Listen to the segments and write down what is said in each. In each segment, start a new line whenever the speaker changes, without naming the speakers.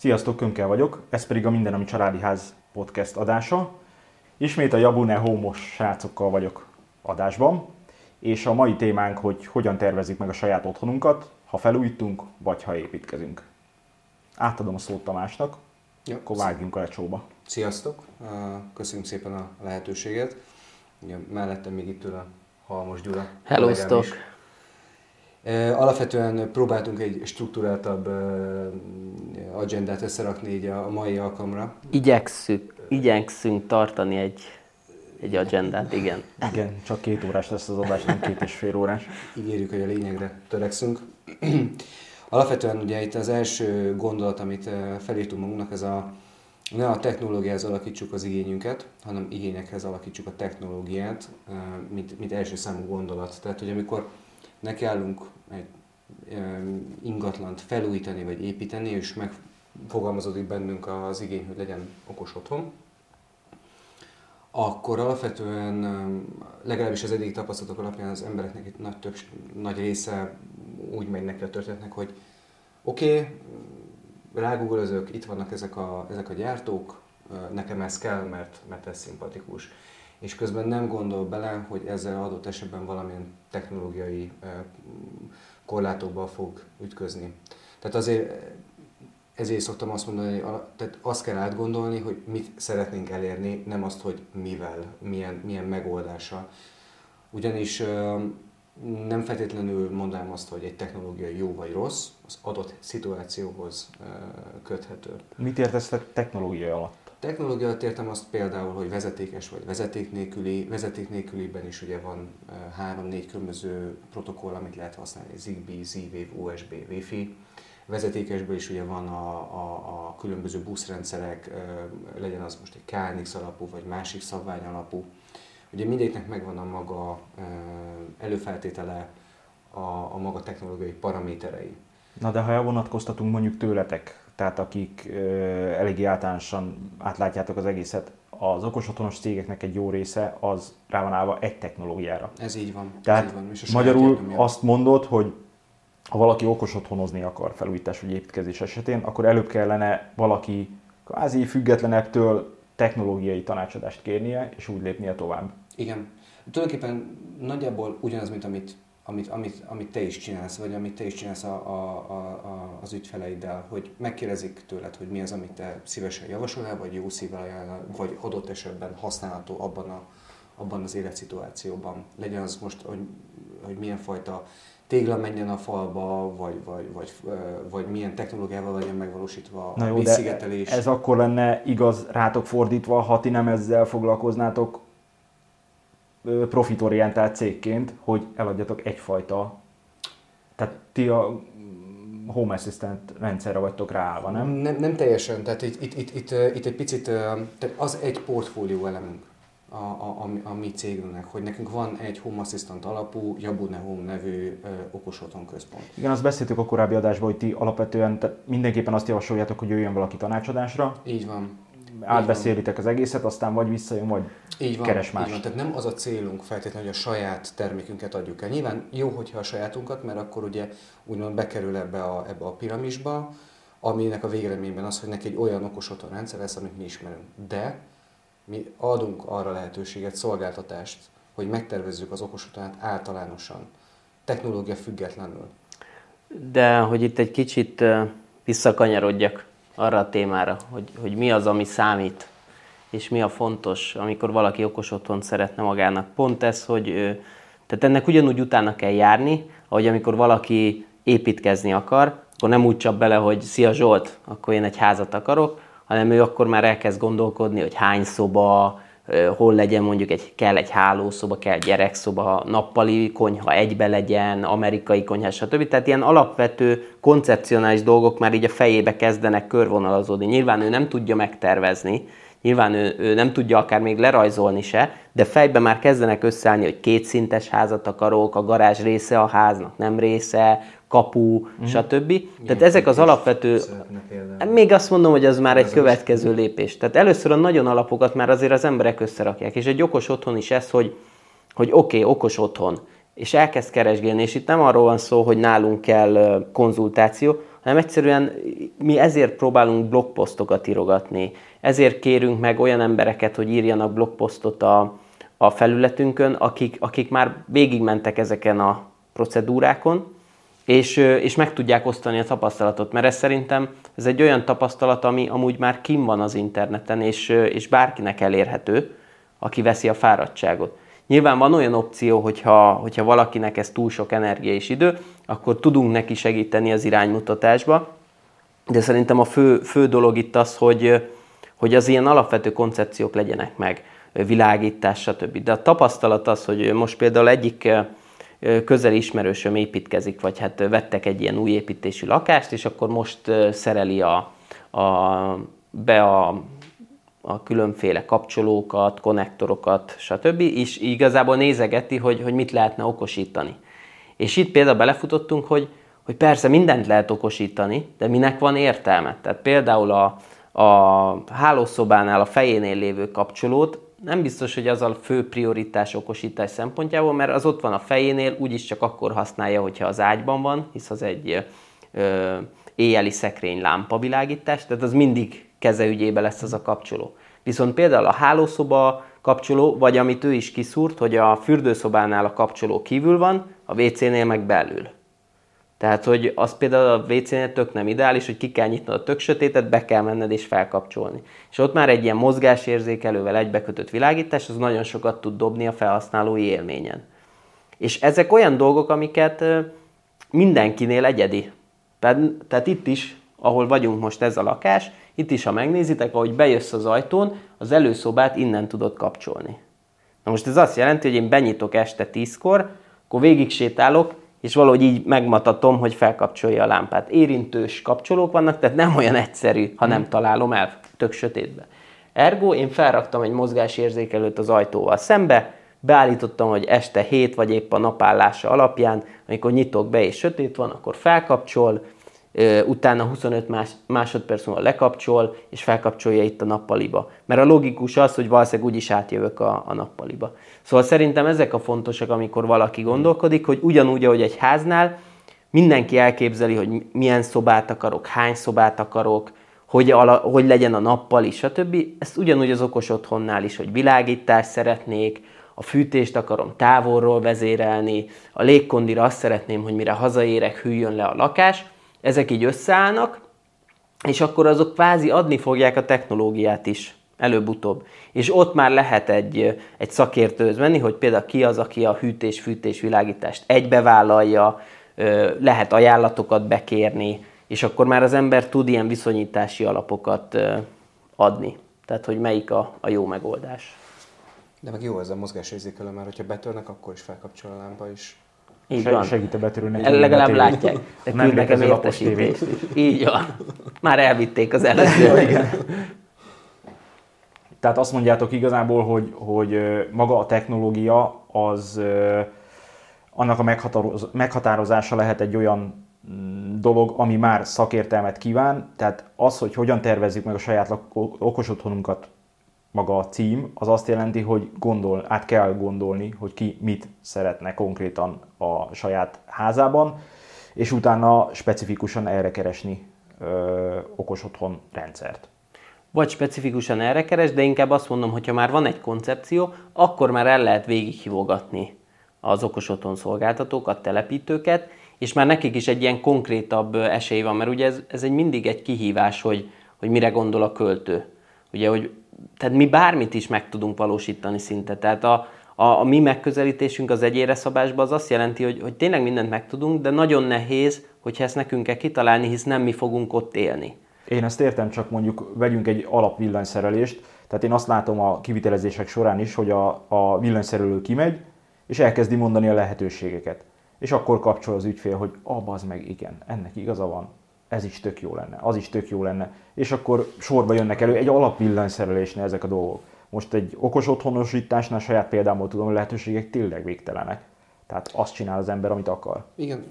Sziasztok, Könkel vagyok, ez pedig a Minden, ami Családi Ház podcast adása. Ismét a Jabune Homos srácokkal vagyok adásban, és a mai témánk, hogy hogyan tervezik meg a saját otthonunkat, ha felújítunk, vagy ha építkezünk. Átadom a szót Tamásnak, ja, akkor vágjunk a lecsóba.
Sziasztok, köszönjük szépen a lehetőséget. Ugye, mellettem még itt ül a Halmos Gyula.
Hello,
Alapvetően próbáltunk egy struktúráltabb agendát összerakni így a mai alkalomra.
Igyekszünk, igyekszünk tartani egy, egy agendát, igen.
Igen, csak két órás lesz az adás, nem két és fél órás.
Ígérjük, hogy a lényegre törekszünk. Alapvetően ugye itt az első gondolat, amit felírtunk magunknak, ez a ne a technológiához alakítsuk az igényünket, hanem igényekhez alakítsuk a technológiát, mint, mint első számú gondolat. Tehát, hogy amikor nekiállunk egy ingatlant felújítani vagy építeni, és megfogalmazódik bennünk az igény, hogy legyen okos otthon, akkor alapvetően legalábbis az eddig tapasztalatok alapján az embereknek itt nagy, több, nagy része úgy megy neki a történetnek, hogy oké, okay, rágugolozok, itt vannak ezek a, ezek a gyártók, nekem ez kell, mert, mert ez szimpatikus. És közben nem gondol bele, hogy ezzel adott esetben valamilyen technológiai korlátokba fog ütközni. Tehát azért ezért szoktam azt mondani, tehát azt kell átgondolni, hogy mit szeretnénk elérni, nem azt, hogy mivel, milyen, milyen megoldása. Ugyanis nem feltétlenül mondanám azt, hogy egy technológia jó vagy rossz, az adott szituációhoz köthető.
Mit értesz a technológia alatt?
Technológia alatt értem azt például, hogy vezetékes vagy vezeték nélküli. Vezeték nélküliben is ugye van három-négy különböző protokoll, amit lehet használni, Zigbee, Z-Wave, USB, Wi-Fi. Vezetékesből is ugye van a, a, a különböző buszrendszerek, legyen az most egy KNX alapú vagy másik szabvány alapú Ugye mindegyiknek megvan a maga előfeltétele, a, a maga technológiai paraméterei.
Na de ha elvonatkoztatunk mondjuk tőletek, tehát akik eléggé általánosan átlátjátok az egészet, az okos otthonos cégeknek egy jó része az rá van állva egy technológiára.
Ez így van.
Tehát
így van.
És magyarul azt mondod, hogy ha valaki okos otthonozni akar felújítás vagy építkezés esetén, akkor előbb kellene valaki kvázi függetlenebbtől technológiai tanácsadást kérnie, és úgy lépnie tovább.
Igen. Tulajdonképpen nagyjából ugyanaz, mint amit, amit, amit, amit te is csinálsz, vagy amit te is csinálsz a, a, a, az ügyfeleiddel, hogy megkérdezik tőled, hogy mi az, amit te szívesen javasolnál, vagy jó szívvel ajánlál, vagy adott esetben használható abban, a, abban az életszituációban. Legyen az most, hogy, hogy milyen fajta tégla menjen a falba, vagy, vagy, vagy, vagy milyen technológiával legyen megvalósítva
Na jó, a vízszigetelés. ez akkor lenne igaz rátok fordítva, ha ti nem ezzel foglalkoznátok profitorientált cégként, hogy eladjatok egyfajta, tehát ti a Home Assistant rendszerre vagytok ráállva, nem?
Nem, nem teljesen, tehát itt, itt, itt, itt, itt egy picit, tehát az egy portfólió elemünk a, a, a, a mi cégünknek, hogy nekünk van egy Home Assistant alapú, Jabune Home nevű ö, okos központ.
Igen, azt beszéltük a korábbi adásban, hogy ti alapvetően tehát mindenképpen azt javasoljátok, hogy jöjjön valaki tanácsadásra.
Így van.
Átbeszélitek az egészet, aztán vagy visszajön, vagy így van, keres más. Így van.
Tehát nem az a célunk feltétlenül, hogy a saját termékünket adjuk el. Nyilván jó, hogyha a sajátunkat, mert akkor ugye úgymond bekerül ebbe a, ebbe a piramisba, aminek a végeredményben az, hogy neki egy olyan okos otthon rendszer lesz, amit mi ismerünk. De mi adunk arra lehetőséget, szolgáltatást, hogy megtervezzük az okos otthonát általánosan, technológia függetlenül.
De hogy itt egy kicsit visszakanyarodjak arra a témára, hogy, hogy mi az, ami számít, és mi a fontos, amikor valaki okos otthon szeretne magának. Pont ez, hogy tehát ennek ugyanúgy utána kell járni, ahogy amikor valaki építkezni akar, akkor nem úgy csap bele, hogy szia Zsolt, akkor én egy házat akarok, hanem ő akkor már elkezd gondolkodni, hogy hány szoba, hol legyen mondjuk egy, kell egy hálószoba, kell gyerekszoba, nappali konyha egybe legyen, amerikai konyha, stb. Tehát ilyen alapvető koncepcionális dolgok már így a fejébe kezdenek körvonalazódni. Nyilván ő nem tudja megtervezni, nyilván ő, ő nem tudja akár még lerajzolni se, de fejben már kezdenek összeállni, hogy kétszintes házat akarok, a garázs része a háznak, nem része, kapu, mm. stb. Milyen Tehát ezek az alapvető... Még azt mondom, hogy az már egy következő lépés. Tehát először a nagyon alapokat már azért az emberek összerakják. És egy okos otthon is ez, hogy, hogy oké, okay, okos otthon, és elkezd keresgélni, és itt nem arról van szó, hogy nálunk kell konzultáció, hanem egyszerűen mi ezért próbálunk blogposztokat írogatni, ezért kérünk meg olyan embereket, hogy írjanak blogposztot a, a felületünkön, akik, akik már végigmentek ezeken a procedúrákon, és, és meg tudják osztani a tapasztalatot, mert ez szerintem ez egy olyan tapasztalat, ami amúgy már kim van az interneten, és, és bárkinek elérhető, aki veszi a fáradtságot. Nyilván van olyan opció, hogyha, hogyha valakinek ez túl sok energia és idő, akkor tudunk neki segíteni az iránymutatásba, de szerintem a fő, fő dolog itt az, hogy, hogy az ilyen alapvető koncepciók legyenek meg, világítás, stb. De a tapasztalat az, hogy most például egyik közeli ismerősöm építkezik, vagy hát vettek egy ilyen új építésű lakást, és akkor most szereli a, a, be a, a különféle kapcsolókat, konnektorokat, stb. És igazából nézegeti, hogy, hogy mit lehetne okosítani. És itt például belefutottunk, hogy, hogy persze mindent lehet okosítani, de minek van értelme. Tehát például a, a hálószobánál a fejénél lévő kapcsolót nem biztos, hogy az a fő prioritás okosítás szempontjából, mert az ott van a fejénél, úgyis csak akkor használja, hogyha az ágyban van, hisz az egy ö, éjjeli szekrény lámpavilágítás, tehát az mindig kezeügyébe lesz az a kapcsoló. Viszont például a hálószoba kapcsoló, vagy amit ő is kiszúrt, hogy a fürdőszobánál a kapcsoló kívül van, a WC-nél meg belül. Tehát, hogy az például a WC-nél tök nem ideális, hogy ki kell nyitnod a tök sötétet, be kell menned és felkapcsolni. És ott már egy ilyen mozgásérzékelővel egybekötött világítás, az nagyon sokat tud dobni a felhasználói élményen. És ezek olyan dolgok, amiket mindenkinél egyedi. Tehát, tehát itt is, ahol vagyunk most ez a lakás, itt is, ha megnézitek, ahogy bejössz az ajtón, az előszobát innen tudod kapcsolni. Na most ez azt jelenti, hogy én benyitok este 10-kor, akkor végig sétálok, és valahogy így megmatatom, hogy felkapcsolja a lámpát. Érintős kapcsolók vannak, tehát nem olyan egyszerű, ha nem hmm. találom el tök sötétbe. Ergo én felraktam egy mozgásérzékelőt az ajtóval szembe, beállítottam, hogy este 7 vagy épp a napállása alapján, amikor nyitok be és sötét van, akkor felkapcsol, utána 25 más, másodperc múlva lekapcsol, és felkapcsolja itt a nappaliba. Mert a logikus az, hogy valószínűleg úgyis átjövök a, a nappaliba. Szóval szerintem ezek a fontosak, amikor valaki gondolkodik, hogy ugyanúgy, ahogy egy háznál, mindenki elképzeli, hogy milyen szobát akarok, hány szobát akarok, hogy, ala, hogy legyen a nappali, stb. Ezt ugyanúgy az okos otthonnál is, hogy világítást szeretnék, a fűtést akarom távolról vezérelni, a légkondira azt szeretném, hogy mire hazaérek, hűljön le a lakás, ezek így összeállnak, és akkor azok kvázi adni fogják a technológiát is előbb-utóbb. És ott már lehet egy, egy szakértőhöz menni, hogy például ki az, aki a hűtés-fűtés világítást egybevállalja, lehet ajánlatokat bekérni, és akkor már az ember tud ilyen viszonyítási alapokat adni. Tehát, hogy melyik a, a jó megoldás.
De meg jó ez a mozgásérzékelő, mert hogyha betörnek, akkor is felkapcsol a lámpa is.
Így van.
Segít a betörőnek.
Legalább látják. De küld nekem értesítést. Így van. Már elvitték az előző.
Tehát azt mondjátok igazából, hogy, hogy maga a technológia az annak a meghatározása lehet egy olyan mm, dolog, ami már szakértelmet kíván, tehát az, hogy hogyan tervezzük meg a saját okos otthonunkat maga a cím, az azt jelenti, hogy gondol, át kell gondolni, hogy ki mit szeretne konkrétan a saját házában, és utána specifikusan erre keresni ö, okos otthon rendszert.
Vagy specifikusan erre keres, de inkább azt mondom, hogyha már van egy koncepció, akkor már el lehet végighívogatni az okos otthon szolgáltatókat, telepítőket, és már nekik is egy ilyen konkrétabb esély van, mert ugye ez, ez egy mindig egy kihívás, hogy, hogy mire gondol a költő. Ugye, hogy tehát mi bármit is meg tudunk valósítani szinte. Tehát a, a, a mi megközelítésünk az egyére szabásban az azt jelenti, hogy, hogy tényleg mindent megtudunk, de nagyon nehéz, hogyha ezt nekünk kell kitalálni, hisz nem mi fogunk ott élni.
Én ezt értem, csak mondjuk vegyünk egy alapvillanyszerelést, tehát én azt látom a kivitelezések során is, hogy a, a villanyszerelő kimegy, és elkezdi mondani a lehetőségeket. És akkor kapcsol az ügyfél, hogy ah, az meg igen, ennek igaza van, ez is tök jó lenne, az is tök jó lenne. És akkor sorba jönnek elő egy alapvillanyszerelésnél ezek a dolgok. Most egy okos otthonosításnál saját példámból tudom, hogy lehetőségek tényleg végtelenek. Tehát azt csinál az ember, amit akar.
Igen,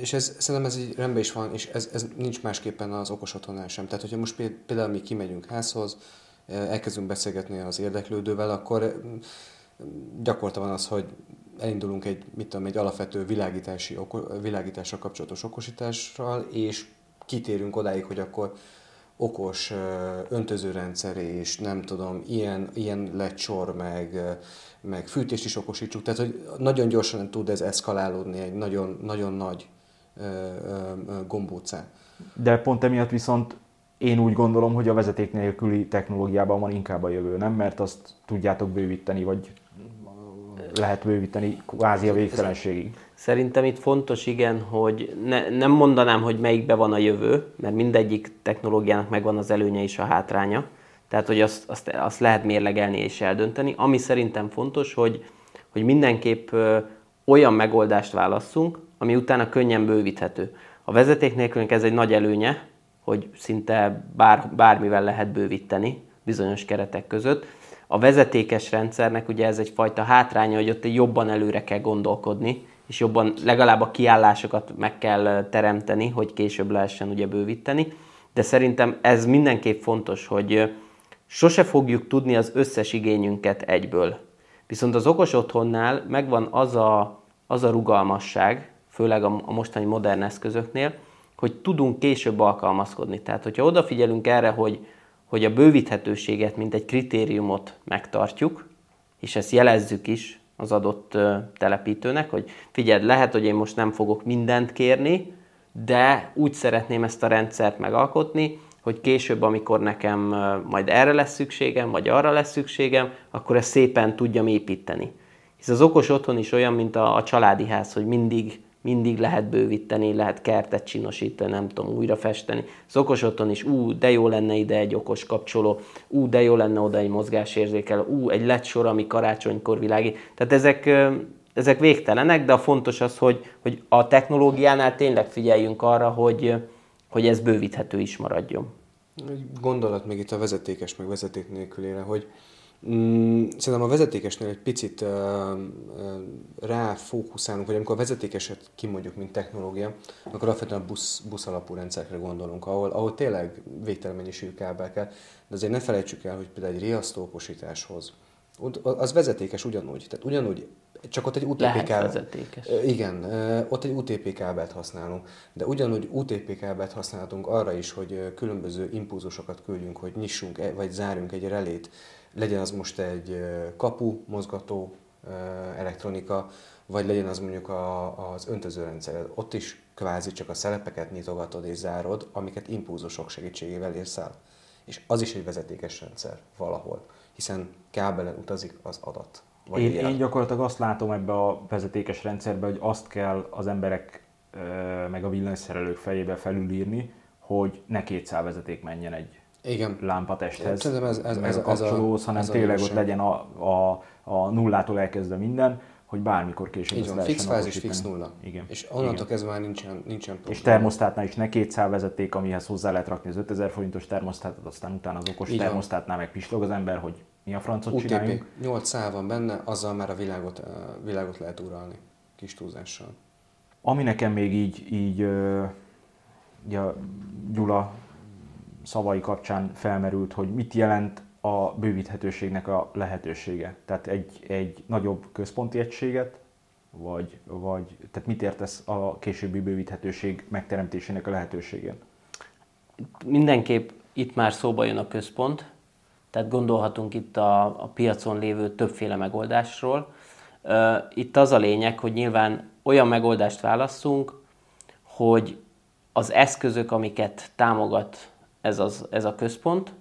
és ez, szerintem ez így rendben is van, és ez, ez nincs másképpen az okos otthonnál sem. Tehát, hogyha most például mi kimegyünk házhoz, elkezdünk beszélgetni az érdeklődővel, akkor gyakorta van az, hogy elindulunk egy, mit tudom, egy alapvető világítási, világítással kapcsolatos okosítással, és kitérünk odáig, hogy akkor okos öntözőrendszer és nem tudom, ilyen, ilyen lecsor, meg, meg fűtést is okosítsuk. Tehát, hogy nagyon gyorsan tud ez eszkalálódni egy nagyon, nagyon nagy gombócán.
De pont emiatt viszont én úgy gondolom, hogy a vezeték nélküli technológiában van inkább a jövő, nem? Mert azt tudjátok bővíteni, vagy lehet bővíteni kvázi a végtelenségig.
Szerintem itt fontos, igen, hogy ne, nem mondanám, hogy melyikbe van a jövő, mert mindegyik technológiának megvan az előnye és a hátránya. Tehát, hogy azt, azt, azt lehet mérlegelni és eldönteni. Ami szerintem fontos, hogy, hogy mindenképp olyan megoldást válasszunk, ami utána könnyen bővíthető. A vezeték nélkülünk ez egy nagy előnye, hogy szinte bár, bármivel lehet bővíteni bizonyos keretek között. A vezetékes rendszernek ugye ez egyfajta hátránya, hogy ott jobban előre kell gondolkodni, és jobban legalább a kiállásokat meg kell teremteni, hogy később lehessen ugye bővíteni. De szerintem ez mindenképp fontos, hogy sose fogjuk tudni az összes igényünket egyből. Viszont az okos otthonnál megvan az a, az a rugalmasság, főleg a, mostani modern eszközöknél, hogy tudunk később alkalmazkodni. Tehát, hogyha odafigyelünk erre, hogy, hogy a bővíthetőséget, mint egy kritériumot megtartjuk, és ezt jelezzük is az adott telepítőnek, hogy figyeld, lehet, hogy én most nem fogok mindent kérni, de úgy szeretném ezt a rendszert megalkotni, hogy később, amikor nekem majd erre lesz szükségem, vagy arra lesz szükségem, akkor ezt szépen tudjam építeni. Hisz az okos otthon is olyan, mint a, a családi ház, hogy mindig mindig lehet bővíteni, lehet kertet csinosítani, nem tudom, újra festeni. Az okos otthon is, ú, de jó lenne ide egy okos kapcsoló, ú, de jó lenne oda egy mozgásérzékel, ú, egy lett ami karácsonykor világi. Tehát ezek, ezek végtelenek, de a fontos az, hogy, hogy a technológiánál tényleg figyeljünk arra, hogy, hogy ez bővíthető is maradjon.
Egy gondolat még itt a vezetékes, meg vezeték nélkülére, hogy szerintem a vezetékesnél egy picit uh, uh, ráfókuszálunk, vagy amikor a vezetékeset kimondjuk, mint technológia, akkor alapvetően a busz, busz alapú rendszerekre gondolunk, ahol, ahol tényleg végtelen mennyiségű kábel kell, de azért ne felejtsük el, hogy például egy riasztókosításhoz, az vezetékes ugyanúgy, tehát ugyanúgy csak ott egy UTP kábelt. Igen, ott egy UTP kábelt használunk, de ugyanúgy UTP kábelt használhatunk arra is, hogy különböző impulzusokat küldjünk, hogy nyissunk e, vagy zárjunk egy relét, legyen az most egy kapu, mozgató elektronika, vagy legyen az mondjuk a, az öntözőrendszer. Ott is kvázi csak a szelepeket nyitogatod és zárod, amiket impulzusok segítségével érsz el. És az is egy vezetékes rendszer valahol, hiszen kábelen utazik az adat.
Vagy én, én gyakorlatilag azt látom ebbe a vezetékes rendszerbe, hogy azt kell az emberek meg a villanyszerelők fejébe felülírni, hogy ne két vezeték menjen egy igen. lámpatesthez, ez, ez, ez, ez, a ez a, hanem ez tényleg ott legyen a, a, a nullától elkezdve minden, hogy bármikor később
Így van, fix fázis, fix nulla. Igen. És onnantól kezdve már nincsen, nincsen
probléma. És termosztátnál is ne két vezeték, amihez hozzá lehet rakni az 5000 forintos termosztátot, aztán utána az okos Igen. termosztátnál meg pislog az ember, hogy mi a francot UTP, csináljunk.
8 szál van benne, azzal már a világot, világot lehet uralni kis túlzással.
Ami nekem még így, így ugye Gyula szavai kapcsán felmerült, hogy mit jelent a bővíthetőségnek a lehetősége. Tehát egy, egy nagyobb központi egységet, vagy, vagy tehát mit értesz a későbbi bővíthetőség megteremtésének a lehetőségén?
Mindenképp itt már szóba jön a központ, tehát gondolhatunk itt a, a piacon lévő többféle megoldásról. Itt az a lényeg, hogy nyilván olyan megoldást válasszunk, hogy az eszközök, amiket támogat ez, az, ez a központ,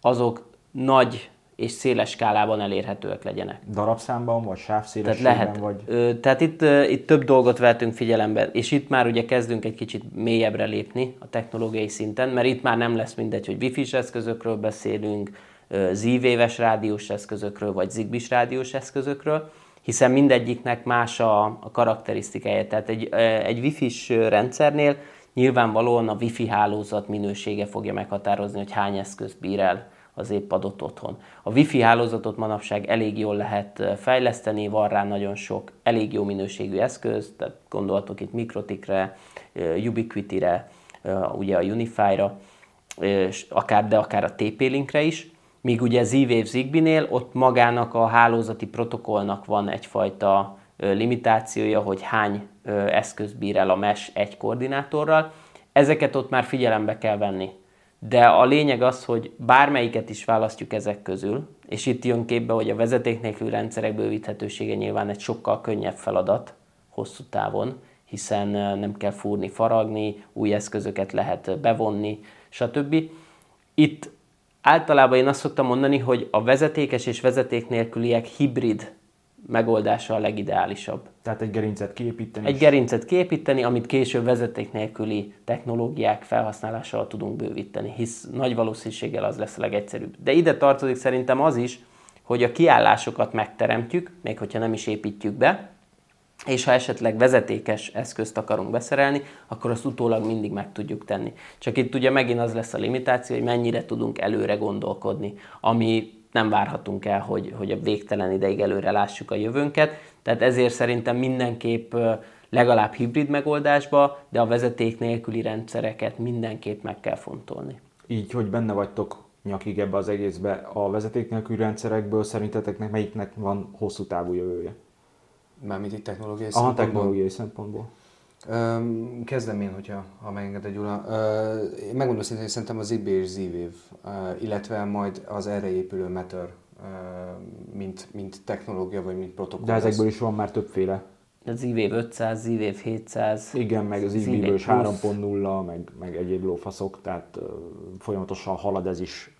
azok nagy és széles skálában elérhetőek legyenek.
Darabszámban, vagy sávszélességben?
Tehát lehet.
Vagy...
Ö, tehát itt, ö, itt több dolgot vehetünk figyelembe, és itt már ugye kezdünk egy kicsit mélyebbre lépni a technológiai szinten, mert itt már nem lesz mindegy, hogy wifi-s eszközökről beszélünk, zívéves rádiós eszközökről, vagy zigbis rádiós eszközökről, hiszen mindegyiknek más a, a karakterisztikája. Tehát egy, egy wifi-s rendszernél Nyilvánvalóan a wifi hálózat minősége fogja meghatározni, hogy hány eszközt bír el az épp adott otthon. A wifi hálózatot manapság elég jól lehet fejleszteni, van rá nagyon sok elég jó minőségű eszköz, tehát gondolhatok itt Mikrotikre, Ubiquity-re, ugye a Unify-ra, akár, de akár a TP-Linkre is. Míg ugye Z-Wave Zigbee-nél ott magának a hálózati protokollnak van egyfajta limitációja, hogy hány eszköz bír el a mesh egy koordinátorral. Ezeket ott már figyelembe kell venni. De a lényeg az, hogy bármelyiket is választjuk ezek közül, és itt jön képbe, hogy a vezeték nélkül rendszerek bővíthetősége nyilván egy sokkal könnyebb feladat hosszú távon, hiszen nem kell fúrni, faragni, új eszközöket lehet bevonni, stb. Itt általában én azt szoktam mondani, hogy a vezetékes és vezeték nélküliek hibrid megoldása a legideálisabb.
Tehát egy gerincet kiépíteni.
Egy gerincet kiépíteni, amit később vezeték nélküli technológiák felhasználásával tudunk bővíteni, hisz nagy valószínűséggel az lesz a legegyszerűbb. De ide tartozik szerintem az is, hogy a kiállásokat megteremtjük, még hogyha nem is építjük be, és ha esetleg vezetékes eszközt akarunk beszerelni, akkor azt utólag mindig meg tudjuk tenni. Csak itt ugye megint az lesz a limitáció, hogy mennyire tudunk előre gondolkodni, ami nem várhatunk el, hogy, hogy a végtelen ideig előre lássuk a jövőnket. Tehát ezért szerintem mindenképp legalább hibrid megoldásba, de a vezeték nélküli rendszereket mindenképp meg kell fontolni.
Így, hogy benne vagytok nyakig ebbe az egészbe, a vezeték nélküli rendszerekből szerintetek melyiknek van hosszú távú jövője?
Mármint itt technológiai
Aha, szempontból? technológiai szempontból.
Kezdem én, hogyha, ha megengeded Gyula. Én megmondom szintén, hogy szerintem az Zigbee és Z-Wave, illetve majd az erre épülő Matter, mint, mint technológia vagy mint protokoll.
De ezekből is van már többféle.
Az Z-Wave 500, Z-Wave 700.
Igen, meg az Z-Wave 3.0, meg, meg egyéb lófaszok, tehát folyamatosan halad ez is.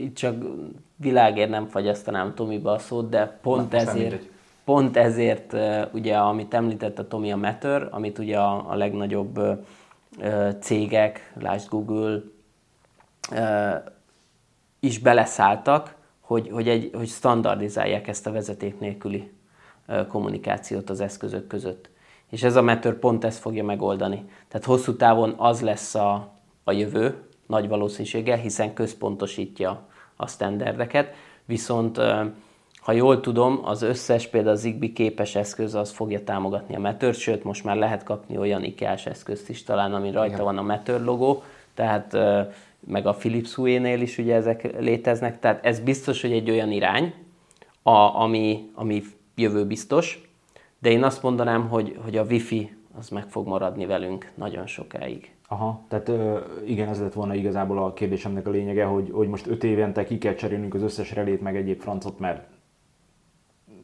Itt csak világért nem fagyasztanám Tomiba a szót, de pont Na, ezért Pont ezért ugye, amit említett a Tomi a Matter, amit ugye a, legnagyobb cégek, lásd Google, is beleszálltak, hogy, hogy, egy, hogy standardizálják ezt a vezeték nélküli kommunikációt az eszközök között. És ez a Matter pont ezt fogja megoldani. Tehát hosszú távon az lesz a, a jövő, nagy valószínűséggel, hiszen központosítja a standardeket, viszont ha jól tudom, az összes például Zigbee képes eszköz az fogja támogatni a Matter, sőt most már lehet kapni olyan IKEA-s eszközt is talán, ami rajta Igen. van a Matter logó, tehát meg a Philips Hue-nél is ugye ezek léteznek, tehát ez biztos, hogy egy olyan irány, a, ami, ami jövő biztos, de én azt mondanám, hogy, hogy a Wi-Fi az meg fog maradni velünk nagyon sokáig.
Aha, tehát igen, ez lett volna igazából a kérdésemnek a lényege, hogy, hogy most öt évente ki kell cserélnünk az összes relét, meg egyéb francot, mert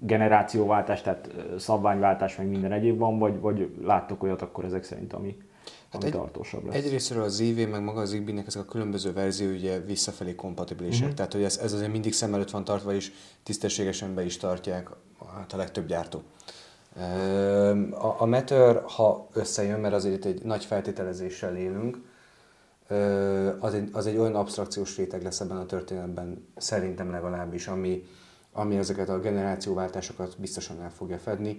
generációváltás, tehát szabványváltás, meg minden egyéb van, vagy, vagy láttok olyat akkor ezek szerint, ami, hát egy, tartósabb lesz?
Egyrésztről az IV, meg maga az Zigbee-nek ezek a különböző verzió ugye visszafelé kompatibilisek, uh-huh. tehát hogy ez, ez azért mindig szem előtt van tartva, és tisztességesen be is tartják hát a legtöbb gyártó. A, a Matter, ha összejön, mert azért egy nagy feltételezéssel élünk, az egy, az egy olyan abstrakciós réteg lesz ebben a történetben, szerintem legalábbis, ami, ami ezeket a generációváltásokat biztosan el fogja fedni.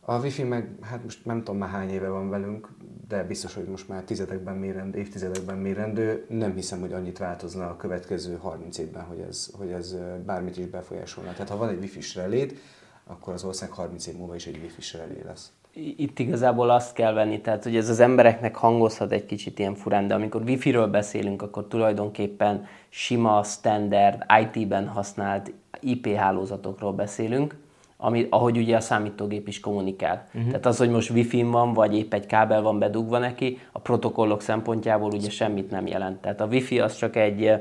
A Wi-Fi meg, hát most nem tudom már hány éve van velünk, de biztos, hogy most már tizedekben mérendő, évtizedekben mérendő. Nem hiszem, hogy annyit változna a következő 30 évben, hogy ez, hogy ez bármit is befolyásolna. Tehát ha van egy Wi-Fi-s reléd, akkor az ország 30 év múlva is egy Wi-Fi-s relé lesz.
Itt igazából azt kell venni, tehát hogy ez az embereknek hangozhat egy kicsit ilyen furán, de amikor Wi-Fi-ről beszélünk, akkor tulajdonképpen sima, standard, IT-ben használt IP hálózatokról beszélünk, ami, ahogy ugye a számítógép is kommunikál. Uh-huh. Tehát az, hogy most wifi van, vagy épp egy kábel van bedugva neki, a protokollok szempontjából ugye semmit nem jelent. Tehát a wifi az csak egy,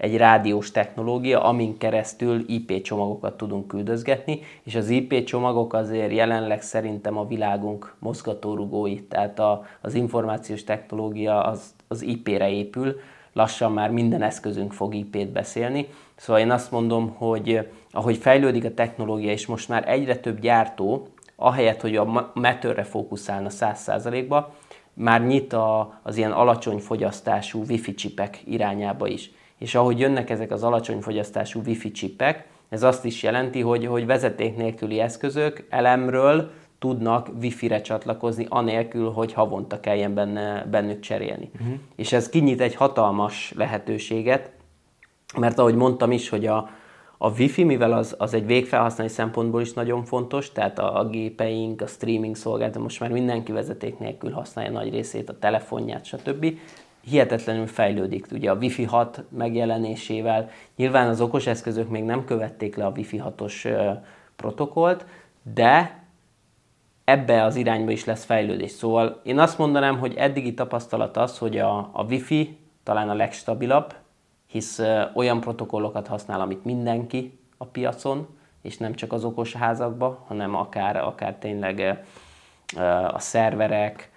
egy rádiós technológia, amin keresztül IP csomagokat tudunk küldözgetni, és az IP csomagok azért jelenleg szerintem a világunk mozgatórugói, tehát a, az információs technológia az, az IP-re épül, lassan már minden eszközünk fog IP-t beszélni. Szóval én azt mondom, hogy ahogy fejlődik a technológia, és most már egyre több gyártó, ahelyett, hogy a metörre fókuszálna 100%-ba, már nyit a, az ilyen alacsony fogyasztású wifi csipek irányába is. És ahogy jönnek ezek az alacsony fogyasztású wifi csipek, ez azt is jelenti, hogy, hogy vezeték nélküli eszközök elemről tudnak wifi-re csatlakozni, anélkül, hogy havonta kelljen benne, bennük cserélni. Uh-huh. És ez kinyit egy hatalmas lehetőséget, mert ahogy mondtam is, hogy a, a Wi-Fi, mivel az, az egy végfelhasználói szempontból is nagyon fontos, tehát a, a gépeink, a streaming szolgáltató, most már mindenki vezeték nélkül használja nagy részét, a telefonját, stb. Hihetetlenül fejlődik. Ugye a Wi-Fi 6 megjelenésével nyilván az okos eszközök még nem követték le a Wi-Fi 6-os protokollt, de ebbe az irányba is lesz fejlődés. Szóval én azt mondanám, hogy eddigi tapasztalat az, hogy a, a Wi-Fi talán a legstabilabb, hisz olyan protokollokat használ, amit mindenki a piacon, és nem csak az okos házakba, hanem akár, akár tényleg a szerverek,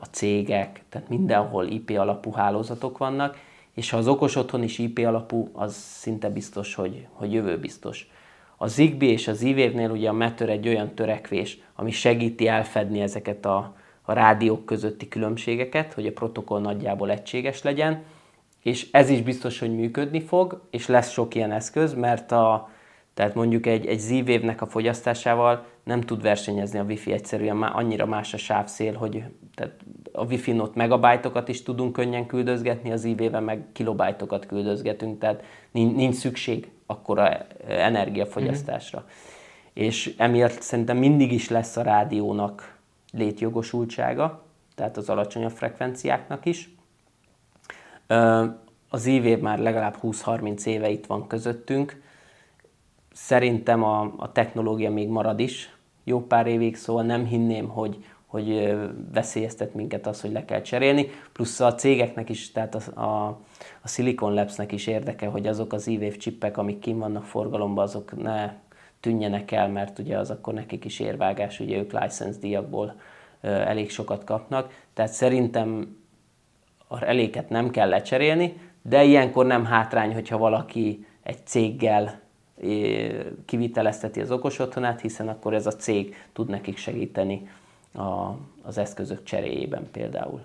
a cégek, tehát mindenhol IP alapú hálózatok vannak, és ha az okos otthon is IP alapú, az szinte biztos, hogy, hogy jövő biztos. A Zigbee és az e ugye a Matter egy olyan törekvés, ami segíti elfedni ezeket a, a rádiók közötti különbségeket, hogy a protokoll nagyjából egységes legyen, és ez is biztos, hogy működni fog, és lesz sok ilyen eszköz, mert a, tehát mondjuk egy, egy Z-Wave-nek a fogyasztásával nem tud versenyezni a Wi-Fi egyszerűen, már annyira más a sávszél, hogy tehát a Wi-Fi-n ott megabájtokat is tudunk könnyen küldözgetni, az IV-vel meg kilobájtokat küldözgetünk, tehát nincs, nincs szükség akkora energiafogyasztásra. Mm-hmm. És emiatt szerintem mindig is lesz a rádiónak létjogosultsága, tehát az alacsonyabb frekvenciáknak is. Az IV már legalább 20-30 éve itt van közöttünk, Szerintem a, a technológia még marad is jó pár évig, szóval nem hinném, hogy, hogy veszélyeztet minket az, hogy le kell cserélni. Plusz a cégeknek is, tehát a, a, a Silicon Labs-nek is érdeke, hogy azok az e csippek, amik kim vannak forgalomban, azok ne tűnjenek el, mert ugye az akkor nekik is érvágás, ugye ők license díjakból elég sokat kapnak. Tehát szerintem a eléket nem kell lecserélni, de ilyenkor nem hátrány, hogyha valaki egy céggel kivitelezteti az okos otthonát, hiszen akkor ez a cég tud nekik segíteni a, az eszközök cseréjében például.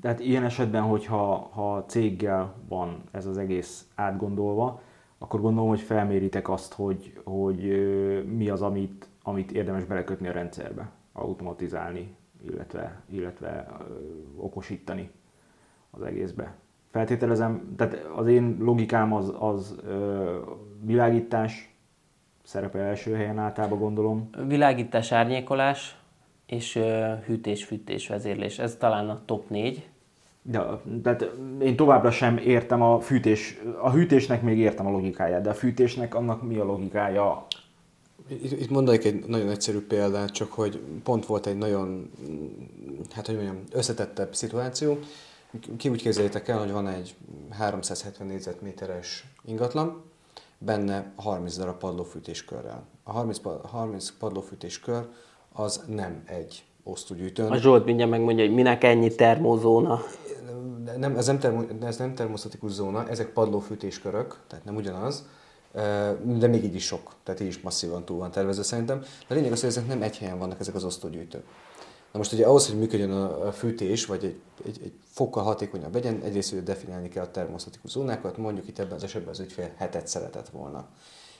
Tehát ilyen esetben, hogyha ha céggel van ez az egész átgondolva, akkor gondolom, hogy felméritek azt, hogy, hogy mi az, amit, amit érdemes belekötni a rendszerbe, automatizálni, illetve, illetve okosítani az egészbe feltételezem, tehát az én logikám az, az ö, világítás, szerepel első helyen általában gondolom.
Világítás, árnyékolás és hűtés-fűtés vezérlés. Ez talán a top 4.
De, tehát én továbbra sem értem a fűtés, a hűtésnek még értem a logikáját, de a fűtésnek annak mi a logikája?
Itt, itt mondanék egy nagyon egyszerű példát, csak hogy pont volt egy nagyon, hát hogy mondjam, összetettebb szituáció. Ki úgy képzeljétek el, hogy van egy 370 négyzetméteres ingatlan, benne 30 darab padlófűtéskörrel. A 30, 30 padlófűtéskör az nem egy osztógyűjtőn.
A Zsolt mindjárt megmondja, hogy minek ennyi termózóna.
Nem, ez, nem termo, ez nem termosztatikus zóna, ezek padlófűtéskörök, tehát nem ugyanaz, de még így is sok, tehát így is masszívan túl van tervezve szerintem. De a lényeg az, hogy ezek nem egy helyen vannak ezek az osztógyűjtők. Na most ugye ahhoz, hogy működjön a fűtés, vagy egy, egy, egy fokkal hatékonyabb legyen, egyrészt hogy definiálni kell a termosztatikus zónákat, mondjuk itt ebben az esetben az ügyfél hetet szeretett volna.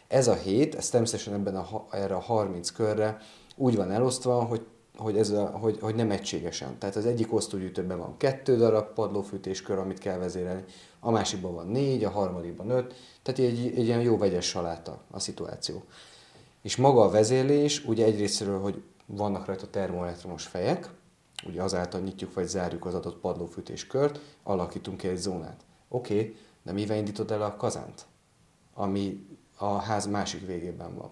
Ez a hét, ez természetesen ebben a, erre a 30 körre úgy van elosztva, hogy hogy, ez a, hogy, hogy nem egységesen. Tehát az egyik osztógyűjtőben van kettő darab padlófűtéskör, amit kell vezérelni, a másikban van négy, a harmadikban öt, tehát egy, egy ilyen jó vegyes saláta a szituáció. És maga a vezérlés, ugye egyrésztről, hogy vannak rajta termoelektromos fejek, ugye azáltal nyitjuk vagy zárjuk az adott padlófűtéskört, alakítunk ki egy zónát. Oké, okay, de mivel indítod el a kazánt, ami a ház másik végében van.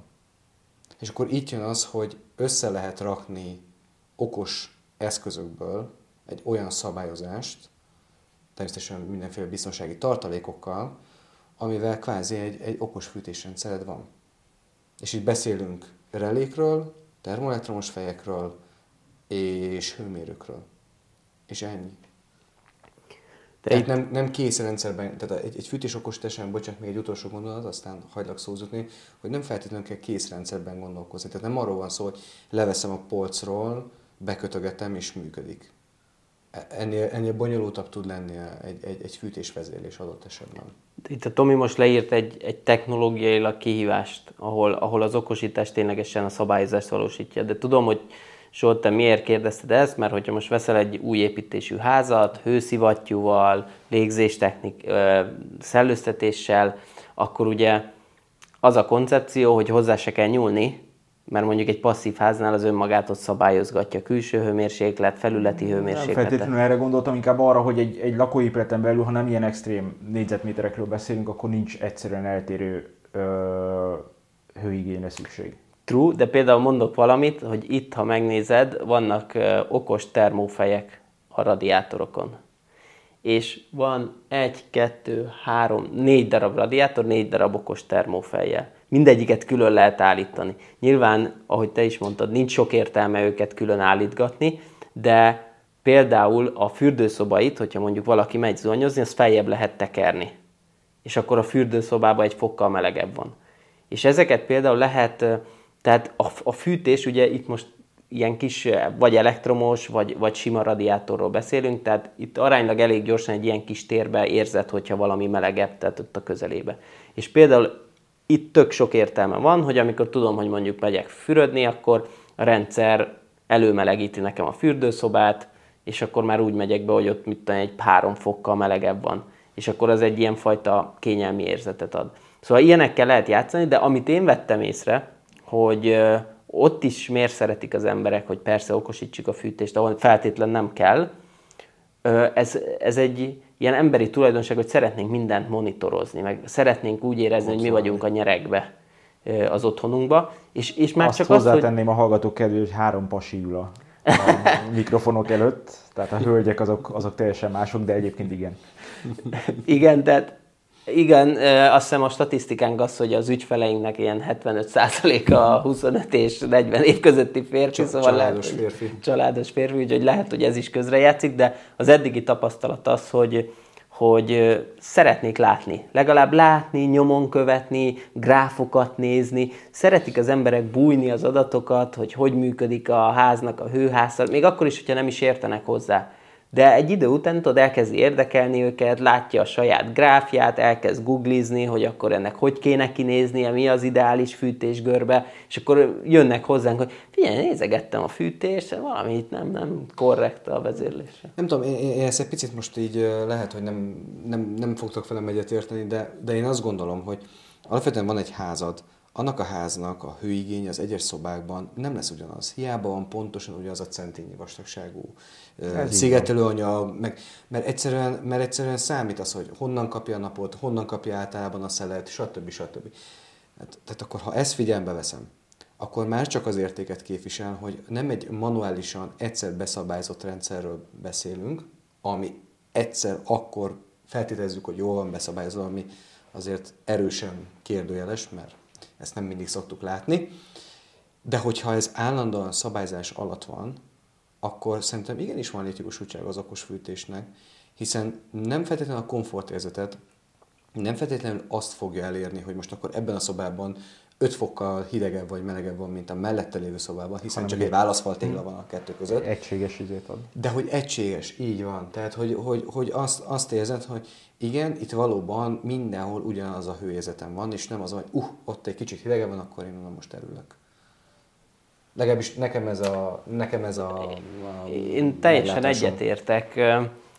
És akkor itt jön az, hogy össze lehet rakni okos eszközökből egy olyan szabályozást, természetesen mindenféle biztonsági tartalékokkal, amivel kvázi egy, egy okos fűtésrendszered van. És itt beszélünk relékről, termoelektromos fejekről és hőmérőkről. És ennyi. De tehát nem, nem kész rendszerben, tehát egy, egy fűtés okos tesen, bocsánat, még egy utolsó gondolat, aztán hagylak szózutni, hogy nem feltétlenül kell kész rendszerben gondolkozni. Tehát nem arról van szó, hogy leveszem a polcról, bekötögetem és működik. E, ennél, ennél bonyolultabb tud lenni egy, egy, egy fűtésvezérlés adott esetben.
Itt a Tomi most leírt egy, egy technológiailag kihívást, ahol, ahol az okosítás ténylegesen a szabályozást valósítja. De tudom, hogy Zsolt, te miért kérdezted ezt? Mert hogyha most veszel egy új építésű házat, hőszivattyúval, légzéstechnik, szellőztetéssel, akkor ugye az a koncepció, hogy hozzá se kell nyúlni, mert mondjuk egy passzív háznál az önmagát ott szabályozgatja külső hőmérséklet, felületi hőmérséklet.
Nem feltétlenül erre gondoltam, inkább arra, hogy egy, egy lakóépületen belül, ha nem ilyen extrém négyzetméterekről beszélünk, akkor nincs egyszerűen eltérő ö, hőigényre szükség.
true, de például mondok valamit, hogy itt, ha megnézed, vannak ö, okos termófejek a radiátorokon. És van egy, kettő, három, négy darab radiátor, négy darab okos termófejjel. Mindegyiket külön lehet állítani. Nyilván, ahogy te is mondtad, nincs sok értelme őket külön állítgatni, de például a fürdőszobait, hogyha mondjuk valaki megy zuhanyozni, az feljebb lehet tekerni. És akkor a fürdőszobában egy fokkal melegebb van. És ezeket például lehet, tehát a, a fűtés, ugye itt most ilyen kis, vagy elektromos, vagy, vagy sima radiátorról beszélünk, tehát itt aránylag elég gyorsan egy ilyen kis térbe érzed, hogyha valami melegebb, tehát ott a közelébe. És például itt tök sok értelme van, hogy amikor tudom, hogy mondjuk megyek fürödni, akkor a rendszer előmelegíti nekem a fürdőszobát, és akkor már úgy megyek be, hogy ott mit egy három fokkal melegebb van. És akkor az egy ilyen fajta kényelmi érzetet ad. Szóval ilyenekkel lehet játszani, de amit én vettem észre, hogy ott is miért szeretik az emberek, hogy persze okosítsuk a fűtést, ahol feltétlen nem kell, ez, ez egy ilyen emberi tulajdonság, hogy szeretnénk mindent monitorozni, meg szeretnénk úgy érezni, hogy mi vagyunk a nyerekbe az otthonunkba. És, és már
Azt
csak
hozzátenném
az,
a hallgatók kedvéért, hogy három pasi ül a, a mikrofonok előtt, tehát a hölgyek azok, azok teljesen mások, de egyébként igen.
hogy igen, tehát igen, azt hiszem a statisztikánk az, hogy az ügyfeleinknek ilyen 75%-a 25 és 40 év közötti férfi,
Csa-
szóval
családos
lehet,
férfi.
Családos férfi, úgyhogy lehet, hogy ez is közrejátszik, de az eddigi tapasztalat az, hogy hogy szeretnék látni, legalább látni, nyomon követni, gráfokat nézni, szeretik az emberek bújni az adatokat, hogy hogy működik a háznak a hőhászal, még akkor is, hogyha nem is értenek hozzá. De egy idő után tudod, elkezdi érdekelni őket, látja a saját gráfját, elkezd googlizni, hogy akkor ennek hogy kéne kinéznie, mi az ideális fűtésgörbe, és akkor jönnek hozzánk, hogy figyelj, nézegettem a fűtést, valami itt nem, nem korrekt a vezérlése.
Nem tudom, én, ezt egy picit most így lehet, hogy nem, nem, nem fogtok velem egyet érteni, de, de én azt gondolom, hogy alapvetően van egy házad, annak a háznak a hőigény az egyes szobákban nem lesz ugyanaz. Hiába van pontosan ugyanaz a centényi vastagságú
Ez
szigetelőanyag, meg, mert, egyszerűen, mert egyszerűen számít az, hogy honnan kapja a napot, honnan kapja általában a szelet, stb. stb. Hát, tehát akkor, ha ezt figyelembe veszem, akkor már csak az értéket képvisel, hogy nem egy manuálisan egyszer beszabályzott rendszerről beszélünk, ami egyszer akkor feltételezzük, hogy jól van beszabályozva, ami azért erősen kérdőjeles, mert ezt nem mindig szoktuk látni. De hogyha ez állandóan szabályzás alatt van, akkor szerintem igenis van létjogosultság az okos fűtésnek, hiszen nem feltétlenül a komfortérzetet, nem feltétlenül azt fogja elérni, hogy most akkor ebben a szobában 5 fokkal hidegebb vagy melegebb van, mint a mellette lévő szobában, hiszen
Hanem
csak
egy-
egy válaszfaltégla van a kettő között.
Egységes izét ad.
De hogy egységes, így van. Tehát, hogy, hogy, hogy azt, azt érzed, hogy igen, itt valóban mindenhol ugyanaz a hőérzetem van, és nem az, hogy uh, ott egy kicsit hidegebb van, akkor én onnan most erülök. Legalábbis nekem ez a, nekem ez a, a
Én teljesen egyetértek.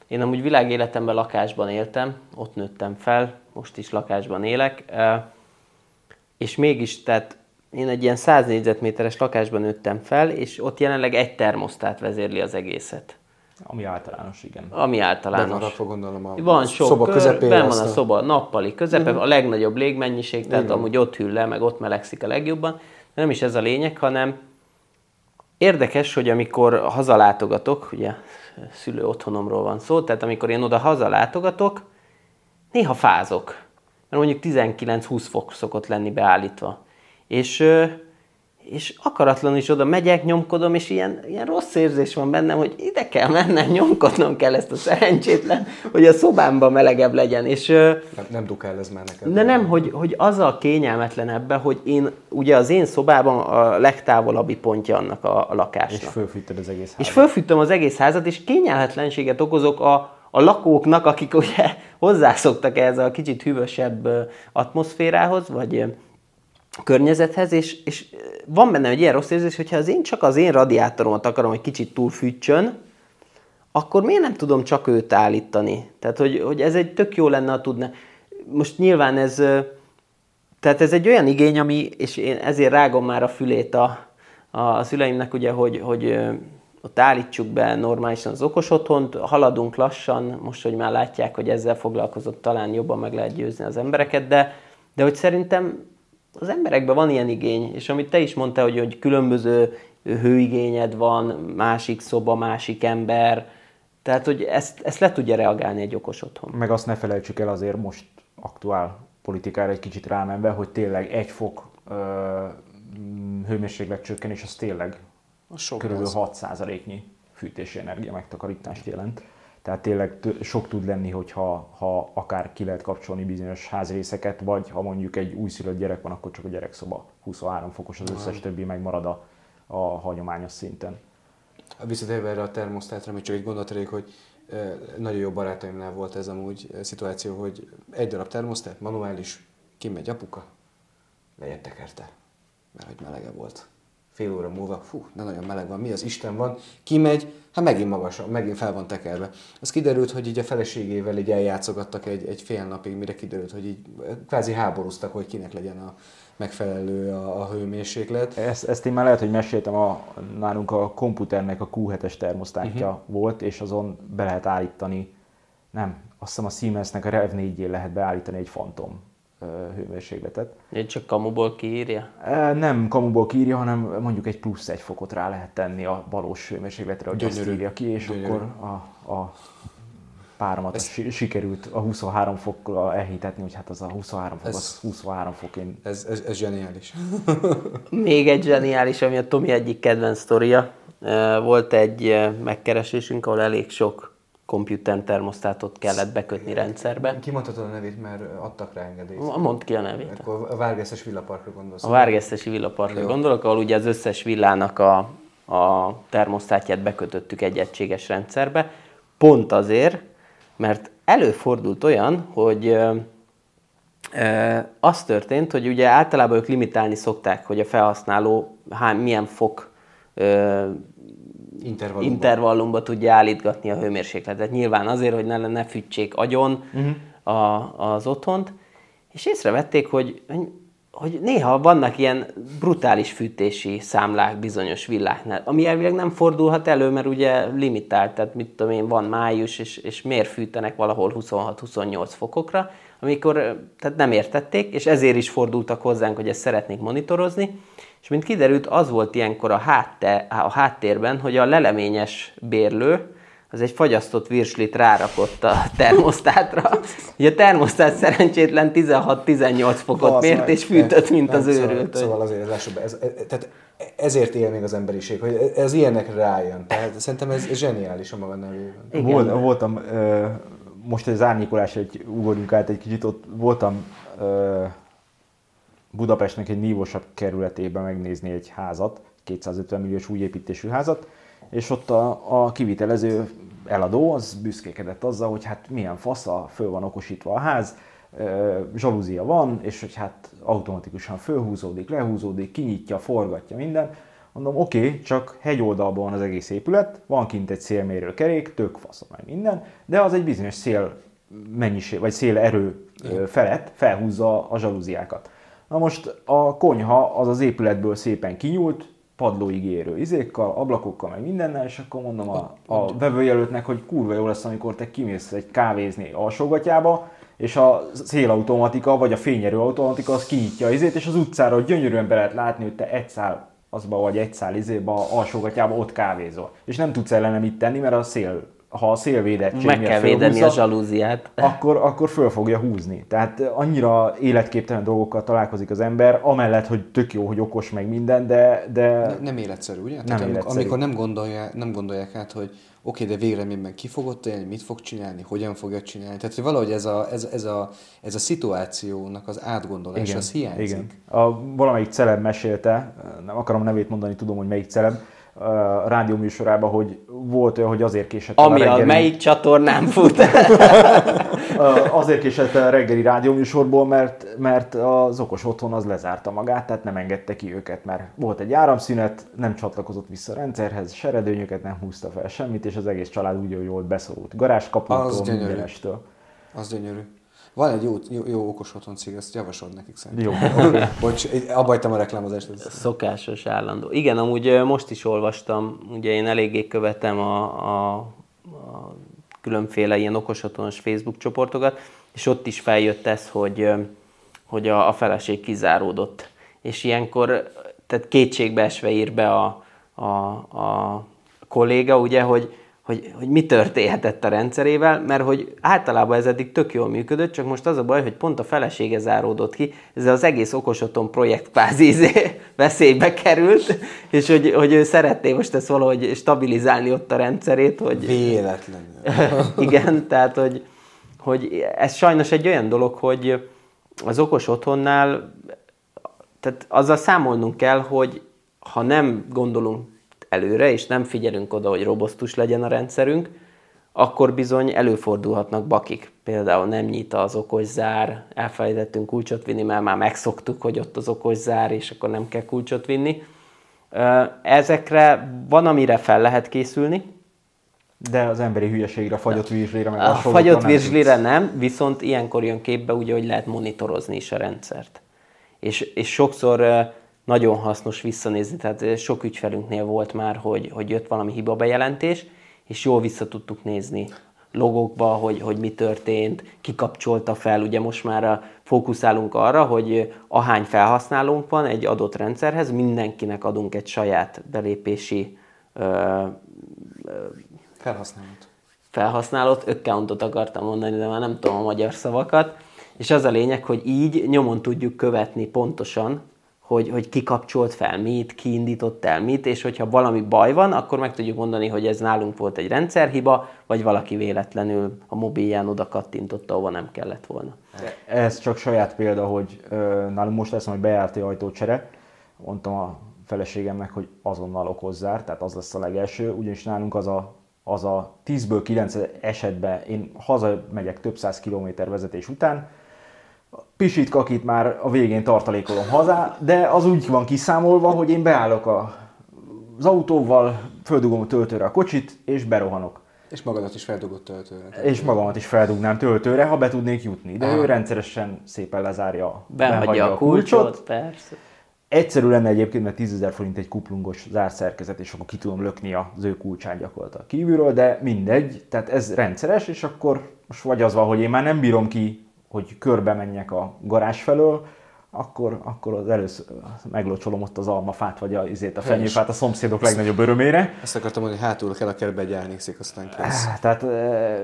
Én amúgy világéletemben lakásban éltem, ott nőttem fel, most is lakásban élek, és mégis, tehát én egy ilyen 100 négyzetméteres lakásban nőttem fel, és ott jelenleg egy termosztát vezérli az egészet.
Ami általános, igen.
Ami
Be van
általános.
rakva, gondolom a
Van sok
szoba
kör,
közepére.
benn van
ezt
a szoba nappali közepe, a legnagyobb légmennyiség, tehát
Igen.
amúgy ott hűl le, meg ott melegszik a legjobban. De nem is ez a lényeg, hanem érdekes, hogy amikor hazalátogatok, ugye szülő otthonomról van szó, tehát amikor én oda hazalátogatok, néha fázok. Mert mondjuk 19-20 fok szokott lenni beállítva. És, és akaratlanul is oda megyek, nyomkodom, és ilyen, ilyen rossz érzés van bennem, hogy ide kell mennem, nyomkodnom kell ezt a szerencsétlen, hogy a szobámban melegebb legyen. És
Nem, nem dukál ez már neked.
de nem, hogy, hogy az a kényelmetlen ebbe, hogy én, ugye az én szobában a legtávolabbi pontja annak a, a
És
lakásnak.
fölfűtted az egész
És
házat.
fölfűtöm az egész házat, és kényelhetlenséget okozok a, a lakóknak, akik ugye hozzászoktak ehhez a kicsit hűvösebb atmoszférához, vagy környezethez, és, és van benne egy ilyen rossz érzés, hogyha az én csak az én radiátoromat akarom, hogy kicsit túlfűtsön, akkor miért nem tudom csak őt állítani? Tehát, hogy, hogy ez egy tök jó lenne, ha tudna. Most nyilván ez, tehát ez egy olyan igény, ami, és én ezért rágom már a fülét a, a szüleimnek, ugye, hogy, hogy ott állítsuk be normálisan az okos otthont, haladunk lassan, most, hogy már látják, hogy ezzel foglalkozott, talán jobban meg lehet győzni az embereket, de, de hogy szerintem az emberekben van ilyen igény, és amit te is mondtál, hogy, hogy különböző hőigényed van, másik szoba, másik ember, tehát, hogy ezt, ezt le tudja reagálni egy okos otthon.
Meg azt ne felejtsük el azért most aktuál politikára egy kicsit rámenve, hogy tényleg egy fok ö, hőmérséklet csökkenés, az tényleg
sok
körülbelül 6%-nyi fűtési energia megtakarítást jelent. Tehát tényleg sok tud lenni, hogyha ha akár ki lehet kapcsolni bizonyos házrészeket, vagy ha mondjuk egy újszülött gyerek van, akkor csak a gyerekszoba 23 fokos, az összes többi megmarad a, a hagyományos szinten.
Visszatérve erre a termosztátra, még csak egy gondolat hogy nagyon jó barátaimnál volt ez amúgy szituáció, hogy egy darab termosztát, manuális, kimegy apuka, lejjebb tekerte, mert hogy melege volt fél óra múlva, fú, de nagyon meleg van, mi az Isten van, kimegy, hát megint magas, megint fel van tekerve. Az kiderült, hogy így a feleségével így eljátszogattak egy, egy fél napig, mire kiderült, hogy így kvázi háborúztak, hogy kinek legyen a megfelelő a, a hőmérséklet.
Ezt, ezt én már lehet, hogy meséltem, a, nálunk a komputernek a Q7-es termosztátja uh-huh. volt, és azon be lehet állítani, nem, azt hiszem a Siemensnek a Rev 4 lehet beállítani egy Phantom hőmérsékletet.
Én csak kamuból kiírja?
Nem kamuból kiírja, hanem mondjuk egy plusz egy fokot rá lehet tenni a valós hőmérsékletre, hogy azt írja ki, és Gyönyörű. akkor a, a páromat ez, sikerült a 23 fokkal elhitetni, hogy hát az a 23 fok, ez, az 23 fok. Én...
Ez, ez, ez zseniális.
Még egy zseniális, ami a Tomi egyik kedvenc sztoria. Volt egy megkeresésünk, ahol elég sok computer termosztátot kellett bekötni rendszerbe.
Kimondhatod a nevét, mert adtak rá engedélyt.
Mondd ki a nevét.
Akkor a Várgesztes villaparkra gondolsz.
A Várgesztesi villaparkra gondolok, ahol ugye az összes villának a, a termosztátját bekötöttük egy egységes rendszerbe. Pont azért, mert előfordult olyan, hogy ö, ö, az történt, hogy ugye általában ők limitálni szokták, hogy a felhasználó hány, milyen fok ö, intervallumba. intervallumba tudja állítgatni a hőmérsékletet. Nyilván azért, hogy ne, ne fűtsék agyon uh-huh. a, az otthont, és észrevették, hogy, hogy néha vannak ilyen brutális fűtési számlák bizonyos villáknál, ami elvileg nem fordulhat elő, mert ugye limitált, tehát mit tudom én, van május, és, és miért fűtenek valahol 26-28 fokokra, amikor tehát nem értették, és ezért is fordultak hozzánk, hogy ezt szeretnék monitorozni, és mint kiderült, az volt ilyenkor a, hátte, a háttérben, hogy a leleményes bérlő, az egy fagyasztott virslit rárakott a termosztátra. Ugye a termosztát szerencsétlen 16-18 fokot Basz mért, és fűtött, mint nem, az
szóval,
őrült.
Szóval azért lássuk be, ez, ez, tehát ezért él még az emberiség, hogy ez ilyenek rájön. Tehát szerintem ez zseniális a maga nevében.
Volt, voltam, most az árnyékolás, egy ugorjunk át egy kicsit, ott voltam Budapestnek egy nívosabb kerületében megnézni egy házat, 250 milliós új építésű házat, és ott a, a kivitelező eladó az büszkékedett azzal, hogy hát milyen fasza, föl van okosítva a ház, zsalúzia van, és hogy hát automatikusan fölhúzódik, lehúzódik, kinyitja, forgatja minden. Mondom, oké, okay, csak hegyoldalban van az egész épület, van kint egy szélmérő kerék, tök fasz, meg minden, de az egy bizonyos szél mennyiség, vagy szél erő felett felhúzza a zsalúziákat. Na most a konyha az az épületből szépen kinyúlt, padlóig érő izékkal, ablakokkal, meg mindennel, és akkor mondom a, a vevőjelöltnek, hogy kurva jó lesz, amikor te kimész egy kávézni alsógatyába, és a szélautomatika, vagy a fényerő automatika az kinyitja az izét, és az utcára gyönyörűen be lehet látni, hogy te egy szál azba vagy egy szál izéba, alsógatyába ott kávézol. És nem tudsz ellene mit tenni, mert a szél ha a szélvédettség
Meg kell védeni a zsalúziát.
Akkor, akkor föl fogja húzni. Tehát annyira életképtelen dolgokkal találkozik az ember, amellett, hogy tök jó, hogy okos meg minden, de... de
ne, nem életszerű, ugye? Nem Tehát életszerű. amikor, nem, gondolják, nem gondolják át, hogy oké, okay, de végeredményben ki fogod élni, mit fog csinálni, hogyan fogja csinálni. Tehát, hogy valahogy ez a, ez, ez a, ez a szituációnak az átgondolása, igen, az hiányzik. Igen.
A, valamelyik celeb mesélte, nem akarom nevét mondani, tudom, hogy melyik celeb, rádióműsorában, hogy volt olyan, hogy azért késett
Ami a, reggeli... a melyik csatornán fut?
azért késett a reggeli rádióműsorból, mert, mert az okos otthon az lezárta magát, tehát nem engedte ki őket, mert volt egy áramszünet, nem csatlakozott vissza a rendszerhez, seredőnyöket nem húzta fel semmit, és az egész család úgy, hogy volt beszorult garázskaputól, mindenestől.
Az gyönyörű. Van egy jó, jó, jó okos otthon cég, ezt javasold nekik szerintem.
Jó. Okay.
Bocs, abba a reklámozást.
Szokásos, állandó. Igen, amúgy most is olvastam, ugye én eléggé követem a, a, a különféle ilyen okos otthonos Facebook csoportokat, és ott is feljött ez, hogy hogy a, a feleség kizáródott. És ilyenkor, tehát kétségbe esve ír be a, a, a kolléga, ugye, hogy, hogy, hogy mi történhetett a rendszerével, mert hogy általában ez eddig tök jól működött, csak most az a baj, hogy pont a felesége záródott ki, ez az egész okosoton projekt kvázi izé veszélybe került, és hogy, hogy ő szeretné most ezt valahogy stabilizálni ott a rendszerét, hogy...
Véletlenül.
Igen, tehát hogy, hogy ez sajnos egy olyan dolog, hogy az okos otthonnál, tehát azzal számolnunk kell, hogy ha nem gondolunk előre, és nem figyelünk oda, hogy robosztus legyen a rendszerünk, akkor bizony előfordulhatnak bakik. Például nem nyit az okos zár, elfelejtettünk kulcsot vinni, mert már megszoktuk, hogy ott az okos zár, és akkor nem kell kulcsot vinni. Ezekre van, amire fel lehet készülni.
De az emberi hülyeségre, a fagyott virzslire, meg
a fagyott virzslire nem, viszont ilyenkor jön képbe ugye, hogy lehet monitorozni is a rendszert. És, és sokszor nagyon hasznos visszanézni, tehát sok ügyfelünknél volt már, hogy, hogy jött valami hiba bejelentés, és jól vissza tudtuk nézni logokba, hogy, hogy mi történt, kikapcsolta fel. Ugye most már fókuszálunk arra, hogy ahány felhasználónk van egy adott rendszerhez, mindenkinek adunk egy saját belépési ö,
ö, felhasználót.
Felhasználót, accountot akartam mondani, de már nem tudom a magyar szavakat. És az a lényeg, hogy így nyomon tudjuk követni pontosan, hogy, hogy ki kapcsolt fel mit, ki indított el mit, és hogyha valami baj van, akkor meg tudjuk mondani, hogy ez nálunk volt egy rendszerhiba, vagy valaki véletlenül a mobilján oda kattintotta, ahova nem kellett volna.
Ez csak saját példa, hogy nálunk most lesz hogy bejárti ajtócsere, mondtam a feleségemnek, hogy azonnal okozzár, tehát az lesz a legelső, ugyanis nálunk az a, az a 10-ből 9 esetben én hazamegyek több száz kilométer vezetés után, pisit kakit már a végén tartalékolom haza, de az úgy van kiszámolva, hogy én beállok a, az autóval, földugom a töltőre a kocsit, és berohanok.
És magadat is feldugott töltőre.
És magamat is feldugnám töltőre, ha be tudnék jutni. De Aha. ő rendszeresen szépen lezárja,
behagyja a kulcsot. kulcsot. Persze.
Egyszerű lenne egyébként, mert 10 ezer forint egy kuplungos zárszerkezet, és akkor ki tudom lökni az ő kulcsát gyakorlatilag kívülről, de mindegy, tehát ez rendszeres, és akkor most vagy az van, hogy én már nem bírom ki hogy körbe menjek a garázs felől, akkor, akkor az először meglocsolom ott az almafát, vagy a, izét, a fenyőfát a szomszédok legnagyobb örömére.
Ezt akartam mondani, hogy hátul kell a kertbe egy elnékszik, aztán kész.
Tehát,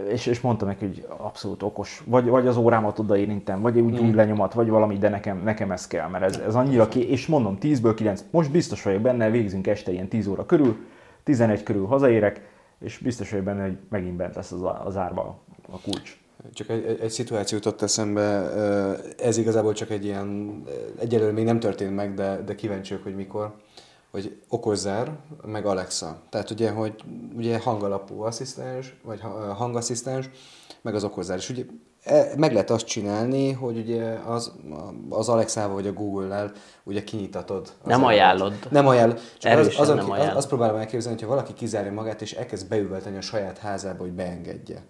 és, és mondtam neki, hogy abszolút okos. Vagy, vagy az órámat odaérintem, vagy úgy, mm. úgy lenyomat, vagy valami, de nekem, nekem ez kell, mert ez, ez annyira ki, és mondom, 10-ből 9, most biztos vagyok benne, végzünk este ilyen 10 óra körül, 11 körül hazaérek, és biztos vagyok benne, hogy megint bent lesz az, az árba a kulcs.
Csak egy, egy, egy szituáció jutott eszembe, ez igazából csak egy ilyen, egyelőre még nem történt meg, de, de kíváncsiak, hogy mikor, hogy okozzár, meg Alexa. Tehát ugye, hogy ugye hangalapú asszisztens, vagy hangasszisztens, meg az okozzár. És ugye e, meg lehet azt csinálni, hogy ugye az, az Alexa-val vagy a Google-lel ugye kinyitatod.
Nem ajánlod.
Nem ajánlod. Csak az, azon, nem ajánlod. Azt próbálom elképzelni, hogyha valaki kizárja magát, és elkezd beüvölteni a saját házába, hogy beengedje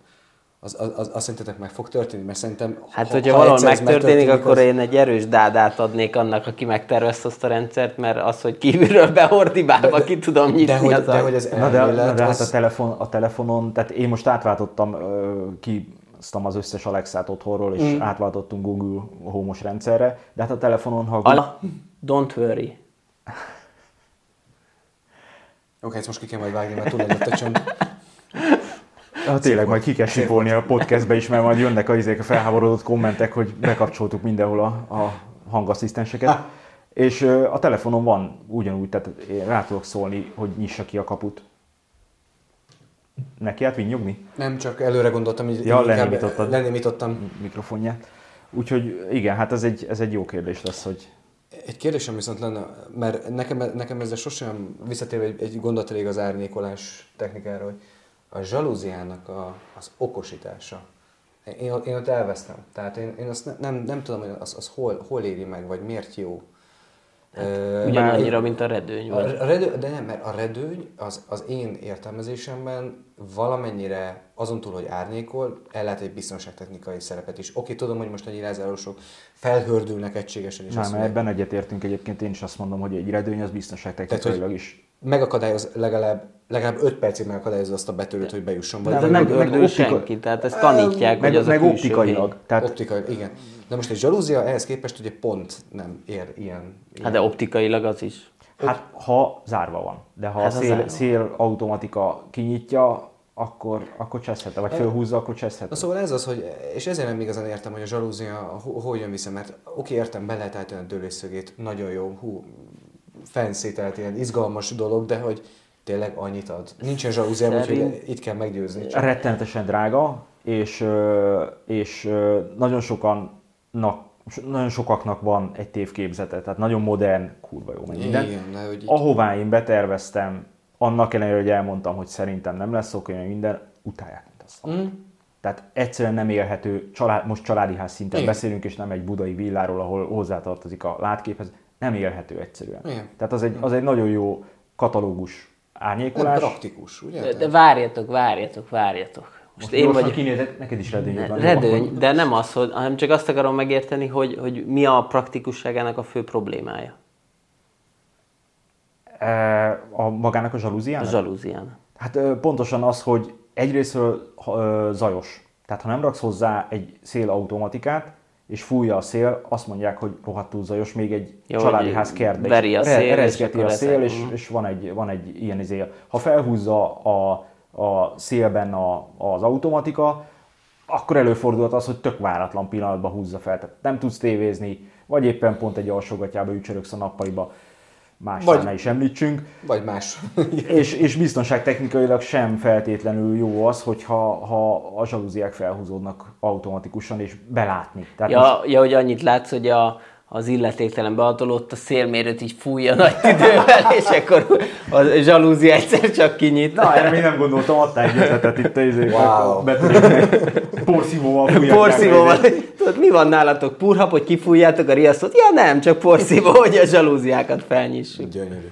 az, az, az, az szerintetek meg fog történni? Mert szerintem,
hát, ha, hogyha ha valahol megtörténik, akkor az... én egy erős dádát adnék annak, aki megtervezte azt a rendszert, mert az, hogy kívülről behordibálva ki tudom nyitni
de, hogy, az de, hogy
ez Na de, na de hát a, telefon, a telefonon, tehát én most átváltottam ki az összes Alexát otthonról, és mm. átváltottunk Google Home-os rendszerre, de hát a telefonon, ha...
Google... Don't worry. Oké,
okay, ezt most ki kell majd vágni, mert tudom, hogy
Ha tényleg majd ki kell sipolni a podcastbe is, mert majd jönnek a, izék, a felháborodott kommentek, hogy bekapcsoltuk mindenhol a, a hangasszisztenseket. Ah. És a telefonon van ugyanúgy, tehát én rá tudok szólni, hogy nyissa ki a kaput. Neki át vinnyogni?
Nem, csak előre gondoltam, hogy
ja, lenémítottad
lenémítottam
mikrofonját. Úgyhogy igen, hát ez egy, ez egy jó kérdés lesz, hogy...
Egy kérdésem viszont lenne, mert nekem, nekem ezzel sosem visszatérve egy, egy gondolat elég az árnyékolás technikára, hogy a zsalúziának a, az okosítása. Én, én ott elvesztem. Tehát én, én azt ne, nem, nem tudom, hogy az, az hol, hol éri meg, vagy miért jó.
Hát, ugyanannyira, mint a redőny.
Vagy. A, a redő, de nem, mert a redőny az, az én értelmezésemben valamennyire azon túl, hogy árnyékol, ellát egy biztonságtechnikai szerepet is. Oké, tudom, hogy most a nyilázárosok felhördülnek egységesen is.
Nem, mert ebben egyetértünk egyébként, én is azt mondom, hogy egy redőny az biztonságtechnikailag is
megakadályoz legalább legalább 5 percig megakadályozza azt a betörőt, hogy bejusson. Vagy
meg-
nem
meg optika-
senki, tehát ezt tanítják,
meg,
hogy az
meg
a
optikailag. Tehát
optikai, igen. De most egy zsalúzia ehhez képest ugye pont nem ér ilyen.
Hát de optikailag az is.
Hát ha zárva van, de ha
Hát,
a szél, szél automatika kinyitja, akkor, akkor cseszhet, vagy fölhúzza, akkor cseszhet.
Na szóval ez az, hogy, és ezért nem igazán értem, hogy a zsalúzia ho- hogy jön vissza, mert oké, értem, be lehet állítani a dőlésszögét, nagyon jó, hú, fancy, tehát ilyen izgalmas dolog, de hogy tényleg annyit ad. Nincsen
Szerint-
úgyhogy itt kell meggyőzni. Csak.
Rettenetesen drága, és, és nagyon sokannak, nagyon sokaknak van egy tévképzete, tehát nagyon modern, kurva jó meg minden.
Igen, de hogy így,
Ahová én beterveztem, annak ellenére, hogy elmondtam, hogy szerintem nem lesz oké, minden, utálják, mint a szar.
Mm.
Tehát egyszerűen nem élhető, család, most családi ház szinten
Igen.
beszélünk, és nem egy budai villáról, ahol hozzátartozik a látképhez, nem élhető egyszerűen.
Igen.
Tehát az egy, az egy nagyon jó katalógus
nem
árnyékolás.
praktikus, ugye?
De, de várjatok, várjatok, várjatok. Most én
Gyorsan
vagy...
kinézett, neked is redőnyöd van. jó?
Redőny, de nem az, hogy, hanem csak azt akarom megérteni, hogy, hogy mi a praktikusságának a fő problémája.
E, a magának a
A
zsalúziának?
zsalúzián.
Hát pontosan az, hogy egyrésztről zajos. Tehát ha nem raksz hozzá egy szélautomatikát, és fújja a szél, azt mondják, hogy rohadtul zajos, még egy
Jó,
családi ház kertbe
veri a szél, és
rezgeti a szél, és,
Mhm.
és van, egy, van egy ilyen izé. Ha felhúzza a, a szélben a, az automatika, akkor előfordulhat az, hogy tök váratlan pillanatban húzza fel. Tehát nem tudsz tévézni, vagy éppen pont egy alsógatjába ücsöröksz a nappaliba, más
Vagy-
ne is említsünk.
Vagy más.
És, és biztonságtechnikailag sem feltétlenül jó az, hogyha ha a zsalúziák felhúzódnak automatikusan, és belátni. Tehát most-
Ja, ja, hogy annyit látsz, hogy a, az illetéktelen behatolót a szélmérőt így fújja nagy tüdővel, és akkor a zsalúzia egyszer csak kinyit.
Na, erre még nem gondoltam, adtál egy ötletet itt a izék,
Wow.
Porszívóval fújják
Porszívóval. Tudod, mi van nálatok? Purhap, hogy kifújjátok a riasztót? Ja nem, csak porszívó, hogy a zsalúziákat felnyissuk.
Gyönyörű.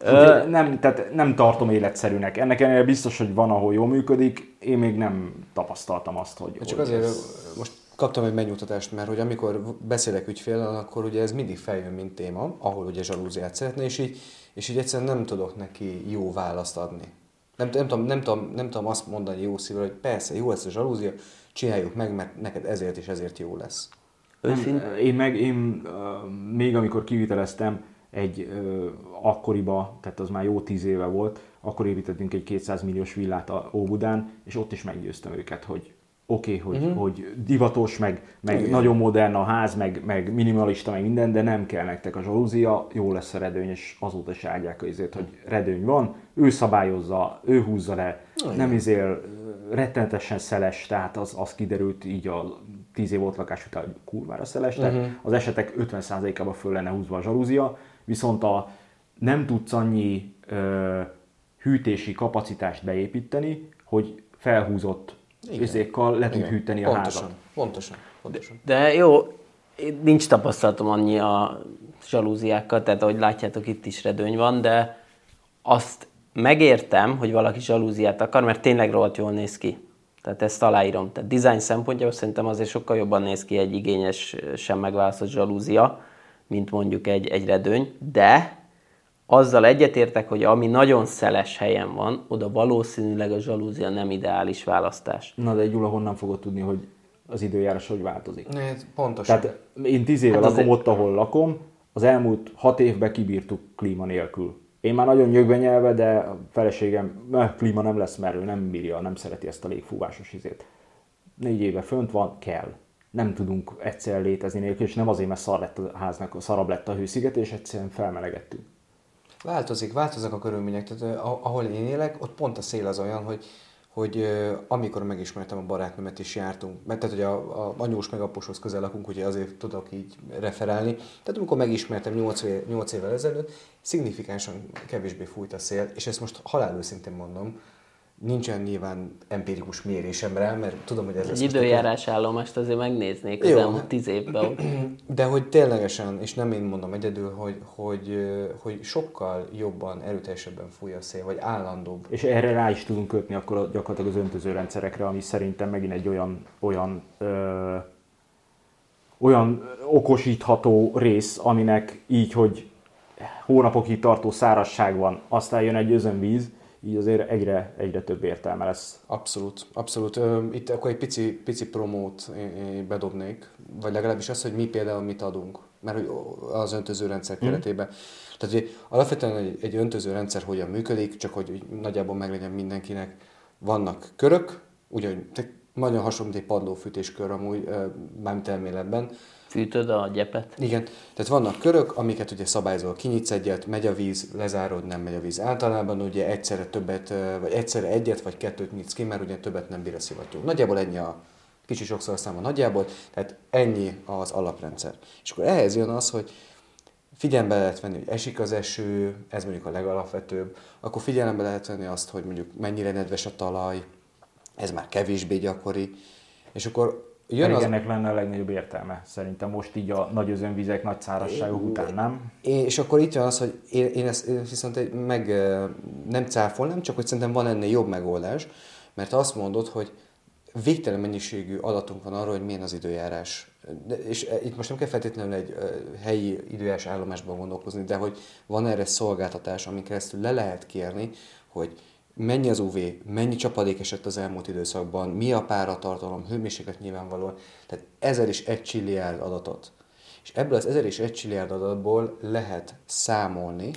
Úgyhogy nem, tehát nem tartom életszerűnek. Ennek ellenére biztos, hogy van, ahol jól működik. Én még nem tapasztaltam azt, hogy...
Csak
hogy
azért
ez-
most kaptam egy megnyugtatást, mert hogy amikor amikor ügyféllel, akkor ugye ez mindig feljön, mint téma, ahol ugye zsalúziát szeretne, és így, és így egyszerűen nem tudok neki jó választ adni. Nem, nem, tudom, nem, tudom, nem tudom azt mondani jó szívvel, hogy persze, jó lesz a zsalúzia, csináljuk meg, mert neked ezért és ezért jó lesz.
Nem, én meg, én uh, még amikor kiviteleztem egy uh, akkoriba, tehát az már jó tíz éve volt, akkor építettünk egy 200 milliós villát a Óbudán, és ott is meggyőztem őket, hogy oké, okay, hogy, uh-huh. hogy divatos, meg, meg
Igen.
nagyon modern a ház, meg, meg minimalista, meg minden, de nem kell nektek a zsalúzia, jó lesz a redőny, és azóta is áldják azért, hogy redőny van, ő szabályozza, ő húzza le, nem izél, rettenetesen szeles, tehát az, az kiderült így a 10 év volt lakás után, hogy kurvára szeles, tehát uh-huh. az esetek 50%-ában föl lenne húzva a zsalúzia, viszont a nem tudsz annyi ö, hűtési kapacitást beépíteni, hogy felhúzott
Igen.
izékkal le tud
Igen,
hűteni a
pontosan,
házat.
Pontosan, pontosan.
De jó, én- nincs tapasztalatom annyi a zsalúziákkal, tehát ahogy látjátok, itt is redőny van, de azt megértem, hogy valaki zsalúziát akar, mert tényleg rohadt jól néz ki. Tehát ezt aláírom. Tehát design szempontjából szerintem azért sokkal jobban néz ki egy igényes, sem megválasztott zsalúzia, mint mondjuk egy, egy redőny, de azzal egyetértek, hogy ami nagyon szeles helyen van, oda valószínűleg a zsalúzia nem ideális választás.
Na de Gyula, honnan fogod tudni, hogy az időjárás hogy változik?
Ne, pontosan.
Tehát én tíz éve
Hát
lakom
azért-
ott, ahol lakom, az elmúlt hat évben kibírtuk klíma nélkül. Én már nagyon nyögve nyelve, de a feleségem, eh, klíma nem lesz, mert ő nem bírja, nem szereti ezt a légfúvásos izét. Négy éve fönt van, kell. Nem tudunk egyszer létezni nélkül, és nem azért, mert szar lett a háznak, szarabb lett a hőszigetés, egyszerűen felmelegettünk.
Változik, változnak a körülmények. Tehát eh, ahol én élek, ott pont a szél az olyan, hogy, hogy amikor megismertem a barátnőmet is jártunk, mert tehát, hogy a, a anyós meg aposhoz közel lakunk, ugye azért tudok így referálni. Tehát amikor megismertem 8, év, 8 évvel ezelőtt, szignifikánsan kevésbé fújt a szél, és ezt most halálőszintén mondom, nincsen nyilván empirikus mérésem rá, mert tudom, hogy ez lesz
Egy időjárás állomást azért megnéznék az
Jó.
elmúlt tíz évben.
De hogy ténylegesen, és nem én mondom egyedül, hogy, hogy, hogy sokkal jobban, erőteljesebben fúj a szél, vagy állandóbb.
És erre rá is tudunk kötni akkor gyakorlatilag az öntözőrendszerekre, ami szerintem megint egy olyan, olyan, ö, olyan okosítható rész, aminek így, hogy hónapokig tartó szárazság van, aztán jön egy özönvíz, így azért egyre, egyre több értelme lesz.
Abszolút, abszolút. Itt akkor egy pici, pici promót bedobnék, vagy legalábbis az, hogy mi például mit adunk, mert hogy az öntözőrendszer mhm. keretében. Mm. Tehát hogy alapvetően egy, egy öntözőrendszer hogyan működik, csak hogy nagyjából meglegyen mindenkinek. Vannak körök, ugyanúgy nagyon hasonló, mint egy padlófűtéskör amúgy, mármint elméletben.
Fűtöd a gyepet?
Igen. Tehát vannak körök, amiket ugye szabályozol, kinyitsz egyet, megy a víz, lezárod, nem megy a víz. Általában ugye egyszerre többet, vagy egyszerre egyet vagy kettőt nyitsz ki, mert ugye többet nem bír a szivattyú. Nagyjából ennyi a kicsi sokszor száma nagyjából, tehát ennyi az alaprendszer. És akkor ehhez jön az, hogy figyelembe lehet venni, hogy esik az eső, ez mondjuk a legalapvetőbb, akkor figyelembe lehet venni azt, hogy mondjuk mennyire nedves a talaj, ez már kevésbé gyakori, és akkor
jön Pedig az... ennek lenne a legnagyobb értelme, szerintem most így a nagy özönvizek, nagy szárazságok é, után, nem?
És akkor itt jön az, hogy én, én ezt viszont meg nem cáfolnám, csak hogy szerintem van ennél jobb megoldás, mert azt mondod, hogy végtelen mennyiségű adatunk van arról, hogy milyen az időjárás. De, és itt most nem kell feltétlenül egy helyi időjárás állomásban gondolkozni, de hogy van erre szolgáltatás, amin keresztül le lehet kérni, hogy mennyi az UV, mennyi csapadék esett az elmúlt időszakban, mi a páratartalom, hőmérséklet nyilvánvalóan. Tehát ezer és egy csilliárd adatot. És ebből az ezer és egy csilliárd adatból lehet számolni,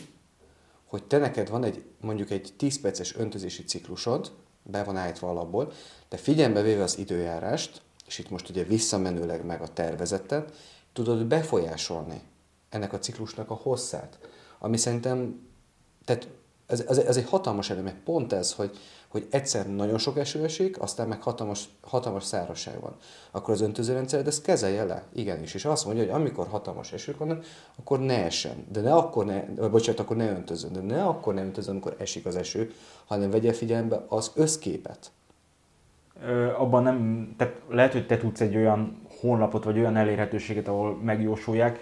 hogy te neked van egy mondjuk egy 10 perces öntözési ciklusod, be van állítva alapból, de figyelembe véve az időjárást, és itt most ugye visszamenőleg meg a tervezetet, tudod befolyásolni ennek a ciklusnak a hosszát. Ami szerintem, tehát ez, ez, ez egy hatalmas mert pont ez, hogy, hogy egyszer nagyon sok eső esik, aztán meg hatalmas, hatalmas szárazság van. Akkor az öntözőrendszered ezt kezelje le, igenis, és azt mondja, hogy amikor hatalmas esők vannak, akkor ne essen, de ne akkor ne, bocsánat, akkor ne öntözön, de ne akkor ne öntözön, amikor esik az eső, hanem vegye figyelembe az összképet.
Ö, abban nem, tehát lehet, hogy te tudsz egy olyan honlapot, vagy olyan elérhetőséget, ahol megjósolják,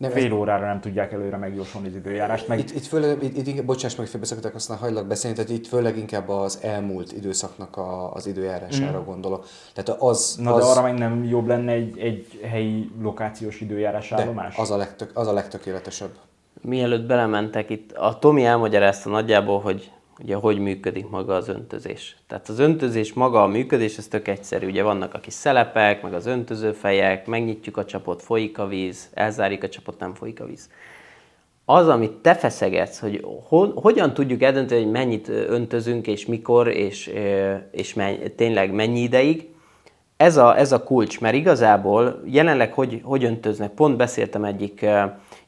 nem, fél ez... órára nem tudják előre megjósolni az időjárást. Meg...
Itt, itt főleg, itt, itt, bocsáss meg, félbeszakítok, aztán hajlak beszélni, tehát itt főleg inkább az elmúlt időszaknak a, az időjárására mm. gondolok. Tehát az,
Na az... de arra meg nem jobb lenne egy, egy helyi lokációs időjárás állomás?
az a, legtök, az a legtökéletesebb.
Mielőtt belementek itt, a Tomi elmagyarázta nagyjából, hogy ugye hogy működik maga az öntözés. Tehát az öntözés maga a működés, ez tök egyszerű. Ugye vannak a kis szelepek, meg az öntözőfejek, megnyitjuk a csapot, folyik a víz, elzárjuk a csapot, nem folyik a víz. Az, amit te feszegetsz, hogy ho- hogyan tudjuk eldönteni, hogy mennyit öntözünk, és mikor, és, és menny- tényleg mennyi ideig, ez a, ez a kulcs, mert igazából jelenleg hogy, hogy öntöznek, pont beszéltem egyik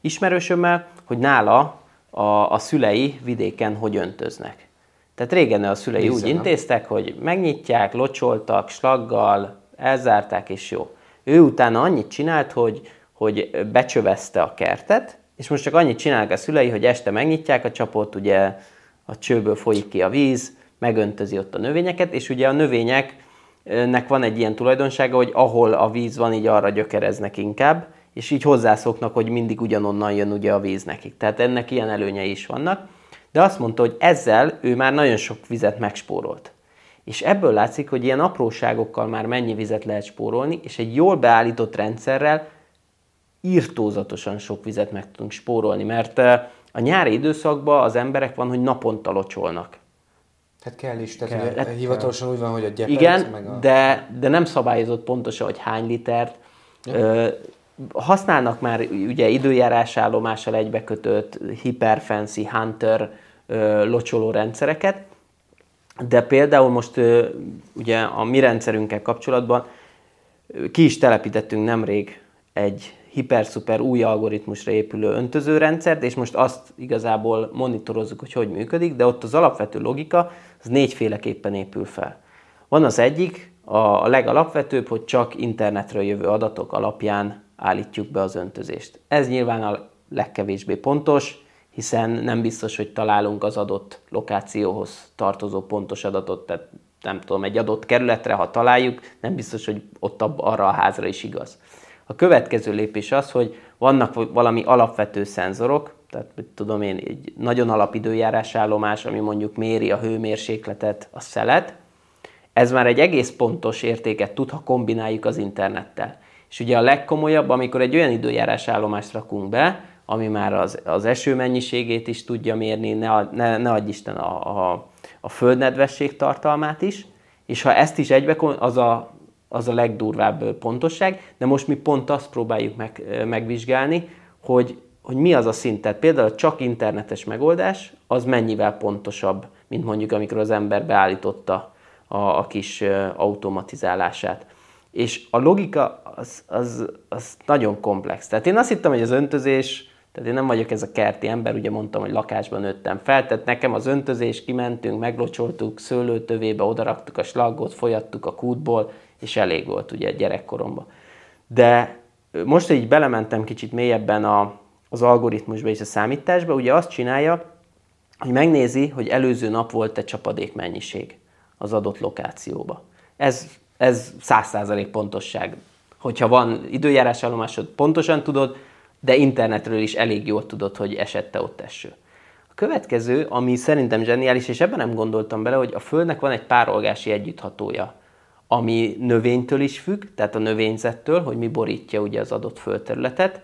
ismerősömmel, hogy nála a, a szülei vidéken hogy öntöznek. Tehát régen a szülei Bizony. úgy intéztek, hogy megnyitják, locsoltak, slaggal, elzárták, és jó. Ő utána annyit csinált, hogy, hogy becsövezte a kertet, és most csak annyit csinálnak a szülei, hogy este megnyitják a csapot, ugye a csőből folyik ki a víz, megöntözi ott a növényeket, és ugye a növényeknek van egy ilyen tulajdonsága, hogy ahol a víz van, így arra gyökereznek inkább, és így hozzászoknak, hogy mindig ugyanonnan jön ugye a víz nekik. Tehát ennek ilyen előnyei is vannak. De azt mondta, hogy ezzel ő már nagyon sok vizet megspórolt. És ebből látszik, hogy ilyen apróságokkal már mennyi vizet lehet spórolni, és egy jól beállított rendszerrel írtózatosan sok vizet meg tudunk spórolni, mert a nyári időszakban az emberek van, hogy naponta locsolnak.
Hát kell is, tehát kell, hát hivatalosan úgy van, hogy a gyepet,
Igen, meg a... de, de nem szabályozott pontosan, hogy hány litert. Ja használnak már ugye időjárásállomással egybekötött Hyperfancy Hunter locsoló rendszereket, de például most ugye a mi rendszerünkkel kapcsolatban ki is telepítettünk nemrég egy hiper-szuper új algoritmusra épülő öntözőrendszert, és most azt igazából monitorozzuk, hogy hogy működik, de ott az alapvető logika az négyféleképpen épül fel. Van az egyik, a legalapvetőbb, hogy csak internetről jövő adatok alapján állítjuk be az öntözést. Ez nyilván a legkevésbé pontos, hiszen nem biztos, hogy találunk az adott lokációhoz tartozó pontos adatot, tehát nem tudom, egy adott kerületre, ha találjuk, nem biztos, hogy ott arra a házra is igaz. A következő lépés az, hogy vannak valami alapvető szenzorok, tehát tudom én, egy nagyon alapidőjárás állomás, ami mondjuk méri a hőmérsékletet, a szelet, ez már egy egész pontos értéket tud, ha kombináljuk az internettel. És ugye a legkomolyabb, amikor egy olyan időjárás állomást rakunk be, ami már az, az eső mennyiségét is tudja mérni, ne, ne, ne adj Isten a, a, a földnedvesség tartalmát is, és ha ezt is egybe, az a, az a legdurvább pontosság, de most mi pont azt próbáljuk meg, megvizsgálni, hogy, hogy mi az a szint. Tehát például csak internetes megoldás, az mennyivel pontosabb, mint mondjuk amikor az ember beállította a, a kis automatizálását. És a logika az, az, az nagyon komplex. Tehát én azt hittem, hogy az öntözés, tehát én nem vagyok ez a kerti ember, ugye mondtam, hogy lakásban nőttem fel, tehát nekem az öntözés, kimentünk, meglocsoltuk, szőlőtövébe, odaraktuk a slaggot, folyattuk a kútból, és elég volt ugye gyerekkoromban. De most, hogy így belementem kicsit mélyebben a, az algoritmusba és a számításba, ugye azt csinálja, hogy megnézi, hogy előző nap volt-e csapadék mennyiség az adott lokációba. Ez, ez 100% pontosság. Hogyha van időjárás állomásod, pontosan tudod, de internetről is elég jól tudod, hogy esette ott eső. A következő, ami szerintem zseniális, és ebben nem gondoltam bele, hogy a Földnek van egy párolgási együtthatója, ami növénytől is függ, tehát a növényzettől, hogy mi borítja ugye az adott földterületet,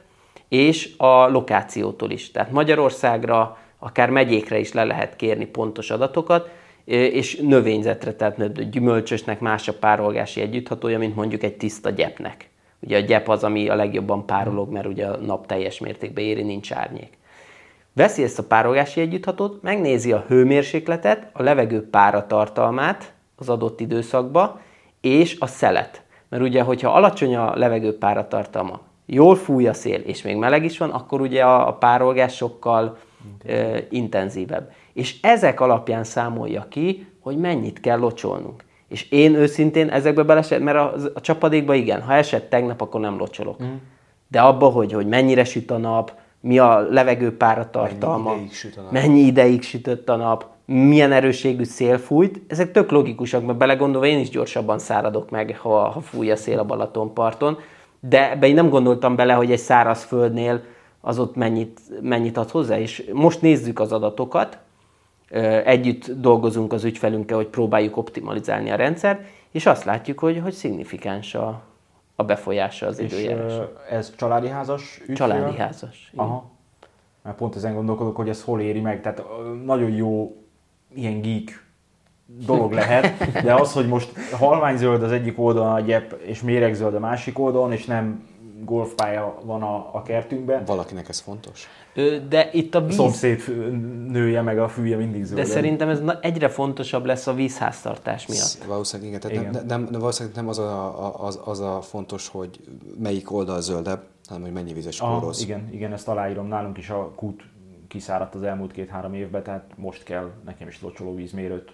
és a lokációtól is. Tehát Magyarországra, akár megyékre is le lehet kérni pontos adatokat, és növényzetre, tehát gyümölcsösnek más a párolgási együtthatója, mint mondjuk egy tiszta gyepnek. Ugye a gyep az, ami a legjobban párolog, mert ugye a nap teljes mértékben éri, nincs árnyék. Veszi ezt a párolgási együtthatót, megnézi a hőmérsékletet, a levegő páratartalmát az adott időszakba, és a szelet. Mert ugye, hogyha alacsony a levegő páratartalma, jól fúj a szél, és még meleg is van, akkor ugye a, a párolgás sokkal ö, intenzívebb. És ezek alapján számolja ki, hogy mennyit kell locsolnunk. És én őszintén ezekbe belesett, mert a, a csapadékba igen, ha esett tegnap, akkor nem locsolok. Mm. De abba, hogy, hogy mennyire süt a nap, mi a levegő páratartalma, mennyi ideig, süt a nap. mennyi ideig sütött a nap, milyen erőségű szél fújt, ezek tök logikusak, mert belegondolva én is gyorsabban száradok meg, ha, ha fúj a szél a Balatonparton, de ebbe én nem gondoltam bele, hogy egy száraz földnél az ott mennyit, mennyit ad hozzá, és most nézzük az adatokat, együtt dolgozunk az ügyfelünkkel, hogy próbáljuk optimalizálni a rendszert, és azt látjuk, hogy, hogy szignifikáns a, a befolyása az időjárásra.
ez családi házas
ügyfél? Családi házas.
Aha. Mert pont ezen gondolkodok, hogy ez hol éri meg. Tehát nagyon jó ilyen geek dolog lehet, de az, hogy most halványzöld az egyik oldalon a gyep, és méregzöld a másik oldalon, és nem golfpálya van a, a kertünkben.
Valakinek ez fontos.
De itt a víz...
A szomszéd nője meg a fűje mindig zöld.
De szerintem ez egyre fontosabb lesz a vízháztartás miatt.
Valószínűleg igen. Tehát igen. Nem, nem, valószínűleg nem az a, az, az a fontos, hogy melyik oldal zöldebb, hanem hogy mennyi vizes
spóroz. Igen, igen, ezt aláírom. Nálunk is a kút kiszáradt az elmúlt két-három évben, tehát most kell nekem is locsoló vízmérőt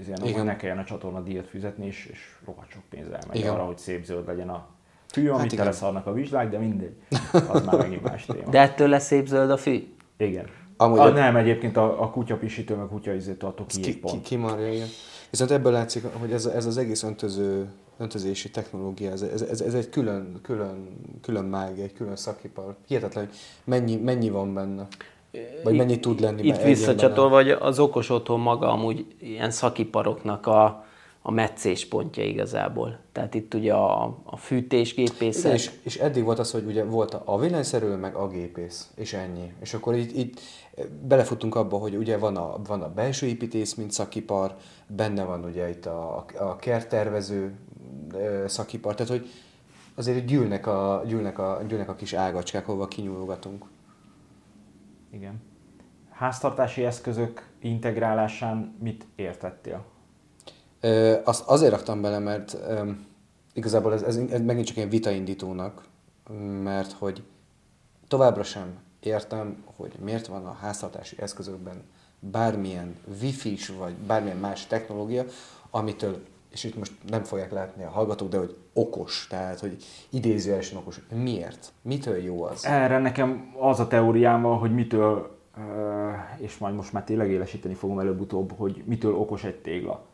ezért Igen. ne kelljen a csatorna díjat fizetni, és, és rohadt sok pénz elmegy arra, hogy szép zöld legyen a fű, amit hát teleszarnak a vizsgák, de mindegy, az már megint más téma.
De ettől lesz szép zöld a fű?
Igen. Amúgy a, a, nem, egyébként a, a kutyapisítő, meg kutyaizét attól ki, ki,
pont. Ki, kimarja, igen. Viszont ebből látszik, hogy ez, ez az egész öntöző, öntözési technológia, ez, ez, ez, ez egy külön, külön, külön mágia, egy külön szakipar. Hihetetlen, hogy mennyi, mennyi van benne. Vagy mennyi tud lenni?
Itt visszacsatolva, vagy az okos otthon maga amúgy ilyen szakiparoknak a, a meccés pontja igazából. Tehát itt ugye a, a fűtésgépészet. Igen,
és, és eddig volt az, hogy ugye volt a villanyszerelő, meg a gépész, és ennyi. És akkor itt, itt belefutunk abba, hogy ugye van a, van a belső építész, mint szakipar, benne van ugye itt a, a kerttervező szakipar, tehát hogy azért gyűlnek a, gyűlnek a, gyűlnek a kis ágacskák, ahova kinyúlgatunk.
Igen. Háztartási eszközök integrálásán mit értettél?
Azt azért raktam bele, mert igazából ez, ez, ez megint csak ilyen vitaindítónak, mert hogy továbbra sem értem, hogy miért van a háztartási eszközökben bármilyen wifi vagy bármilyen más technológia, amitől, és itt most nem fogják látni a hallgatók, de hogy okos, tehát hogy idézőjelesen okos. Miért? Mitől jó az?
Erre nekem az a teóriám van, hogy mitől, és majd most már tényleg élesíteni fogom előbb-utóbb, hogy mitől okos egy tégla.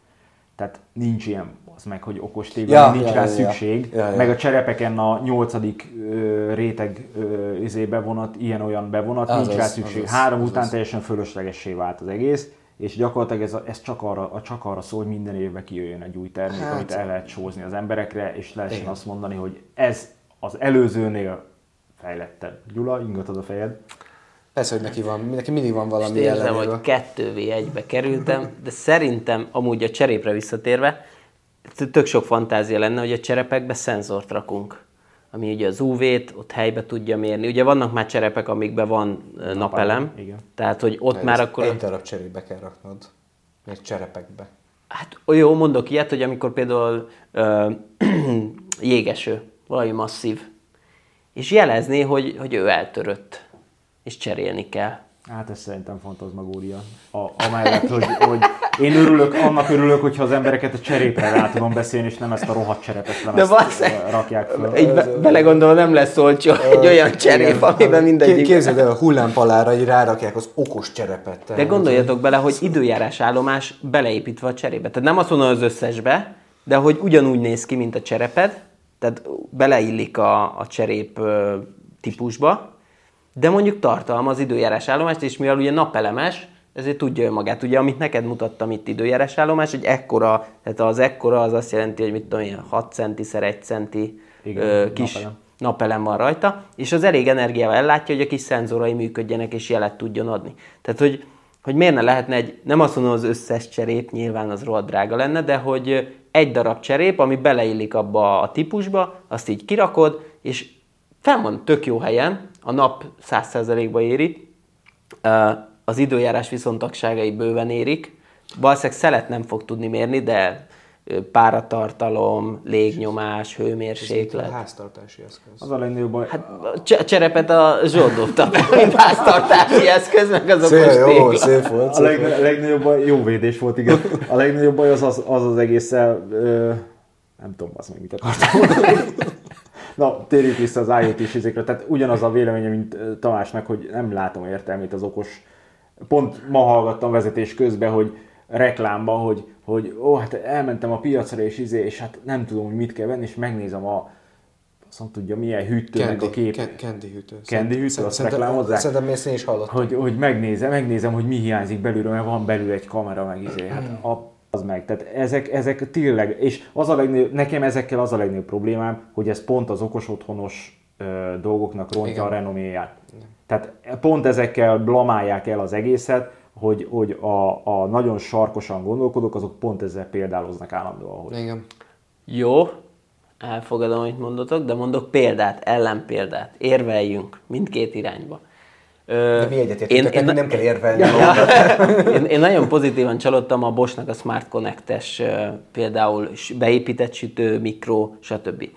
Tehát nincs ilyen, az meg, hogy okos tégla, ja, nincs ja, rá ja, szükség. Ja, ja. Meg a cserepeken a nyolcadik ö, réteg ö, izé bevonat, ilyen-olyan bevonat, az nincs az, rá szükség. Az, Három az, után az. teljesen fölöslegessé vált az egész, és gyakorlatilag ez, ez csak, arra, csak arra szól, hogy minden évben kijöjjön egy új termék, hát, amit el lehet sózni az emberekre, és lehessen azt mondani, hogy ez az előzőnél fejlettebb. Gyula, ingatod a fejed.
Persze, hogy neki, van, neki mindig van valami
Most érzem, hogy 2 v 1 kerültem, de szerintem amúgy a cserépre visszatérve, tök sok fantázia lenne, hogy a cserepekbe szenzort rakunk ami ugye az UV-t ott helybe tudja mérni. Ugye vannak már cserepek, amikben van napelem, napelem
igen.
tehát hogy ott
Ez
már akkor...
Egy darab cserébe kell raknod. Még cserepekbe.
Hát jó, mondok ilyet, hogy amikor például ö, jégeső, valami masszív, és jelezné, hogy, hogy ő eltörött, és cserélni kell.
Hát ez szerintem fantazmagória. A, amellett, hogy, hogy én örülök, annak örülök, hogyha az embereket a cserépre rá tudom beszélni, és nem ezt a rohadt cserepes lemezt
basszeg!
rakják föl.
Így be, belegondolom, nem lesz olcsó egy olyan cserép, amiben mindegyik...
Képzeld el, a hullámpalára így rárakják az okos cserepet.
De gondoljatok bele, hogy időjárás állomás beleépítve a cserébe. Tehát nem azt mondom az összesbe, de hogy ugyanúgy néz ki, mint a csereped, tehát beleillik a, a cserép típusba, de mondjuk tartalmaz időjárás állomást, és mivel ugye napelemes, ezért tudja önmagát. Ugye, amit neked mutattam itt időjárás állomás, hogy ekkora, tehát az ekkora az azt jelenti, hogy mit tudom én, 6 centi szer 1 centi
Igen,
ö, kis
napelem.
napelem van rajta, és az elég energiával ellátja, hogy a kis szenzorai működjenek és jelet tudjon adni. Tehát, hogy, hogy miért ne lehetne egy, nem azt mondom az összes cserép, nyilván az rohadt drága lenne, de hogy egy darab cserép, ami beleillik abba a típusba, azt így kirakod, és fenn van tök jó helyen, a nap 100%-ba éri, az időjárás viszontagságai bőven érik, valószínűleg szelet nem fog tudni mérni, de páratartalom, légnyomás,
A
hőmérséklet.
háztartási eszköz.
Az a legnagyobb baj,
Hát a cse- cserepet a Zsolt dobta be, mint háztartási eszköz, meg az okos
Szép, jó,
tégla.
szép volt.
A
Szép
leg,
volt.
legnagyobb baj, jó védés volt, igen. A legnagyobb baj az az az, az egésszel, ö, nem tudom, azt meg mit akartam mondani. Na, térjük vissza az IoT-s izékre. Tehát ugyanaz a véleménye, mint Tamásnak, hogy nem látom értelmét az okos. Pont ma hallgattam vezetés közben, hogy reklámban, hogy, hogy ó, hát elmentem a piacra, és izé, és hát nem tudom, hogy mit kell venni, és megnézem a azt tudja, milyen hűtőnek a kép.
Ken- Candy hűtő.
Candy hűtő, azt reklámozzák?
Szerintem ezt én is hallottam.
hogy, hogy megnézem, megnézem, hogy mi hiányzik belülről, mert van belül egy kamera, meg izé, hát a, az meg. Tehát ezek, ezek tényleg, és az a legnagyobb, nekem ezekkel az a legnagyobb problémám, hogy ez pont az okos otthonos ö, dolgoknak rontja
Igen.
a renoméját. Tehát pont ezekkel blamálják el az egészet, hogy, hogy a, a nagyon sarkosan gondolkodók, azok pont ezzel példáloznak állandóan. Hogy
Igen.
Jó, elfogadom, amit mondotok, de mondok példát, ellenpéldát. Érveljünk mindkét irányba.
De mi egyetértünk, én, nem kell érvelni.
én, én nagyon pozitívan csalódtam a Boschnak a Smart Connect-es például beépített sütő, mikro, stb.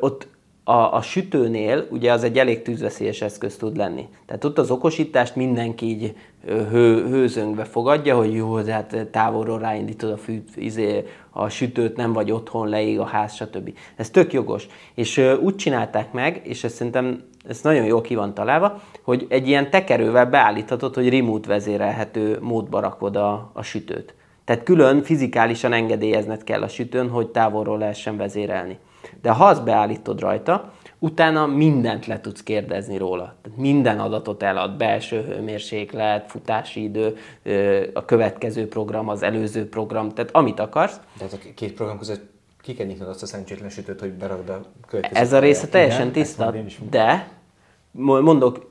Ott a, a sütőnél ugye az egy elég tűzveszélyes eszköz tud lenni. Tehát ott az okosítást mindenki így hő, hőzöngve fogadja, hogy jó, de hát távolról ráindítod a, fű, izé, a sütőt, nem vagy otthon, leég a ház, stb. Ez tök jogos. És úgy csinálták meg, és ez szerintem ez nagyon jól ki van találva, hogy egy ilyen tekerővel beállíthatod, hogy remote vezérelhető módba rakod a, a sütőt. Tehát külön fizikálisan engedélyezned kell a sütőn, hogy távolról lehessen vezérelni. De ha azt beállítod rajta, utána mindent le tudsz kérdezni róla. Tehát minden adatot elad, belső hőmérséklet, futási idő, a következő program, az előző program, tehát amit akarsz.
Ez a két program között ki kell nyitnod azt a szerencsétlen sütőt, hogy berakd a következő
Ez a része teljesen
Igen,
tiszta, de mo- mondok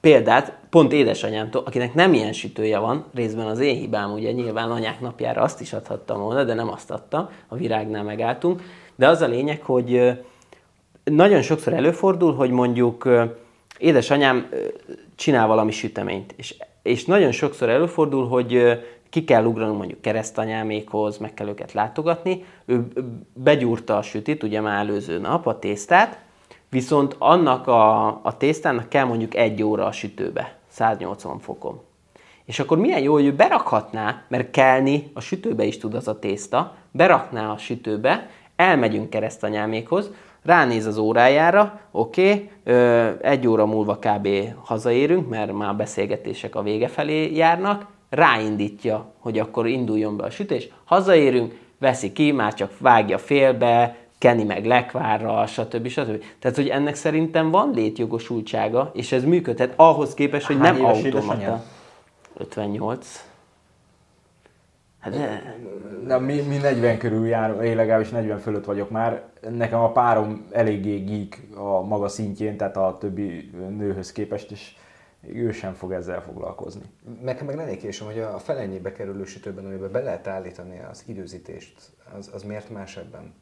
példát, pont édesanyámtól, akinek nem ilyen sütője van, részben az én hibám, ugye nyilván anyák napjára azt is adhattam volna, de nem azt adtam, a virágnál megálltunk. De az a lényeg, hogy nagyon sokszor előfordul, hogy mondjuk édesanyám csinál valami süteményt, és, és nagyon sokszor előfordul, hogy ki kell ugranunk mondjuk keresztanyámékhoz, meg kell őket látogatni, ő begyúrta a sütit, ugye már előző nap, a tésztát, viszont annak a, a tésztának kell mondjuk egy óra a sütőbe, 180 fokon. És akkor milyen jó, hogy ő berakhatná, mert kelni a sütőbe is tud az a tészta, berakná a sütőbe, elmegyünk keresztanyámékhoz, ránéz az órájára, oké, okay, egy óra múlva kb. hazaérünk, mert már beszélgetések a vége felé járnak, ráindítja, hogy akkor induljon be a sütés, hazaérünk, veszi ki, már csak vágja félbe, keni meg lekvárra, stb. stb. Tehát, hogy ennek szerintem van létjogosultsága, és ez működhet ahhoz képest, hogy
Hány
nem
éves
automata.
édesanyád?
58. Hát de,
Na, mi, mi 40 körül jár, én legalábbis 40 fölött vagyok már. Nekem a párom eléggé geek a maga szintjén, tehát a többi nőhöz képest is. Ő sem fog ezzel foglalkozni.
Meg, meg lennék késem, hogy a fele ennyibe kerülő sütőben, amiben be lehet állítani az időzítést, az, az miért más ebben?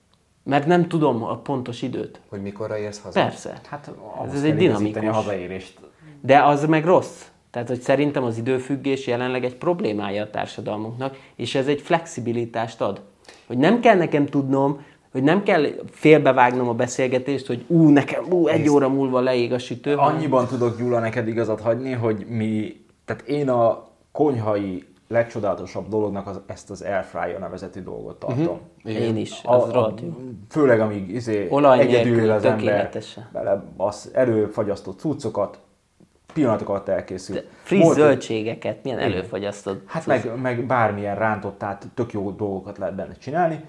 Mert nem tudom a pontos időt.
Hogy mikorra érsz haza?
Persze.
Hát
ez, ez egy dinamikus.
a hazaérést.
De az meg rossz. Tehát, hogy szerintem az időfüggés jelenleg egy problémája a társadalmunknak, és ez egy flexibilitást ad. Hogy nem kell nekem tudnom, hogy nem kell félbevágnom a beszélgetést, hogy ú, nekem ú, egy óra múlva leég a sütő.
Annyiban tudok Gyula neked igazat hagyni, hogy mi, tehát én a konyhai legcsodálatosabb dolognak az, ezt az airfryer nevezetű dolgot tartom.
Uh-huh. Én is, az a, a,
Főleg amíg izé,
Olaj
egyedül az ember bele az előfagyasztott cuccokat, pillanatok alatt elkészül.
De friss
Volt-
zöldségeket milyen
Igen.
előfagyasztod?
Hát meg, meg bármilyen rántott, tehát tök jó dolgokat lehet benne csinálni.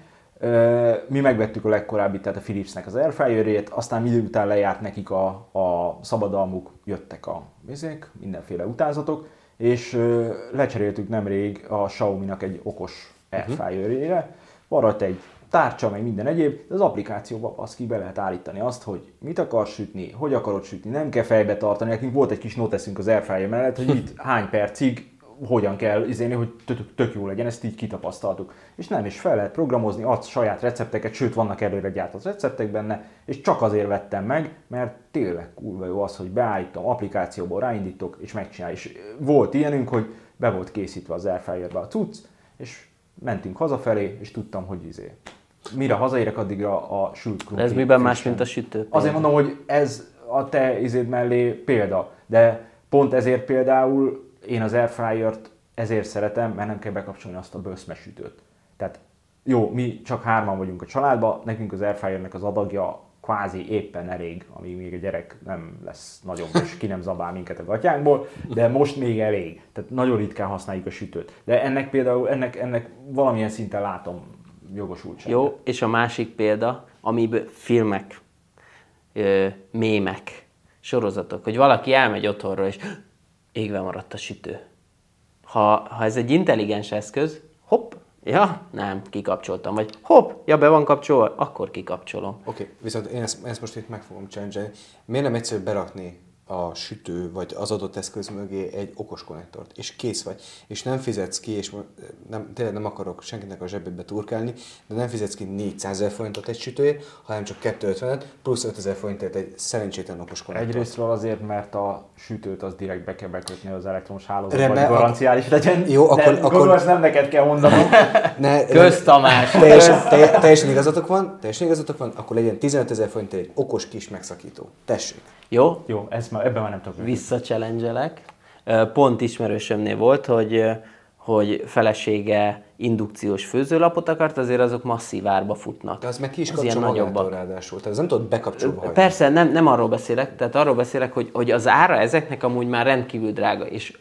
Mi megvettük a legkorábbi, tehát a Philipsnek az airfryerét, aztán idő után lejárt nekik a, a szabadalmuk, jöttek a vizék, mindenféle utázatok, és lecseréltük nemrég a Xiaomi-nak egy okos airfryerére. Van rajta egy tárcsa, meg minden egyéb, de az applikációba az ki be lehet állítani azt, hogy mit akarsz sütni, hogy akarod sütni, nem kell fejbe tartani. Nekünk volt egy kis noteszünk az airfryer mellett, hogy itt hány percig hogyan kell izélni, hogy tök, tök jó legyen, ezt így kitapasztaltuk. És nem, és fel lehet programozni, adsz saját recepteket, sőt vannak előre gyártott receptek benne, és csak azért vettem meg, mert tényleg kurva jó az, hogy beállítom, applikációból ráindítok, és megcsinálj. És volt ilyenünk, hogy be volt készítve az airfryerbe a cucc, és mentünk hazafelé, és tudtam, hogy izé. Mire hazaérek, addigra a sült krumpli
ez miben más, mint a sütő?
Azért mondom, hogy ez a te izéd mellé példa, de pont ezért például én az airfryert ezért szeretem, mert nem kell bekapcsolni azt a bőszmesütőt. Tehát jó, mi csak hárman vagyunk a családban, nekünk az airfryernek az adagja kvázi éppen elég, amíg még a gyerek nem lesz nagyobb, és ki nem zabál minket a gatyánkból, de most még elég. Tehát nagyon ritkán használjuk a sütőt. De ennek például, ennek, ennek valamilyen szinten látom jogosultságot.
Jó, és a másik példa, amiből filmek, ö, mémek, sorozatok, hogy valaki elmegy otthonról, és égve maradt a sütő. Ha, ha ez egy intelligens eszköz, hopp, ja, nem, kikapcsoltam, vagy hopp, ja, be van kapcsolva, akkor kikapcsolom.
Oké, okay, viszont én ezt, ezt most itt meg fogom challenge Miért nem egyszerű berakni a sütő, vagy az adott eszköz mögé egy okos konnektort, és kész vagy, és nem fizetsz ki, és nem, tényleg nem akarok senkinek a zsebébe turkálni, de nem fizetsz ki 400 ezer forintot egy sütőért, hanem csak 250 plusz 5000 forintért egy szerencsétlen okos konnektort.
Egyrésztről azért, mert a sütőt az direkt be kell bekötni az elektromos hálózatba,
Rendben,
hogy garanciális legyen.
Jó,
de
akkor- akkor-
Gondolom, ezt nem neked kell mondanom.
Ne,
Kösz Tamás!
Teljesen, telj, teljesen igazatok van, teljesen igazatok van, akkor legyen 15 ezer forintért egy okos kis megszakító. Tessék.
Jó,
Jó, ezt már, ebben már nem tudok.
visszachallengelek. Ö, Pont ismerősömnél volt, hogy, hogy felesége indukciós főzőlapot akart, azért azok masszív árba futnak.
De az meg ki is kapcsol magától ráadásul. Tehát ez nem tudod bekapcsolva.
Persze, nem, nem arról beszélek, tehát arról beszélek, hogy, hogy az ára ezeknek amúgy már rendkívül drága, és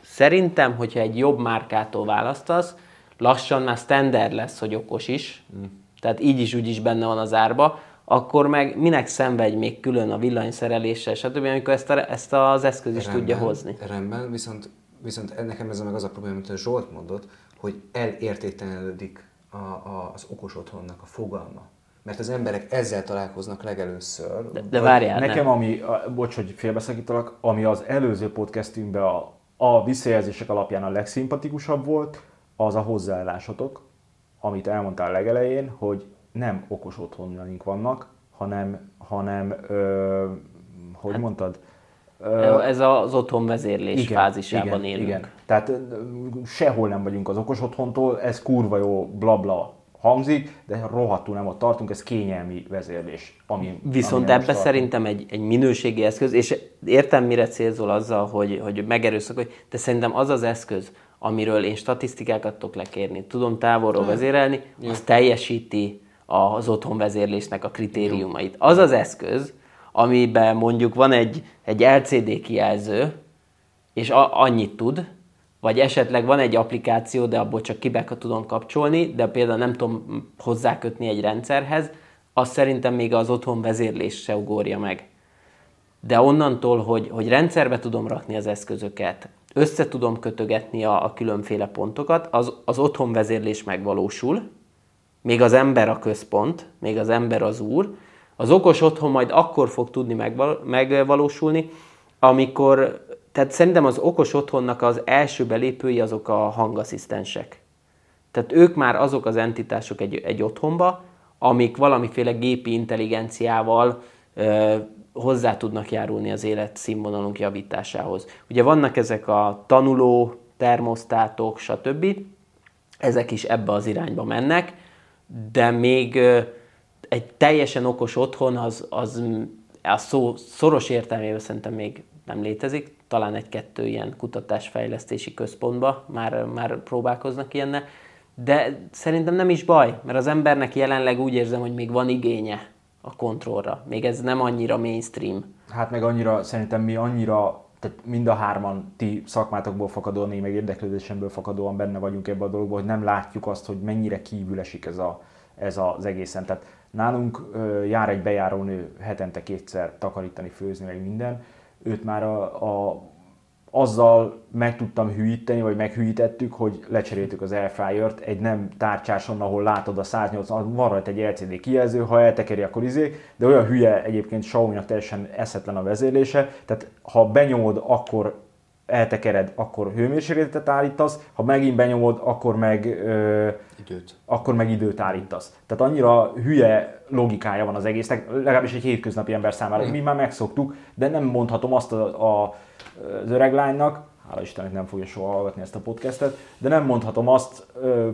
szerintem, hogyha egy jobb márkától választasz, lassan már standard lesz, hogy okos is, mm. tehát így is úgy is benne van az árba, akkor meg minek szenvedj még külön a villanyszereléssel, stb., amikor ezt, a, ezt az eszköz is tudja hozni.
Rendben, viszont, viszont nekem ez meg az a probléma, amit a Zsolt mondott, hogy elértéktelenedik a, a, az okos otthonnak a fogalma. Mert az emberek ezzel találkoznak legelőször.
De, de várjál,
Nekem,
nem.
ami, a, bocs, hogy félbeszakítalak, ami az előző podcastünkben a, a visszajelzések alapján a legszimpatikusabb volt, az a hozzáállásotok, amit elmondtál legelején, hogy nem okos otthonjaink vannak, hanem, hanem ö, hogy mondtad? Ö,
Ez az otthon vezérlés fázisában élünk.
Igen. Tehát sehol nem vagyunk az okos otthontól, ez kurva jó blabla hangzik, de rohadtul nem ott tartunk, ez kényelmi vezérlés. Ami,
Viszont
ami
ebbe szerintem egy, egy minőségi eszköz, és értem, mire célzol azzal, hogy, hogy megerőszakolj, de szerintem az az eszköz, amiről én statisztikákat tudok lekérni, tudom távolról vezérelni, az teljesíti az otthon vezérlésnek a kritériumait. Az az eszköz, amiben mondjuk van egy, egy LCD kijelző, és a, annyit tud, vagy esetleg van egy applikáció, de abból csak kibe tudom kapcsolni, de például nem tudom hozzákötni egy rendszerhez, azt szerintem még az otthon vezérlés se ugorja meg. De onnantól, hogy, hogy rendszerbe tudom rakni az eszközöket, össze tudom kötögetni a, a különféle pontokat, az, az otthon vezérlés megvalósul, még az ember a központ, még az ember az úr, az okos otthon majd akkor fog tudni megval- megvalósulni, amikor tehát szerintem az okos otthonnak az első belépői azok a hangasszisztensek. Tehát ők már azok az entitások egy, egy otthonba, amik valamiféle gépi intelligenciával ö, hozzá tudnak járulni az életszínvonalunk javításához. Ugye vannak ezek a tanuló termosztátok, stb. Ezek is ebbe az irányba mennek, de még egy teljesen okos otthon az, az a szó szoros értelmében szerintem még nem létezik. Talán egy-kettő ilyen kutatásfejlesztési központba már, már próbálkoznak ilyenne. De szerintem nem is baj, mert az embernek jelenleg úgy érzem, hogy még van igénye a kontrollra. Még ez nem annyira mainstream.
Hát meg annyira, szerintem mi annyira, tehát mind a hárman ti szakmátokból fakadóan, én meg érdeklődésemből fakadóan benne vagyunk ebben a dologban, hogy nem látjuk azt, hogy mennyire kívül esik ez, a, ez az egészen. Tehát nálunk jár egy bejárónő hetente kétszer takarítani, főzni, meg minden. Őt már a, a azzal meg tudtam hűíteni, vagy meghűítettük, hogy lecseréltük az Airfryer-t egy nem tárcsáson, ahol látod a 180, van rajta egy LCD kijelző, ha eltekeri, akkor izé, de olyan hülye egyébként Xiaomi-nak teljesen eszetlen a vezérlése, tehát ha benyomod, akkor eltekered, akkor hőmérsékletet állítasz, ha megint benyomod, akkor meg, ö, időt. akkor meg időt állítasz. Tehát annyira hülye logikája van az egésznek, legalábbis egy hétköznapi ember számára, mi már megszoktuk, de nem mondhatom azt a, a az öreg lánynak, hála Istennek nem fogja soha hallgatni ezt a podcastet, de nem mondhatom azt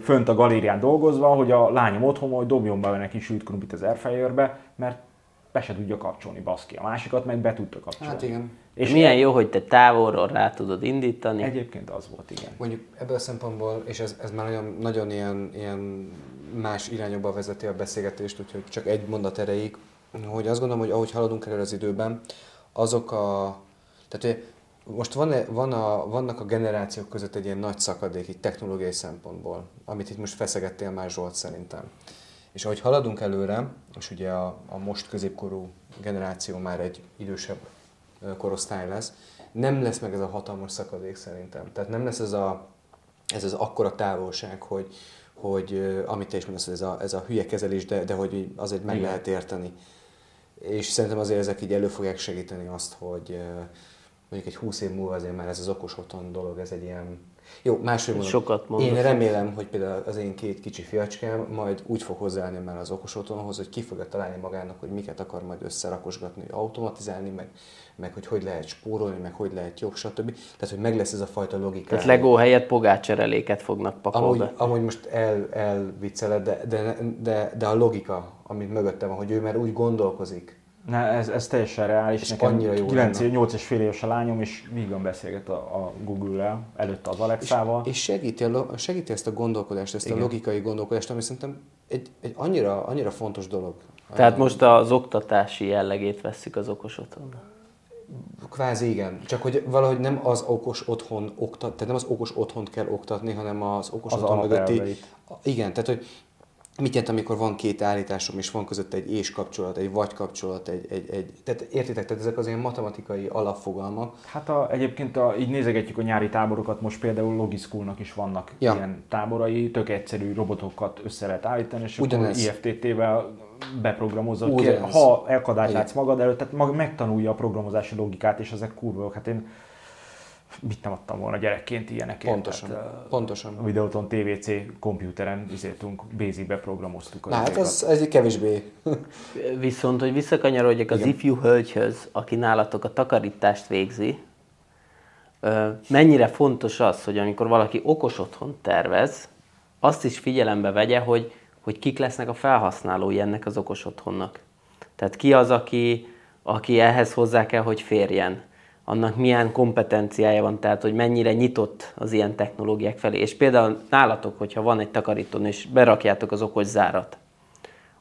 fönt a galérián dolgozva, hogy a lányom otthon, hogy dobjon be neki sült krumplit az airfryerbe, mert be se tudja kapcsolni, baszki. A másikat meg be tudta kapcsolni.
Hát igen.
És milyen jó, hogy te távolról rá tudod indítani.
Egyébként az volt, igen.
Mondjuk ebből a szempontból, és ez, ez már nagyon, nagyon ilyen, ilyen más irányokba vezeti a beszélgetést, úgyhogy csak egy mondat erejéig, hogy azt gondolom, hogy ahogy haladunk el az időben, azok a... Tehát most van, -e, van a, vannak a generációk között egy ilyen nagy szakadék itt technológiai szempontból, amit itt most feszegettél már Zsolt szerintem. És ahogy haladunk előre, és ugye a, a most középkorú generáció már egy idősebb korosztály lesz, nem lesz meg ez a hatalmas szakadék szerintem. Tehát nem lesz ez, a, ez az akkora távolság, hogy, hogy amit te is mondasz, ez a, ez a hülye kezelés, de, de hogy azért meg Igen. lehet érteni. És szerintem azért ezek így elő fogják segíteni azt, hogy, mondjuk egy 20 év múlva azért már ez az okos otthon dolog, ez egy ilyen... Jó, máshogy mondom, Sokat mondom. én remélem, hogy például az én két kicsi fiacskám majd úgy fog hozzáállni már az okos otthonhoz, hogy ki fogja találni magának, hogy miket akar majd összerakosgatni, automatizálni, meg, meg hogy hogy lehet spórolni, meg hogy lehet jobb, stb. Tehát, hogy meg lesz ez a fajta logika.
Tehát Lego helyett pogácsereléket fognak pakolni.
Amúgy, amúgy most el, elvicceled, de, de, de, de, a logika, amit mögötte van, hogy ő már úgy gondolkozik,
Ne, ez, ez teljesen reális. És Nekem annyira jó 9, 8 és fél éves a lányom, és vígan beszélget a, a Google-rel, előtte az Alexával.
És, és segíti, a, segíti ezt a gondolkodást, ezt Igen. a logikai gondolkodást, ami szerintem egy, egy annyira, annyira fontos dolog.
Tehát most az oktatási jellegét veszik az okos otthonnak.
Kvázi igen, csak hogy valahogy nem az okos otthon oktat, tehát nem az okos otthont kell oktatni, hanem az okos az otthon mögötti. Igen, tehát hogy mit jelent, amikor van két állításom, és van között egy és kapcsolat, egy vagy kapcsolat, egy, egy, egy tehát értitek, tehát ezek az ilyen matematikai alapfogalmak.
Hát a, egyébként a, így nézegetjük a nyári táborokat, most például Logischoolnak is vannak ja. ilyen táborai, tök egyszerű robotokat össze lehet állítani, és Ugyanez. akkor IFTT-vel beprogramozod, Ugyanez. ha elkadályt látsz magad előtt, tehát megtanulja a programozási logikát, és ezek kurva Hát én mit nem adtam volna gyerekként ilyenekért.
Pontosan, tehát, pontosan.
A Videoton TVC komputeren izéltünk, Basic-be programoztuk.
Na, hát az, ez egy kevésbé.
Viszont, hogy visszakanyarodjak az ifjú hölgyhöz, aki nálatok a takarítást végzi, mennyire fontos az, hogy amikor valaki okos otthon tervez, azt is figyelembe vegye, hogy, hogy kik lesznek a felhasználói ennek az okos otthonnak. Tehát ki az, aki, aki ehhez hozzá kell, hogy férjen annak milyen kompetenciája van, tehát hogy mennyire nyitott az ilyen technológiák felé. És például nálatok, hogyha van egy takarítón, és berakjátok az okos zárat,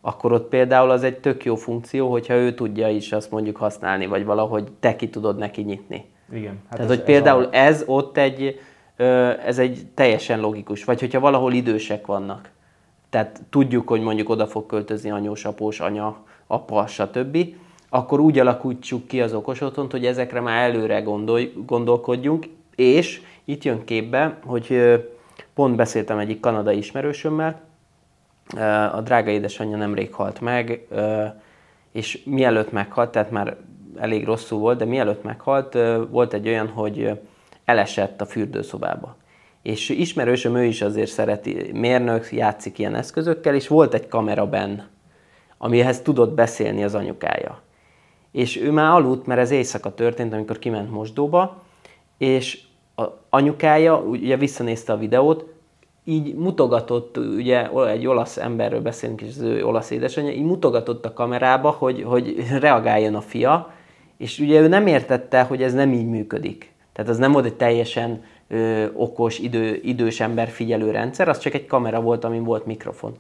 akkor ott például az egy tök jó funkció, hogyha ő tudja is azt mondjuk használni, vagy valahogy te ki tudod neki nyitni.
Igen.
Hát Tehát, ez, hogy például ez, a... ez ott egy, ez egy teljesen logikus. Vagy hogyha valahol idősek vannak. Tehát tudjuk, hogy mondjuk oda fog költözni anyós, após, anya, apa, stb akkor úgy alakítsuk ki az okos otthont, hogy ezekre már előre gondolj, gondolkodjunk, és itt jön képbe, hogy pont beszéltem egyik kanadai ismerősömmel, a drága édesanyja nemrég halt meg, és mielőtt meghalt, tehát már elég rosszul volt, de mielőtt meghalt, volt egy olyan, hogy elesett a fürdőszobába. És ismerősöm, ő is azért szereti, mérnök, játszik ilyen eszközökkel, és volt egy kamera benn, amihez tudott beszélni az anyukája. És ő már aludt, mert ez éjszaka történt, amikor kiment mosdóba, és a anyukája ugye visszanézte a videót, így mutogatott, ugye egy olasz emberről beszélünk, és az ő olasz édesanyja, így mutogatott a kamerába, hogy, hogy reagáljon a fia, és ugye ő nem értette, hogy ez nem így működik. Tehát az nem volt egy teljesen ö, okos, idő, idős ember figyelő rendszer, az csak egy kamera volt, amin volt mikrofon.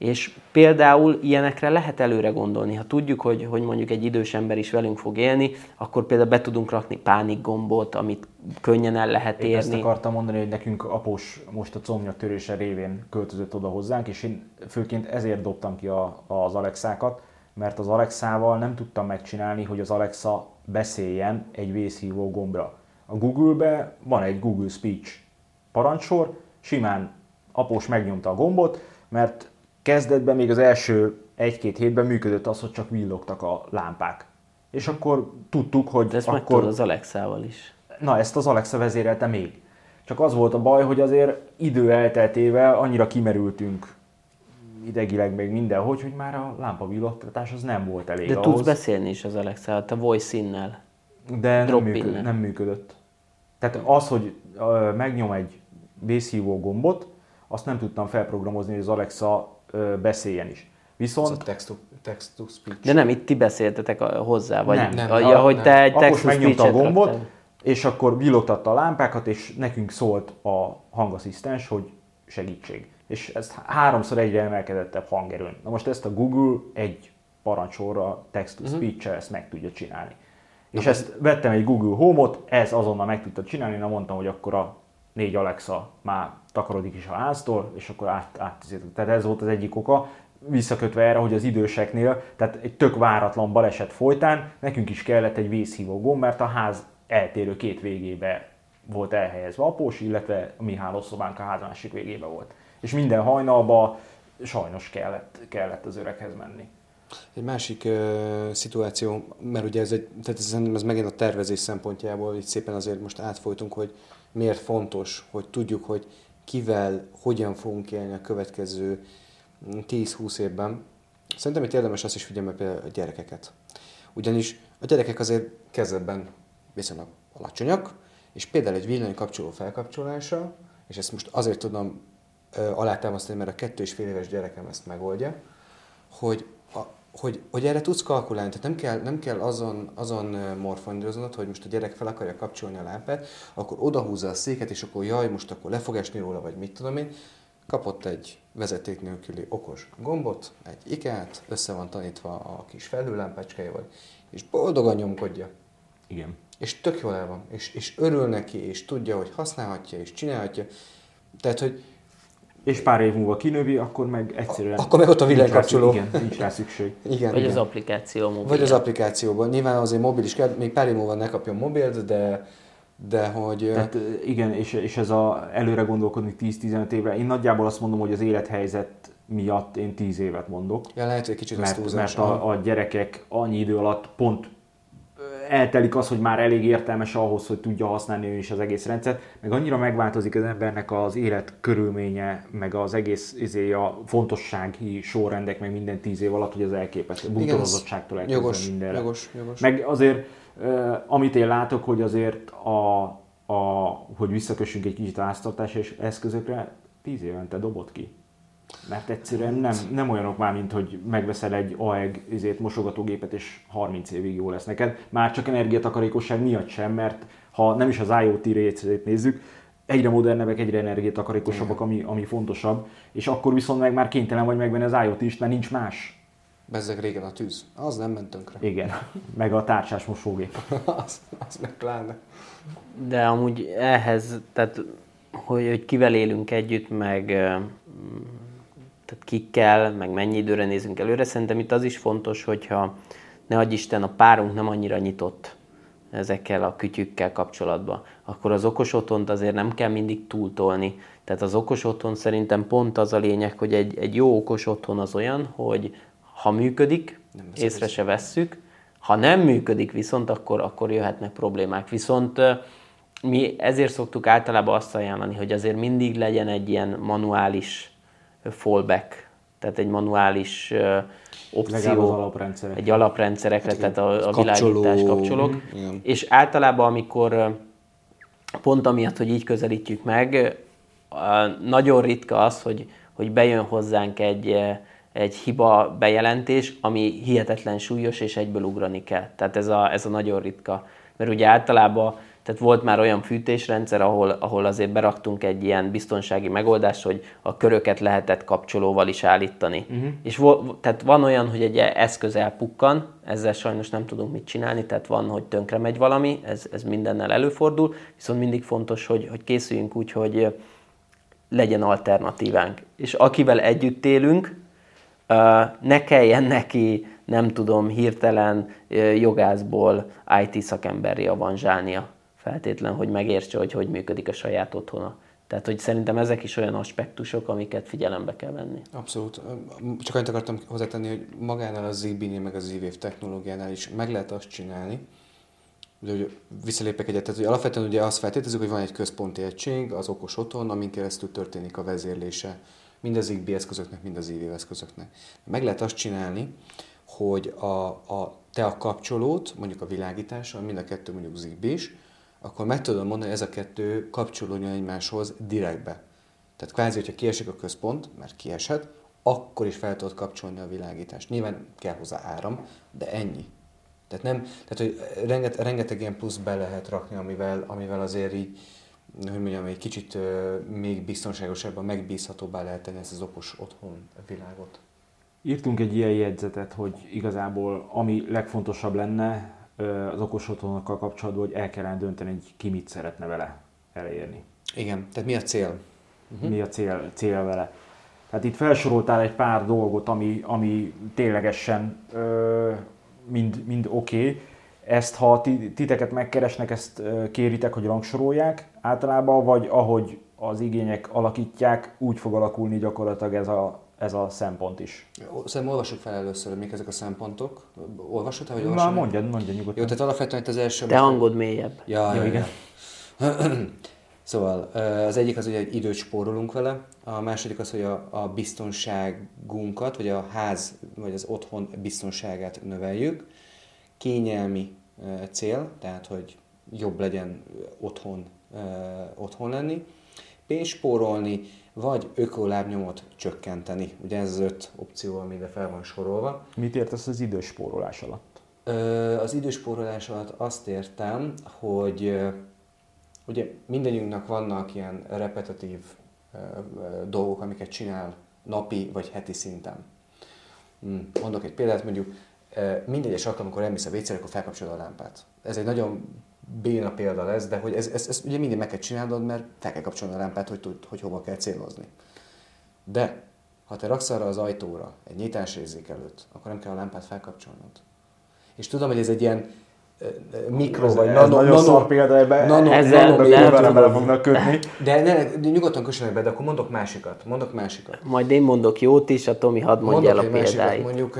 És például ilyenekre lehet előre gondolni. Ha tudjuk, hogy, hogy mondjuk egy idős ember is velünk fog élni, akkor például be tudunk rakni pánikgombot, amit könnyen el lehet érni. Én
ezt akartam mondani, hogy nekünk após most a combja törése révén költözött oda hozzánk, és én főként ezért dobtam ki a, az Alexákat, mert az Alexával nem tudtam megcsinálni, hogy az Alexa beszéljen egy vészhívó gombra. A Google-be van egy Google Speech parancsor, simán após megnyomta a gombot, mert kezdetben még az első egy-két hétben működött az, hogy csak villogtak a lámpák. És akkor tudtuk, hogy
De ezt
akkor...
az Alexával is.
Na, ezt az Alexa vezérelte még. Csak az volt a baj, hogy azért idő elteltével annyira kimerültünk idegileg még mindenhogy, hogy már a lámpa villogtatás az nem volt elég
De ahhoz. tudsz beszélni is az Alexa, a voice in-nel.
De nem működött, nem működött. Tehát az, hogy megnyom egy vészhívó gombot, azt nem tudtam felprogramozni, hogy az Alexa beszéljen is. Viszont... Ez a
text to, text to speech.
De nem, itt ti beszéltetek hozzá, vagy nem, nem, ja, hogy nem. te egy text
to speech a gombot, raktál. és akkor villogtatta a lámpákat, és nekünk szólt a hangasszisztens, hogy segítség. És ez háromszor egyre emelkedettebb hangerőn. Na most ezt a Google egy parancsorra, text to mhm. speech ezt meg tudja csinálni. És ezt vettem egy Google Home-ot, ez azonnal meg tudta csinálni, na mondtam, hogy akkor a négy Alexa már takarodik is a háztól, és akkor át, át Tehát ez volt az egyik oka, visszakötve erre, hogy az időseknél, tehát egy tök váratlan baleset folytán nekünk is kellett egy vészhívó gomb, mert a ház eltérő két végébe volt elhelyezve após, illetve a mi hálószobánk a ház másik végébe volt. És minden hajnalban sajnos kellett, kellett az öreghez menni.
Egy másik uh, szituáció, mert ugye ez, egy, tehát ez, ez megint a tervezés szempontjából így szépen azért most átfolytunk, hogy miért fontos, hogy tudjuk, hogy kivel, hogyan fogunk élni a következő 10-20 évben. Szerintem itt érdemes azt is figyelni például a gyerekeket. Ugyanis a gyerekek azért kezdetben viszonylag alacsonyak, és például egy villanykapcsoló felkapcsolása, és ezt most azért tudom alátámasztani, mert a kettő és fél éves gyerekem ezt megoldja, hogy hogy, hogy erre tudsz kalkulálni, tehát nem kell, nem kell azon, azon morfondíroznod, hogy most a gyerek fel akarja kapcsolni a lámpát, akkor odahúzza a széket, és akkor jaj, most akkor le fog esni róla, vagy mit tudom én. Kapott egy vezeték nélküli okos gombot, egy ikát, össze van tanítva a kis felhőlámpácskájával, és boldogan nyomkodja.
Igen.
És tök jól el van, és, és örül neki, és tudja, hogy használhatja, és csinálhatja. Tehát, hogy
és pár év múlva kinövi, akkor meg egyszerűen...
Akkor meg ott a villanykapcsoló.
Igen, nincs rá szükség.
Igen,
Vagy
igen.
az applikáció mobil.
Vagy az applikációban. Nyilván azért mobil is kell, még pár év múlva ne kapjon mobilt, de, de hogy...
Tehát igen, és, és ez a előre gondolkodni 10-15 évre. Én nagyjából azt mondom, hogy az élethelyzet miatt én 10 évet mondok.
Ja, lehet, hogy kicsit
mert, mert a, a gyerekek annyi idő alatt pont eltelik az, hogy már elég értelmes ahhoz, hogy tudja használni ő is az egész rendszert, meg annyira megváltozik az embernek az élet körülménye, meg az egész izé, a fontossági sorrendek, meg minden tíz év alatt, hogy az elképesztő. Bútorozottságtól elkezdve jogos, mindenre.
Jogos, jogos.
Meg azért, amit én látok, hogy azért a, a hogy visszakössünk egy kicsit a háztartási eszközökre, tíz évente dobott ki. Mert egyszerűen nem, nem olyanok már, mint hogy megveszel egy AEG izét, mosogatógépet, és 30 évig jó lesz neked. Már csak energiatakarékosság miatt sem, mert ha nem is az IoT részét nézzük, egyre modernebbek, egyre energiatakarékosabbak, ami, ami fontosabb, és akkor viszont meg már kénytelen vagy megvenni az IoT is, mert nincs más.
Bezzeg régen a tűz. Az nem ment tönkre.
Igen, meg a tárcsás mosógép.
az, az meg pláne.
De amúgy ehhez, tehát hogy, hogy kivel élünk együtt, meg tehát kikkel, meg mennyi időre nézünk előre. Szerintem itt az is fontos, hogyha ne adj Isten, a párunk nem annyira nyitott ezekkel a kütyükkel kapcsolatban, akkor az okos otthont azért nem kell mindig túltolni. Tehát az okos otthon szerintem pont az a lényeg, hogy egy, egy jó okos otthon az olyan, hogy ha működik, észre se vesszük, Ha nem működik viszont, akkor, akkor jöhetnek problémák. Viszont mi ezért szoktuk általában azt ajánlani, hogy azért mindig legyen egy ilyen manuális fallback, tehát egy manuális opció,
az alaprendszerek.
egy alaprendszerekre, tehát a, a
Kapcsoló.
világítás, kapcsolók.
Mhm, igen.
És általában, amikor pont amiatt, hogy így közelítjük meg, nagyon ritka az, hogy, hogy bejön hozzánk egy, egy hiba bejelentés, ami hihetetlen súlyos, és egyből ugrani kell. Tehát ez a, ez a nagyon ritka. Mert ugye általában tehát volt már olyan fűtésrendszer, ahol, ahol azért beraktunk egy ilyen biztonsági megoldást, hogy a köröket lehetett kapcsolóval is állítani. Uh-huh. És vo, tehát van olyan, hogy egy eszköz elpukkan, ezzel sajnos nem tudunk mit csinálni, tehát van, hogy tönkre megy valami, ez, ez mindennel előfordul, viszont mindig fontos, hogy, hogy készüljünk úgy, hogy legyen alternatívánk. És akivel együtt élünk, ne kelljen neki, nem tudom, hirtelen jogászból IT szakemberré avanzsálnia feltétlen, hogy megértse, hogy hogy működik a saját otthona. Tehát, hogy szerintem ezek is olyan aspektusok, amiket figyelembe kell venni.
Abszolút. Csak annyit akartam hozzátenni, hogy magánál a ZB-nél, meg az ZWave technológiánál is meg lehet azt csinálni, ugye, hogy visszalépek egyet, tehát hogy alapvetően ugye azt feltételezzük, hogy van egy központi egység, az okos otthon, amin keresztül történik a vezérlése mind az ZigBee eszközöknek, mind az ZWave eszközöknek. Meg lehet azt csinálni, hogy a, a te a kapcsolót, mondjuk a világítással, mind a kettő mondjuk ZigBee is, akkor meg tudom mondani, hogy ez a kettő kapcsolódjon egymáshoz direktbe. Tehát kvázi, hogyha kiesik a központ, mert kieshet, akkor is fel tudod kapcsolni a világítást. Nyilván kell hozzá áram, de ennyi. Tehát, nem, tehát hogy rengeteg, rengeteg ilyen plusz be lehet rakni, amivel, amivel azért így, hogy mondjam, egy kicsit uh, még biztonságosabban, megbízhatóbbá lehet tenni ezt az okos otthon világot.
Írtunk egy ilyen jegyzetet, hogy igazából ami legfontosabb lenne, az okos otthonokkal kapcsolatban, hogy el kellene dönteni, hogy ki mit szeretne vele elérni.
Igen, tehát mi a cél?
Uh-huh. Mi a cél, cél vele. Tehát itt felsoroltál egy pár dolgot, ami, ami ténylegesen ö, mind, mind oké. Okay. Ezt, ha titeket megkeresnek, ezt kéritek, hogy rangsorolják általában, vagy ahogy az igények alakítják, úgy fog alakulni gyakorlatilag ez a, ez a szempont is.
Szerintem olvassuk fel először, hogy mik ezek a szempontok. Olvasod, hogy
olvasod? mondjad, mondjad nyugodtan.
Jó, tehát alapvetően itt az első...
Te hangod mélyebb.
Ja,
ja, igen.
szóval az egyik az, hogy egy időt spórolunk vele, a második az, hogy a, a biztonságunkat, vagy a ház, vagy az otthon biztonságát növeljük. Kényelmi cél, tehát hogy jobb legyen otthon, otthon lenni. Pénzt spórolni, vagy ökolábnyomot csökkenteni. Ugye ez az öt opció, amire fel van sorolva.
Mit értesz az időspórolás alatt?
Az időspórolás alatt azt értem, hogy ugye mindenünknek vannak ilyen repetitív dolgok, amiket csinál napi vagy heti szinten. Hm, mondok egy példát, mondjuk minden egyes alkalom, amikor elmész a WC-re, akkor felkapcsolod a lámpát. Ez egy nagyon béna példa lesz, de hogy ez, ez, ez ugye mindig meg kell csinálnod, mert fel kell kapcsolni a lámpát, hogy tud, hogy hova kell célozni. De ha te raksz arra az ajtóra egy nyitásérzék előtt, akkor nem kell a lámpát felkapcsolnod. És tudom, hogy ez egy ilyen mikro
ez,
vagy
ez
nano,
nagyon
nano,
szar példa, ebbe
nano,
ezzel
nano,
lehet,
bele, fognak kötni.
De, ne, de nyugodtan kössenek be, de akkor mondok másikat. Mondok másikat.
Majd én mondok jót is, a Tomi hadd mondja el a
mondok egy másikat.
példáit.
Mondjuk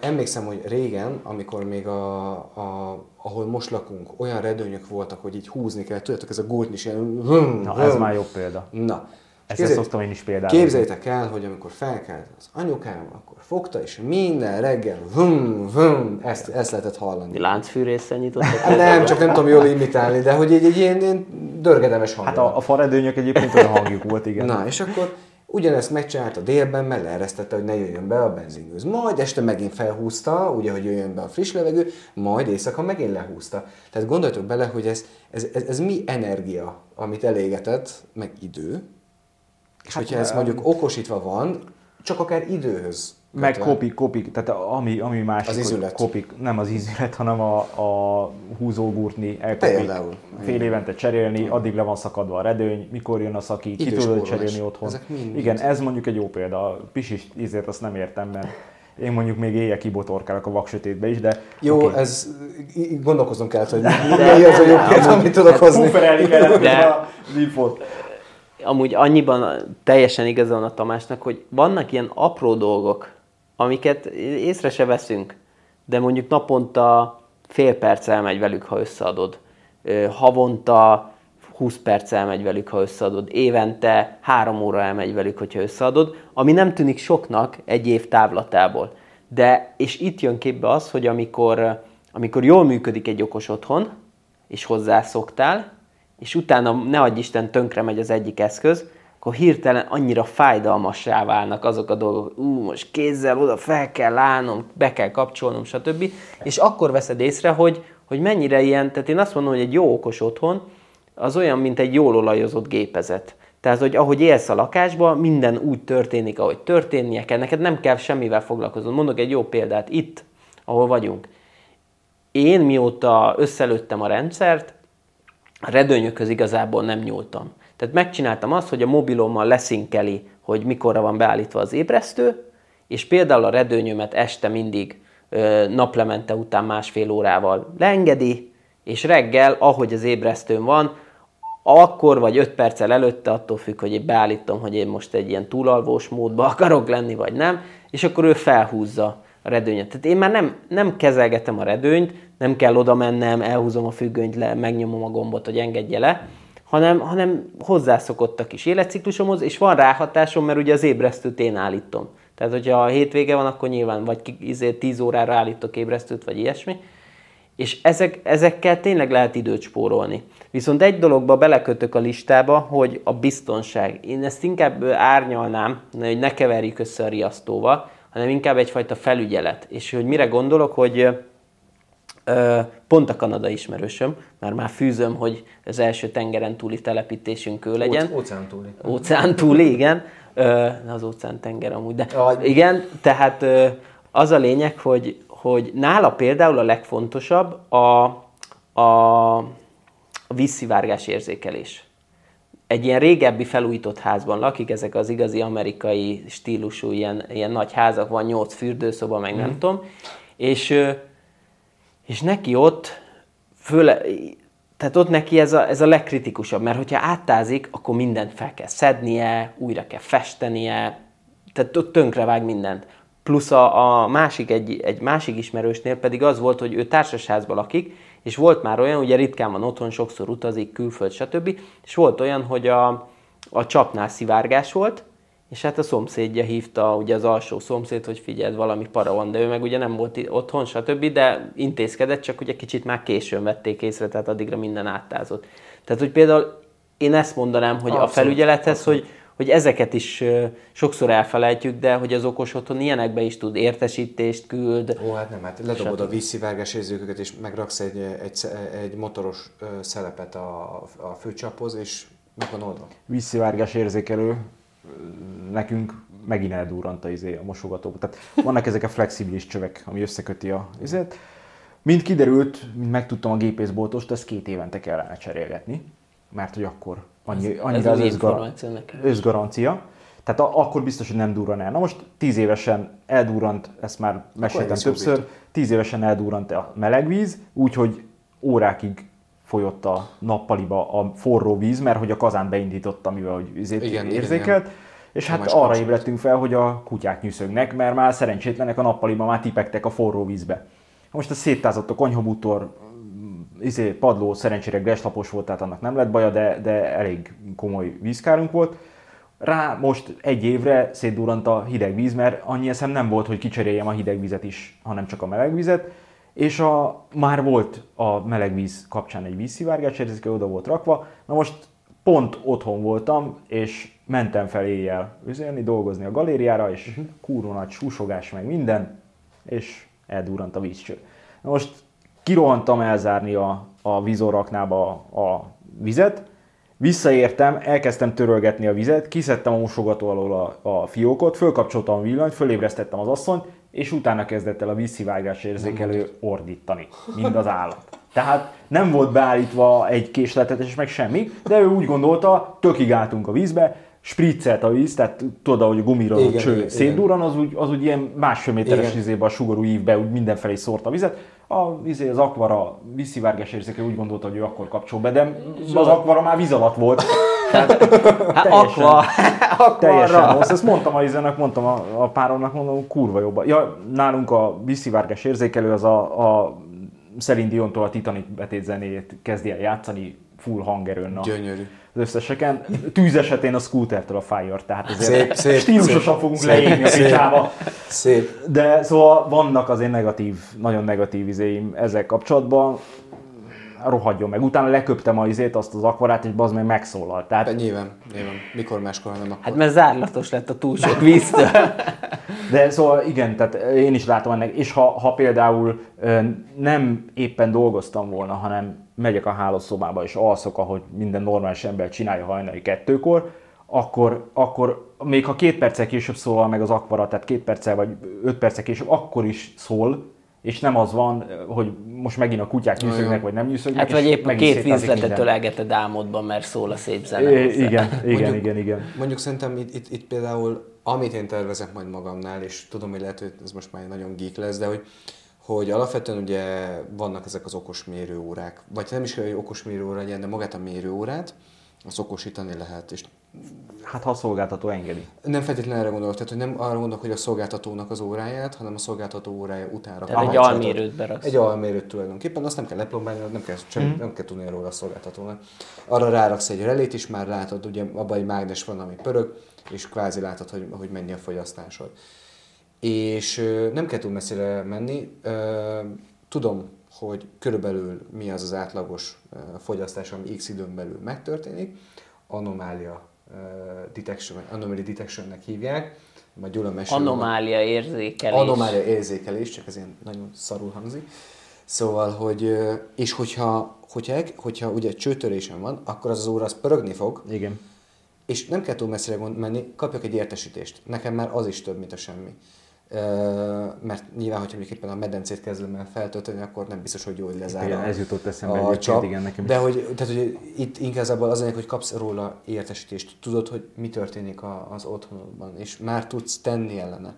emlékszem, hogy régen, amikor még a, a, ahol most lakunk, olyan redőnyök voltak, hogy így húzni kell, tudjátok, ez a gurtnis ilyen... Hm,
Na, ez már jobb példa.
Na,
Ezt
Képzeljétek-
szoktam én is például.
Képzeljétek el, hogy amikor felkelt az anyukám, akkor fogta, és minden reggel vum, vum, ezt, ezt lehetett hallani.
Láncfűrészsel nyitottak.
Hát nem, csak nem tudom jól imitálni, de hogy egy, egy ilyen, ilyen dörgedemes hang.
Hát a, a faredőnyök egyébként olyan hangjuk volt, igen.
Na, és akkor ugyanezt megcsinálta délben, mert leeresztette, hogy ne jöjjön be a benzingőz. Majd este megint felhúzta, ugye, hogy jöjjön be a friss levegő, majd éjszaka megint lehúzta. Tehát gondoljatok bele, hogy ez, ez, ez, ez mi energia, amit elégetett, meg idő. És
Hát,
hogyha ez mondjuk okosítva van, csak akár időhöz.
Meg kopik, kopik, tehát ami, ami másik,
Az ízület.
kopik, nem az ízület, hanem a, a húzógurtni elkopik.
Például.
Fél évente cserélni, addig le van szakadva a redőny, mikor jön a szaki, ki tudod cserélni otthon.
Ezek mind-
Igen, ez mondjuk egy jó példa. A pisis ízét azt nem értem, mert én mondjuk még éjjel kibotorkálok a vaksötétbe is, de
Jó,
oké.
ez így gondolkoznom kellett, hogy mi az a jó példa, amit tudok hozni.
Pufferelni kellett
De-
az infót.
Amúgy annyiban teljesen igaza van a Tamásnak, hogy vannak ilyen apró dolgok, amiket észre se veszünk. de mondjuk naponta fél perc elmegy velük, ha összeadod. Havonta 20 perc elmegy velük, ha összeadod. Évente 3 óra elmegy velük, hogyha összeadod, ami nem tűnik soknak egy év távlatából. De, és itt jön képbe az, hogy amikor, amikor jól működik egy okos otthon, és hozzászoktál, és utána, ne adj Isten, tönkre megy az egyik eszköz, akkor hirtelen annyira fájdalmassá válnak azok a dolgok, ú, most kézzel oda fel kell állnom, be kell kapcsolnom, stb. És akkor veszed észre, hogy, hogy mennyire ilyen, tehát én azt mondom, hogy egy jó okos otthon, az olyan, mint egy jól olajozott gépezet. Tehát, hogy ahogy élsz a lakásban, minden úgy történik, ahogy történnie kell. Neked nem kell semmivel foglalkoznod. Mondok egy jó példát itt, ahol vagyunk. Én mióta összelőttem a rendszert, a redőnyökhöz igazából nem nyúltam. Tehát megcsináltam azt, hogy a mobilommal leszinkeli, hogy mikorra van beállítva az ébresztő, és például a redőnyömet este mindig naplemente után másfél órával leengedi, és reggel, ahogy az ébresztőn van, akkor vagy 5 perccel előtte, attól függ, hogy én beállítom, hogy én most egy ilyen túlalvós módba akarok lenni, vagy nem, és akkor ő felhúzza a redőnyet. Tehát én már nem, nem kezelgetem a redőnyt, nem kell oda mennem, elhúzom a függönyt le, megnyomom a gombot, hogy engedje le, hanem, hanem hozzászokott a életciklusomhoz, és van ráhatásom, mert ugye az ébresztőt én állítom. Tehát, hogyha a hétvége van, akkor nyilván vagy 10 órára állítok ébresztőt, vagy ilyesmi. És ezek, ezekkel tényleg lehet időt spórolni. Viszont egy dologba belekötök a listába, hogy a biztonság. Én ezt inkább árnyalnám, hogy ne keverjük össze a riasztóval, hanem inkább egyfajta felügyelet. És hogy mire gondolok, hogy pont a Kanada ismerősöm, mert már fűzöm, hogy az első tengeren túli telepítésünk ő legyen.
Óceán túli.
Óceán túli, igen. Az óceán tenger amúgy, de igen, tehát az a lényeg, hogy, hogy nála például a legfontosabb a, a, vízszivárgás érzékelés. Egy ilyen régebbi felújított házban lakik, ezek az igazi amerikai stílusú ilyen, ilyen nagy házak, van nyolc fürdőszoba, meg nem mm. tudom, és, és neki ott, főle, tehát ott neki ez a, ez a legkritikusabb, mert hogyha áttázik, akkor mindent fel kell szednie, újra kell festenie, tehát ott tönkrevág mindent. Plusz a, a másik, egy, egy másik ismerősnél pedig az volt, hogy ő társasházban lakik, és volt már olyan, ugye ritkán van otthon, sokszor utazik, külföld, stb. És volt olyan, hogy a, a csapnál szivárgás volt, és hát a szomszédja hívta, ugye az alsó szomszéd, hogy figyeld, valami para van, de ő meg ugye nem volt otthon, stb., de intézkedett, csak ugye kicsit már későn vették észre, tehát addigra minden áttázott. Tehát, hogy például én ezt mondanám, hogy abszolút, a felügyelethez, abszolút. hogy hogy ezeket is sokszor elfelejtjük, de hogy az okos otthon ilyenekbe is tud értesítést küld.
Ó, hát nem, hát ledobod a vízszivárgás érzőköket, és megraksz egy, egy, egy motoros szelepet a, a főcsaphoz, és meg van oldva.
Vízszivárgás érzékelő nekünk megint eldurrant a, izé, a mosogató. Tehát vannak ezek a flexibilis csövek, ami összeköti a izét. Mint kiderült, mint megtudtam a gépészboltost, ezt két évente kellene cserélgetni, mert hogy akkor annyi, ez, annyira ez az összgar, összgarancia. Tehát a, akkor biztos, hogy nem durran el. Na most tíz évesen eldurrant, ezt már meséltem többször, tíz évesen eldurrant a melegvíz, úgyhogy órákig folyott a nappaliba a forró víz, mert hogy a kazán beindította, mivel hogy igen, érzékelt. Igen, És hát arra kapcsolat. ébredtünk fel, hogy a kutyák nyűszögnek, mert már szerencsétlenek a nappaliba már tipektek a forró vízbe. Most a széttázott a konyhabútor, izé, padló szerencsére greslapos volt, tehát annak nem lett baja, de, de elég komoly vízkárunk volt. Rá most egy évre szétdurrant a hideg víz, mert annyi eszem nem volt, hogy kicseréljem a hideg vizet is, hanem csak a meleg vizet. És a, már volt a meleg víz kapcsán egy vízszivárgás, érzéke oda volt rakva. Na most pont otthon voltam, és mentem fel éjjel üzélni, dolgozni a galériára, és uh-huh. kurva nagy susogás meg minden, és eldurrant a vízcső. Na most kirohantam elzárni a, a vízoraknába a vizet, visszaértem, elkezdtem törölgetni a vizet, kiszedtem a mosogató alól a, a fiókot, fölkapcsoltam a villanyt, fölébresztettem az asszonyt, és utána kezdett el a vízszivárgás érzékelő ordítani, mint az állat. Tehát nem volt beállítva egy késletetes, meg semmi, de ő úgy gondolta, tökig álltunk a vízbe, spriccelt a víz, tehát tudod, hogy a gumiról cső szétdurran, az úgy, az úgy ilyen másfél méteres izébe a sugarú ívbe úgy mindenfelé szórt a vizet. A, izé, az akvara vízszivárgás érzéke úgy gondolta, hogy ő akkor kapcsol be, de az akvara már víz alatt volt.
Hát akva, akva
Teljesen rossz. Ezt mondtam a izenek, mondtam a, a páromnak, mondom, kurva jobban. Ja, nálunk a visszivárgás érzékelő az a, a Celine Diontól a Titanic betét zenéjét kezdi el játszani full hangerőn. a-
Gyönyörű.
az összeseken. Tűz esetén a Scootertől a Fire, tehát
Szép,
ezért
szép,
stílusosan
szép,
fogunk
szép,
leégni a
szép.
picsába.
Szép.
De szóval vannak azért negatív, nagyon negatív izéim ezzel kapcsolatban. Rohadjon meg. Utána leköptem a izét, azt az akvarát, és az meg megszólalt.
De
Tehát,
nyilván, nyilván. Mikor máskor, hanem akkor.
Hát mert zárlatos lett a túl sok víztől.
de szóval igen, tehát én is látom ennek. És ha, ha például nem éppen dolgoztam volna, hanem megyek a hálószobába és alszok, ahogy minden normális ember csinálja hajnali kettőkor, akkor, akkor még ha két perccel később szólal meg az akvara, tehát két perccel vagy öt perccel később, akkor is szól, és nem az van, hogy most megint a kutyák nyűszögnek, vagy nem nyűszögnek.
Hát vagy épp a
megint
két vízletet ölelgeted álmodban, mert szól a szép zene.
Igen, igen,
Mondjuk-
igen, igen.
Mondjuk szerintem itt, itt, itt például, amit én tervezek majd magamnál, és tudom, hogy lehet, hogy ez most már nagyon geek lesz, de hogy, hogy alapvetően ugye vannak ezek az okos mérőórák, vagy nem is kell, hogy okos mérőóra legyen, de magát a mérőórát, az okosítani lehet, és
Hát ha a szolgáltató engedi.
nem feltétlenül erre gondolok, tehát hogy nem arra gondolok, hogy a szolgáltatónak az óráját, hanem a szolgáltató órája utánra.
Tehát egy almérőt beraksz.
Egy almérőt tulajdonképpen, azt nem kell leplombálni, nem kell, semmi, mm. nem kell tudni róla a szolgáltatónak. Arra ráraksz egy relét is, már látod, ugye abban egy mágnes van, ami pörög, és kvázi látod, hogy, hogy mennyi a fogyasztásod. És nem kell túl messzire menni. Tudom, hogy körülbelül mi az az átlagos fogyasztás, ami x időn belül megtörténik. Anomália detection, anomaly detectionnek hívják. Majd Gyula mesél.
Anomália érzékelés.
Anomália érzékelés, csak ez ilyen nagyon szarul hangzik. Szóval, hogy, és hogyha, hogyha, hogyha ugye csőtörésen van, akkor az az óra az pörögni fog,
Igen.
és nem kell túl messzire menni, kapjak egy értesítést. Nekem már az is több, mint a semmi. Mert nyilván, hogyha mondjuk éppen a medencét kezdem el feltölteni, akkor nem biztos, hogy jól lezár
Igen,
a,
ez jutott eszembe
a
egyébként,
csap.
igen, nekem is.
De hogy, tehát, hogy itt igazából az lényeg, hogy kapsz róla értesítést, tudod, hogy mi történik a, az otthonodban, és már tudsz tenni ellene.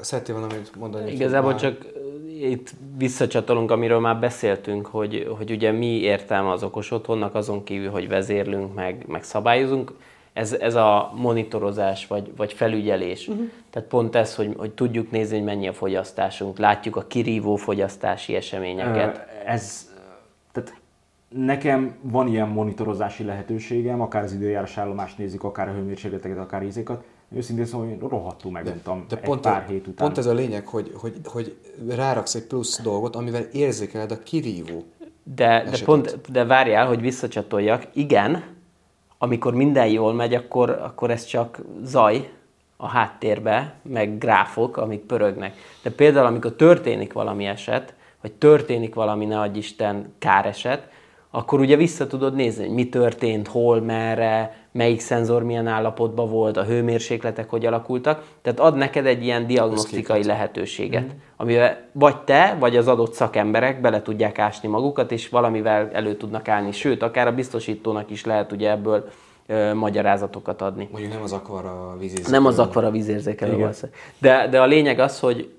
Szeretnél valamit mondani?
Igazából
Már-
csak itt visszacsatolunk, amiről már beszéltünk, hogy, hogy ugye mi értelme az okos otthonnak, azon kívül, hogy vezérlünk, meg, meg szabályozunk, ez, ez a monitorozás vagy, vagy felügyelés. Uh-huh. Tehát pont ez, hogy, hogy tudjuk nézni, hogy mennyi a fogyasztásunk, látjuk a kirívó fogyasztási eseményeket.
Ö, Ez, tehát nekem van ilyen monitorozási lehetőségem, akár az időjárás állomást nézzük, akár a hőmérsékleteket, akár ízékat. Őszintén szóval én rohadtul meguntam
de
egy
pont,
pár hét után.
pont ez a lényeg, hogy, hogy, hogy ráraksz egy plusz dolgot, amivel érzékeled a kirívó.
De, de, pont, de várjál, hogy visszacsatoljak. Igen, amikor minden jól megy, akkor, akkor ez csak zaj a háttérbe, meg gráfok, amik pörögnek. De például, amikor történik valami eset, vagy történik valami, ne adj Isten, káreset, akkor ugye vissza tudod nézni, hogy mi történt, hol, merre, melyik szenzor milyen állapotban volt, a hőmérsékletek hogy alakultak. Tehát ad neked egy ilyen diagnosztikai lehetőséget, amivel vagy te, vagy az adott szakemberek bele tudják ásni magukat, és valamivel elő tudnak állni. Sőt, akár a biztosítónak is lehet ugye ebből ö, magyarázatokat adni.
Mondjuk nem az akvar a vízérzékelő.
Nem az akvara vízérzékelő. De, de a lényeg az, hogy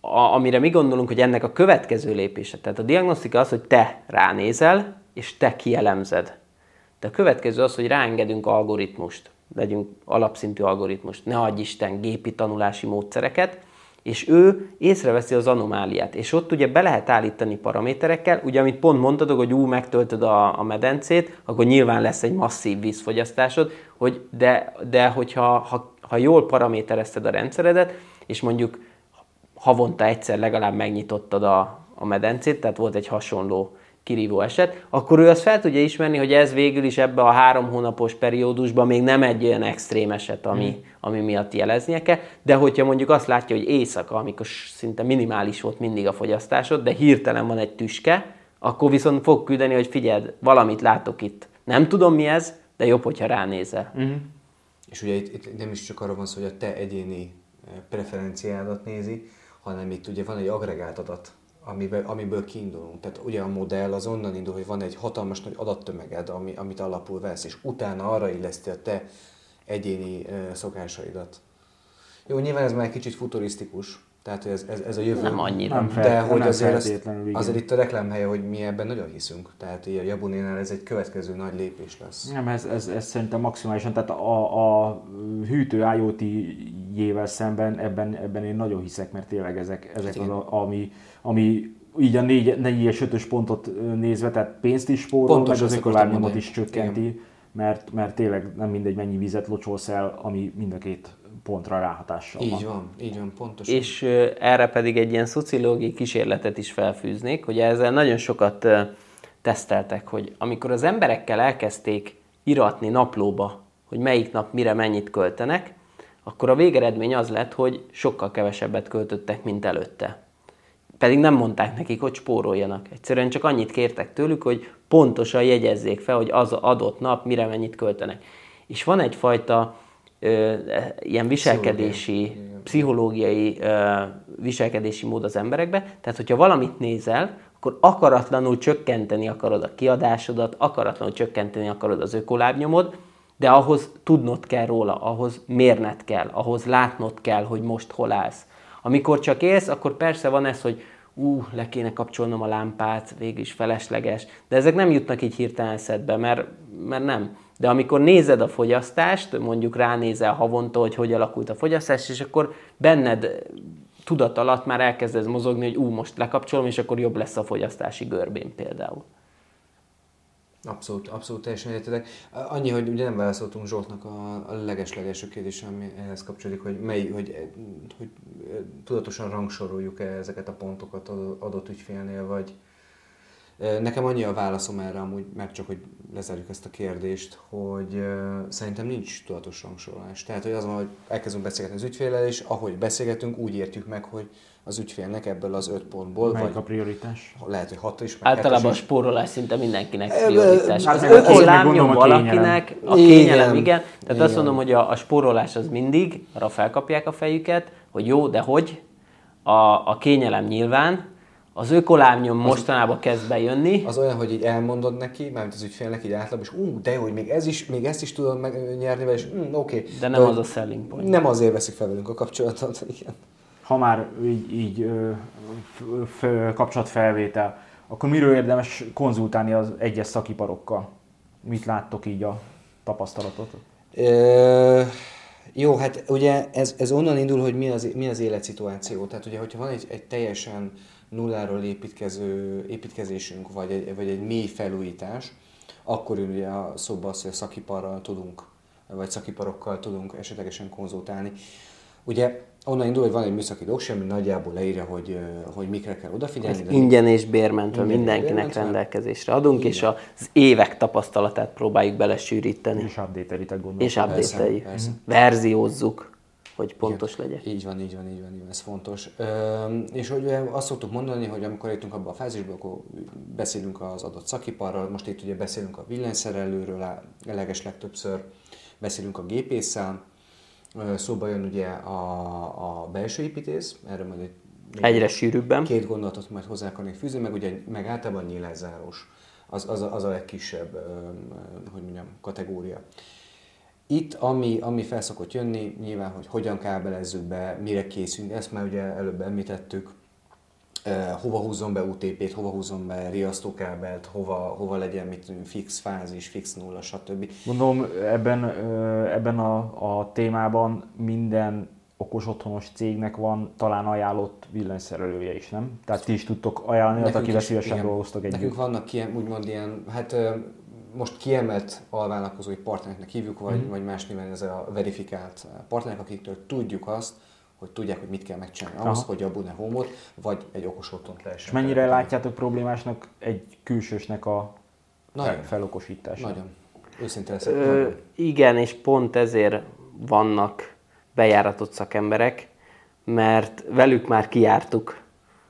a, amire mi gondolunk, hogy ennek a következő lépése, tehát a diagnosztika az, hogy te ránézel, és te kielemzed. De a következő az, hogy ráengedünk algoritmust, legyünk alapszintű algoritmust, ne adj Isten gépi tanulási módszereket, és ő észreveszi az anomáliát. És ott ugye be lehet állítani paraméterekkel, ugye amit pont mondtad, hogy ú, megtöltöd a, a medencét, akkor nyilván lesz egy masszív vízfogyasztásod, hogy de, de hogyha ha, ha jól paraméterezted a rendszeredet, és mondjuk havonta egyszer legalább megnyitottad a, a medencét, tehát volt egy hasonló kirívó eset, akkor ő azt fel tudja ismerni, hogy ez végül is ebbe a három hónapos periódusban még nem egy olyan extrém eset, ami, mm. ami miatt jeleznie kell, de hogyha mondjuk azt látja, hogy éjszaka, amikor szinte minimális volt mindig a fogyasztásod, de hirtelen van egy tüske, akkor viszont fog küldeni, hogy figyeld, valamit látok itt. Nem tudom mi ez, de jobb, hogyha ránézel. Mm.
És ugye itt, itt nem is csak arról van szó, hogy a te egyéni eh, preferenciádat nézi, hanem itt ugye van egy agregált adat, amiből, amiből kiindulunk. Tehát ugye a modell az onnan indul, hogy van egy hatalmas nagy adattömeged, ami, amit alapul vesz, és utána arra illeszti a te egyéni uh, szokásaidat. Jó, nyilván ez már egy kicsit futurisztikus, Tehát ez, ez, ez a jövő.
Nem annyira.
Nem fel-
De hogy
nem
azért,
igen.
azért itt a reklámhelye, hogy mi ebben nagyon hiszünk. Tehát így a Jabunénál ez egy következő nagy lépés lesz.
Nem, ez, ez, ez szerintem maximálisan, tehát a, a hűtő IoT-jével szemben ebben, ebben én nagyon hiszek, mert tényleg ezek, ezek az,
Igen.
a, ami, ami így a 4, 4 és 5 pontot nézve, tehát pénzt is spórol,
Pontos,
meg az
ezt mondani.
is csökkenti, mert, mert tényleg nem mindegy mennyi vizet locsolsz el, ami mind a két pontra ráhatással
Így
van.
van, így van, pontosan.
És erre pedig egy ilyen szociológiai kísérletet is felfűznék, hogy ezzel nagyon sokat teszteltek, hogy amikor az emberekkel elkezdték iratni naplóba, hogy melyik nap mire mennyit költenek, akkor a végeredmény az lett, hogy sokkal kevesebbet költöttek, mint előtte. Pedig nem mondták nekik, hogy spóroljanak. Egyszerűen csak annyit kértek tőlük, hogy pontosan jegyezzék fel, hogy az adott nap mire mennyit költenek. És van egyfajta ilyen viselkedési, pszichológiai viselkedési mód az emberekbe. Tehát, hogyha valamit nézel, akkor akaratlanul csökkenteni akarod a kiadásodat, akaratlanul csökkenteni akarod az ökolábnyomod, de ahhoz tudnod kell róla, ahhoz mérned kell, ahhoz látnod kell, hogy most hol állsz. Amikor csak élsz, akkor persze van ez, hogy ú, le kéne kapcsolnom a lámpát, végül is felesleges, de ezek nem jutnak így hirtelen eszedbe, mert, mert nem. De amikor nézed a fogyasztást, mondjuk ránézel havonta, hogy hogy alakult a fogyasztás, és akkor benned tudat alatt már elkezdesz mozogni, hogy ú, most lekapcsolom, és akkor jobb lesz a fogyasztási görbén például.
Abszolút, abszolút teljesen értetek. Annyi, hogy ugye nem válaszoltunk Zsoltnak a, a leges-legelső kérdésre, ami ehhez kapcsolódik, hogy, mely, hogy, hogy tudatosan rangsoroljuk-e ezeket a pontokat adott ügyfélnél, vagy Nekem annyi a válaszom erre amúgy, meg csak, hogy lezárjuk ezt a kérdést, hogy szerintem nincs tudatos rangsorolás. Tehát, hogy az van, hogy elkezdünk beszélgetni az ügyféllel, és ahogy beszélgetünk, úgy értjük meg, hogy az ügyfélnek ebből az öt pontból,
Melyik a
vagy
prioritás?
lehet, hogy hat is, meg
Általában a spórolás szinte mindenkinek prioritás.
hát
Az
gondolom a
valakinek, a kényelem igen. Tehát azt mondom, hogy a, a spórolás az mindig, arra felkapják a fejüket, hogy jó, de hogy? A, a kényelem nyilván, az ökolábnyom mostanában kezd bejönni,
Az olyan, hogy így elmondod neki, mármint az ügyfélnek így általában, és ú, de jó, hogy még, ez is, még ezt is tudod megnyerni és mm, oké. Okay.
de nem az a selling point.
Nem azért veszik fel velünk a kapcsolatot, igen.
Ha már így, így kapcsolatfelvétel, akkor miről érdemes konzultálni az egyes szakiparokkal? Mit láttok így a tapasztalatot?
Ö, jó, hát ugye ez, ez onnan indul, hogy mi az, mi az életszituáció. Tehát ugye, hogyha van egy, egy teljesen nulláról építkező, építkezésünk, vagy egy, vagy egy mély felújítás, akkor jön ugye a szóba az, hogy a szakiparral tudunk, vagy szakiparokkal tudunk esetlegesen konzultálni. Ugye onnan indul, hogy van egy műszaki doksi, ami nagyjából leírja, hogy, hogy mikre kell odafigyelni.
Ez ingyen és bérmentve mindenkinek
bérmentve.
rendelkezésre adunk, és az évek tapasztalatát próbáljuk belesűríteni,
És update-elitek gondolom.
és update-eljük.
persze.
Verziózzuk, hogy pontos
Igen.
legyek.
Így van, így van, így van, így van, ez fontos. Üm, és hogy azt szoktuk mondani, hogy amikor jutunk abba a fázisba, akkor beszélünk az adott szakiparral, most itt ugye beszélünk a villanyszerelőről a leges legtöbbször, beszélünk a gépésszel, Ö, szóba jön ugye a, a belső építész, erről majd egy
Egyre sűrűbben.
Két gondolatot majd hozzá akarnék fűzni, meg ugye meg általában nyílászáros. Az, az, a, az a legkisebb, ö, ö, hogy mondjam, kategória. Itt, ami, ami fel szokott jönni, nyilván, hogy hogyan kábelezzük be, mire készülünk, ezt már ugye előbb említettük, Eh, hova húzzon be UTP-t, hova húzzon be riasztókábelt, hova, hova legyen mit fix fázis, fix nulla, stb.
Gondolom ebben, ö, ebben a, a témában minden okos otthonos cégnek van talán ajánlott villanyszerelője is, nem? Tehát ti is tudtok ajánlani, akivel szívesen dolgoztok együtt.
Nekünk vannak ilyen, úgymond ilyen, hát ö, most kiemelt alvállalkozói partnereknek hívjuk, vagy, mm. vagy más néven ez a verifikált partnerek, akiktől tudjuk azt, hogy tudják, hogy mit kell megcsinálni ahhoz,
Aha.
hogy a Bune Home-ot, vagy egy okos otthont lehessen.
És mennyire
telepíteni.
látjátok problémásnak egy külsősnek a
Nagyon.
fel- felokosítását?
Nagyon. Őszinte leszek.
Ö,
nagyon.
igen, és pont ezért vannak bejáratott szakemberek, mert velük már kijártuk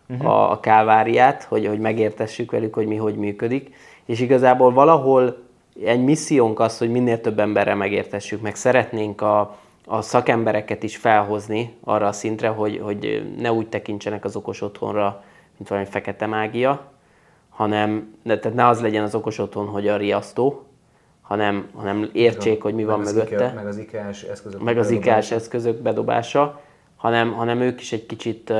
uh-huh. a, a káváriát, hogy, hogy megértessük velük, hogy mi hogy működik, és igazából valahol egy missziónk az, hogy minél több emberrel megértessük, meg szeretnénk a, a szakembereket is felhozni arra a szintre, hogy, hogy ne úgy tekintsenek az okos otthonra, mint valami fekete mágia, hanem ne, tehát ne az legyen az okos otthon, hogy a riasztó, hanem, hanem értsék, hogy mi van
Meg az
mögötte.
IKEA, meg az IKEA-s eszközök.
meg az
bedobása.
IKEA-s eszközök bedobása, hanem, hanem ők is egy kicsit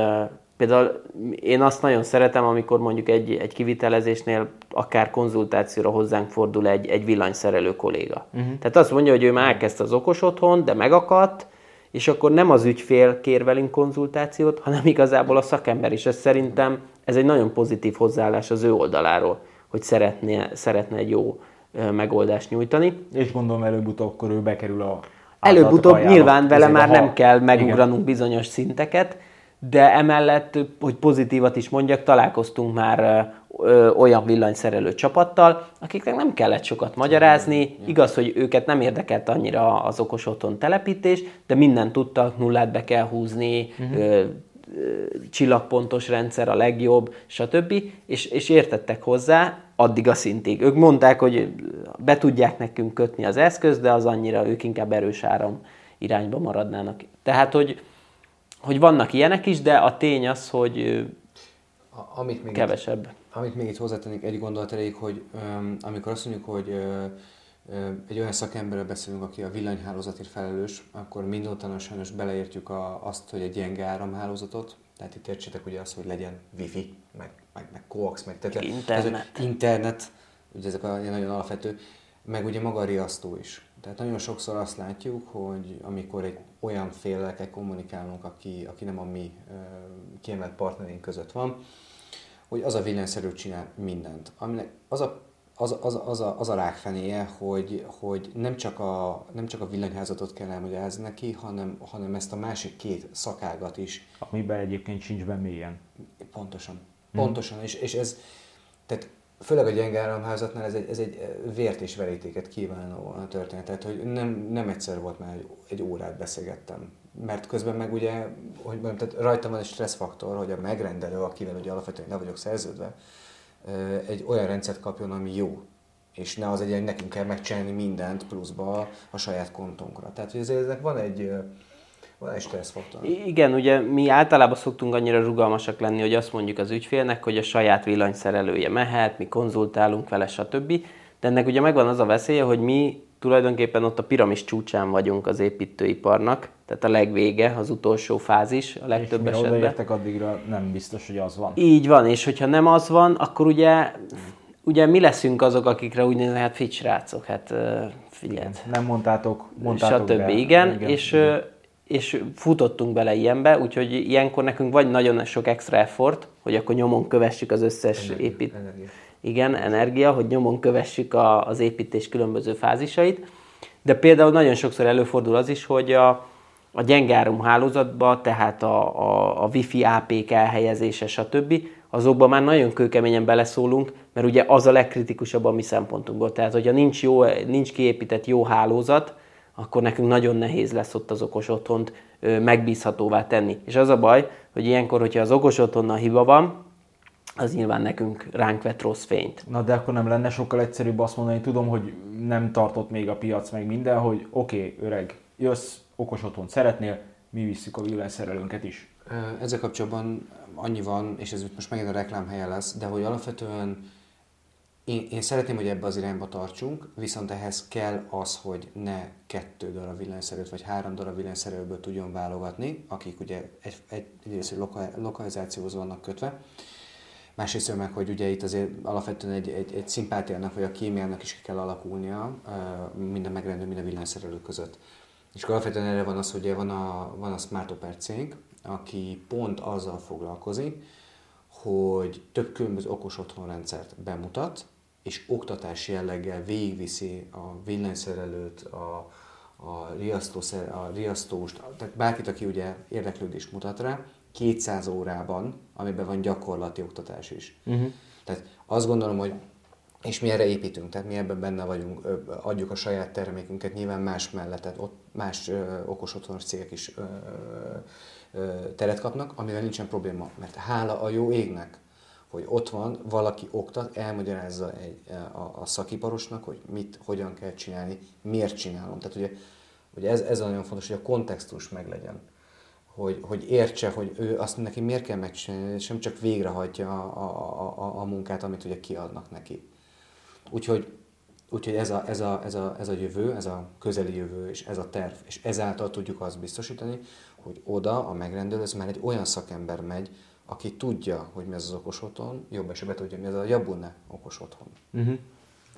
Például én azt nagyon szeretem, amikor mondjuk egy, egy kivitelezésnél akár konzultációra hozzánk fordul egy, egy villanyszerelő kolléga. Uh-huh. Tehát azt mondja, hogy ő már elkezdte az okos otthon, de megakadt, és akkor nem az ügyfél kér velünk konzultációt, hanem igazából a szakember is. Ez szerintem ez egy nagyon pozitív hozzáállás az ő oldaláról, hogy szeretne, szeretne egy jó megoldást nyújtani.
És gondolom előbb-utóbb akkor ő bekerül a
Előbb-utóbb nyilván vele már nem kell megugranunk igen. bizonyos szinteket, de emellett, hogy pozitívat is mondjak, találkoztunk már ö, olyan villanyszerelő csapattal, akiknek nem kellett sokat magyarázni, igaz, hogy őket nem érdekelt annyira az okos otthon telepítés, de mindent tudtak, nullát be kell húzni, uh-huh. ö, csillagpontos rendszer a legjobb, stb. És, és értettek hozzá addig a szintig. Ők mondták, hogy be tudják nekünk kötni az eszköz, de az annyira ők inkább erős áram irányba maradnának. Tehát, hogy hogy vannak ilyenek is, de a tény az, hogy amit még kevesebb. Itt,
amit még itt hozzátennék, egy gondolat elég, hogy um, amikor azt mondjuk, hogy uh, egy olyan szakemberről beszélünk, aki a villanyhálózatért felelős, akkor mindótalan sajnos beleértjük a, azt, hogy egy gyenge áramhálózatot, tehát itt értsétek ugye azt, hogy legyen wifi, meg, meg, meg coax, meg
tehát internet.
Ez, internet, ugye ezek a nagyon alapvető, meg ugye maga a riasztó is. Tehát nagyon sokszor azt látjuk, hogy amikor egy olyan félekkel kommunikálunk, aki, aki nem a mi kiemelt partnerünk között van, hogy az a villanyszerű csinál mindent. Aminek az a az, az, az, a, az a rákfenéje, hogy, hogy nem, csak a, nem csak a villanyházatot kell elmagyarázni neki, hanem, hanem ezt a másik két szakágat is.
Amiben egyébként sincs be mélyen.
Pontosan. Pontosan. Hmm. És, és ez, tehát főleg a gyenge áramházatnál ez egy, ez egy vért és verítéket kívánó a történet. Tehát, hogy nem, nem egyszer volt már egy, egy órát beszélgettem. Mert közben meg ugye, hogy mondjam, tehát rajtam van egy stresszfaktor, hogy a megrendelő, akivel ugye alapvetően le vagyok szerződve, egy olyan rendszert kapjon, ami jó. És ne az egy, hogy nekünk kell megcsinálni mindent pluszba a saját kontunkra. Tehát, hogy ezért van egy, van egy stresszfaktor.
Igen, ugye mi általában szoktunk annyira rugalmasak lenni, hogy azt mondjuk az ügyfélnek, hogy a saját villanyszerelője mehet, mi konzultálunk vele, stb. De ennek ugye megvan az a veszélye, hogy mi tulajdonképpen ott a piramis csúcsán vagyunk az építőiparnak, tehát a legvége, az utolsó fázis a legtöbb és esetben.
odaértek addigra nem biztos, hogy az van.
Így van, és hogyha nem az van, akkor ugye, ugye mi leszünk azok, akikre úgy néznek, hát fit srácok, hát figyeld.
Nem mondtátok, mondtátok
Stb. De, igen, igen, és igen és futottunk bele ilyenbe, úgyhogy ilyenkor nekünk vagy nagyon sok extra effort, hogy akkor nyomon kövessük az összes épít... Energia. Igen, energia, hogy nyomon kövessük a, az építés különböző fázisait, de például nagyon sokszor előfordul az is, hogy a, a gyenge áramhálózatba, tehát a, a, a wifi APK elhelyezése, stb., azokban már nagyon kőkeményen beleszólunk, mert ugye az a legkritikusabb a mi szempontunkból. Tehát, hogyha nincs, jó, nincs kiépített jó hálózat, akkor nekünk nagyon nehéz lesz ott az okos otthont megbízhatóvá tenni. És az a baj, hogy ilyenkor, hogyha az okos otthonnal hiba van, az nyilván nekünk ránk vett rossz fényt.
Na de akkor nem lenne sokkal egyszerűbb azt mondani, tudom, hogy nem tartott még a piac meg minden, hogy oké, okay, öreg, jössz, okos otthont szeretnél, mi visszük a villanyszerelőnket is.
Ezzel kapcsolatban annyi van, és ez most megint a reklámhelye lesz, de hogy alapvetően én, én szeretném, hogy ebbe az irányba tartsunk, viszont ehhez kell az, hogy ne kettő darab villanyszerőt vagy három darab villanyszerőből tudjon válogatni, akik ugye egy, egy, egyrészt loka, lokalizációhoz vannak kötve, másrészt meg, hogy ugye itt azért alapvetően egy, egy, egy szimpátiának vagy a kémiának is kell alakulnia minden megrendő, minden villanyszerelő között. És alapvetően erre van az, hogy van a, van a Smart cég, aki pont azzal foglalkozik, hogy több különböző okos otthonrendszert bemutat, és oktatási jelleggel végigviszi a villanyszerelőt, a, a, riasztószer, a riasztóst, tehát bárkit, aki ugye érdeklődést mutat rá, 200 órában, amiben van gyakorlati oktatás is. Uh-huh. Tehát azt gondolom, hogy és mi erre építünk, tehát mi ebben benne vagyunk, adjuk a saját termékünket, nyilván más mellett, tehát ott más ö, okos otthonos cégek is ö, ö, teret kapnak, amivel nincsen probléma, mert hála a jó égnek, hogy ott van, valaki oktat, elmagyarázza egy, a, a szakiparosnak, hogy mit, hogyan kell csinálni, miért csinálom. Tehát ugye, ugye ez, ez nagyon fontos, hogy a kontextus meglegyen. Hogy, hogy értse, hogy ő azt neki miért kell megcsinálni, és nem csak végrehajtja a, a, a, a munkát, amit ugye kiadnak neki. Úgyhogy Úgyhogy ez a, ez, a, ez, a, ez a jövő, ez a közeli jövő, és ez a terv, és ezáltal tudjuk azt biztosítani, hogy oda a megrendelőhöz már egy olyan szakember megy, aki tudja, hogy mi az az okos otthon, jobb esetben tudja, mi az a Jabune okos otthon.
Uh-huh.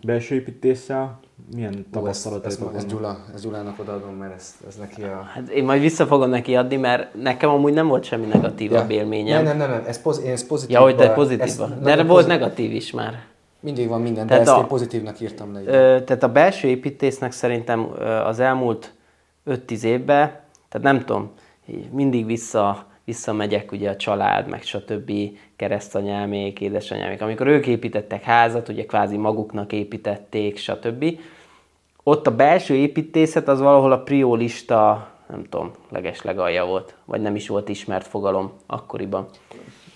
Belső építéssel milyen tapasztalat
ez, ez, ez, Gyula, ez Gyulának odaadom, mert ez, ez neki a...
Hát én majd vissza fogom neki adni, mert nekem amúgy nem volt semmi negatívabb ja. élményem.
Nem, nem, nem, ez, poz, én ez pozitív.
Ja, hogy te pozitív. De volt pozitív. negatív is már.
Mindig van minden, tehát de ezt a, én pozitívnak írtam le.
Ö, tehát a belső építésznek szerintem az elmúlt 5-10 évben, tehát nem tudom, mindig vissza visszamegyek, ugye a család, meg stb. keresztanyámék, édesanyámék. Amikor ők építettek házat, ugye kvázi maguknak építették, stb. Ott a belső építészet az valahol a priolista, nem tudom, leges legalja volt, vagy nem is volt ismert fogalom akkoriban.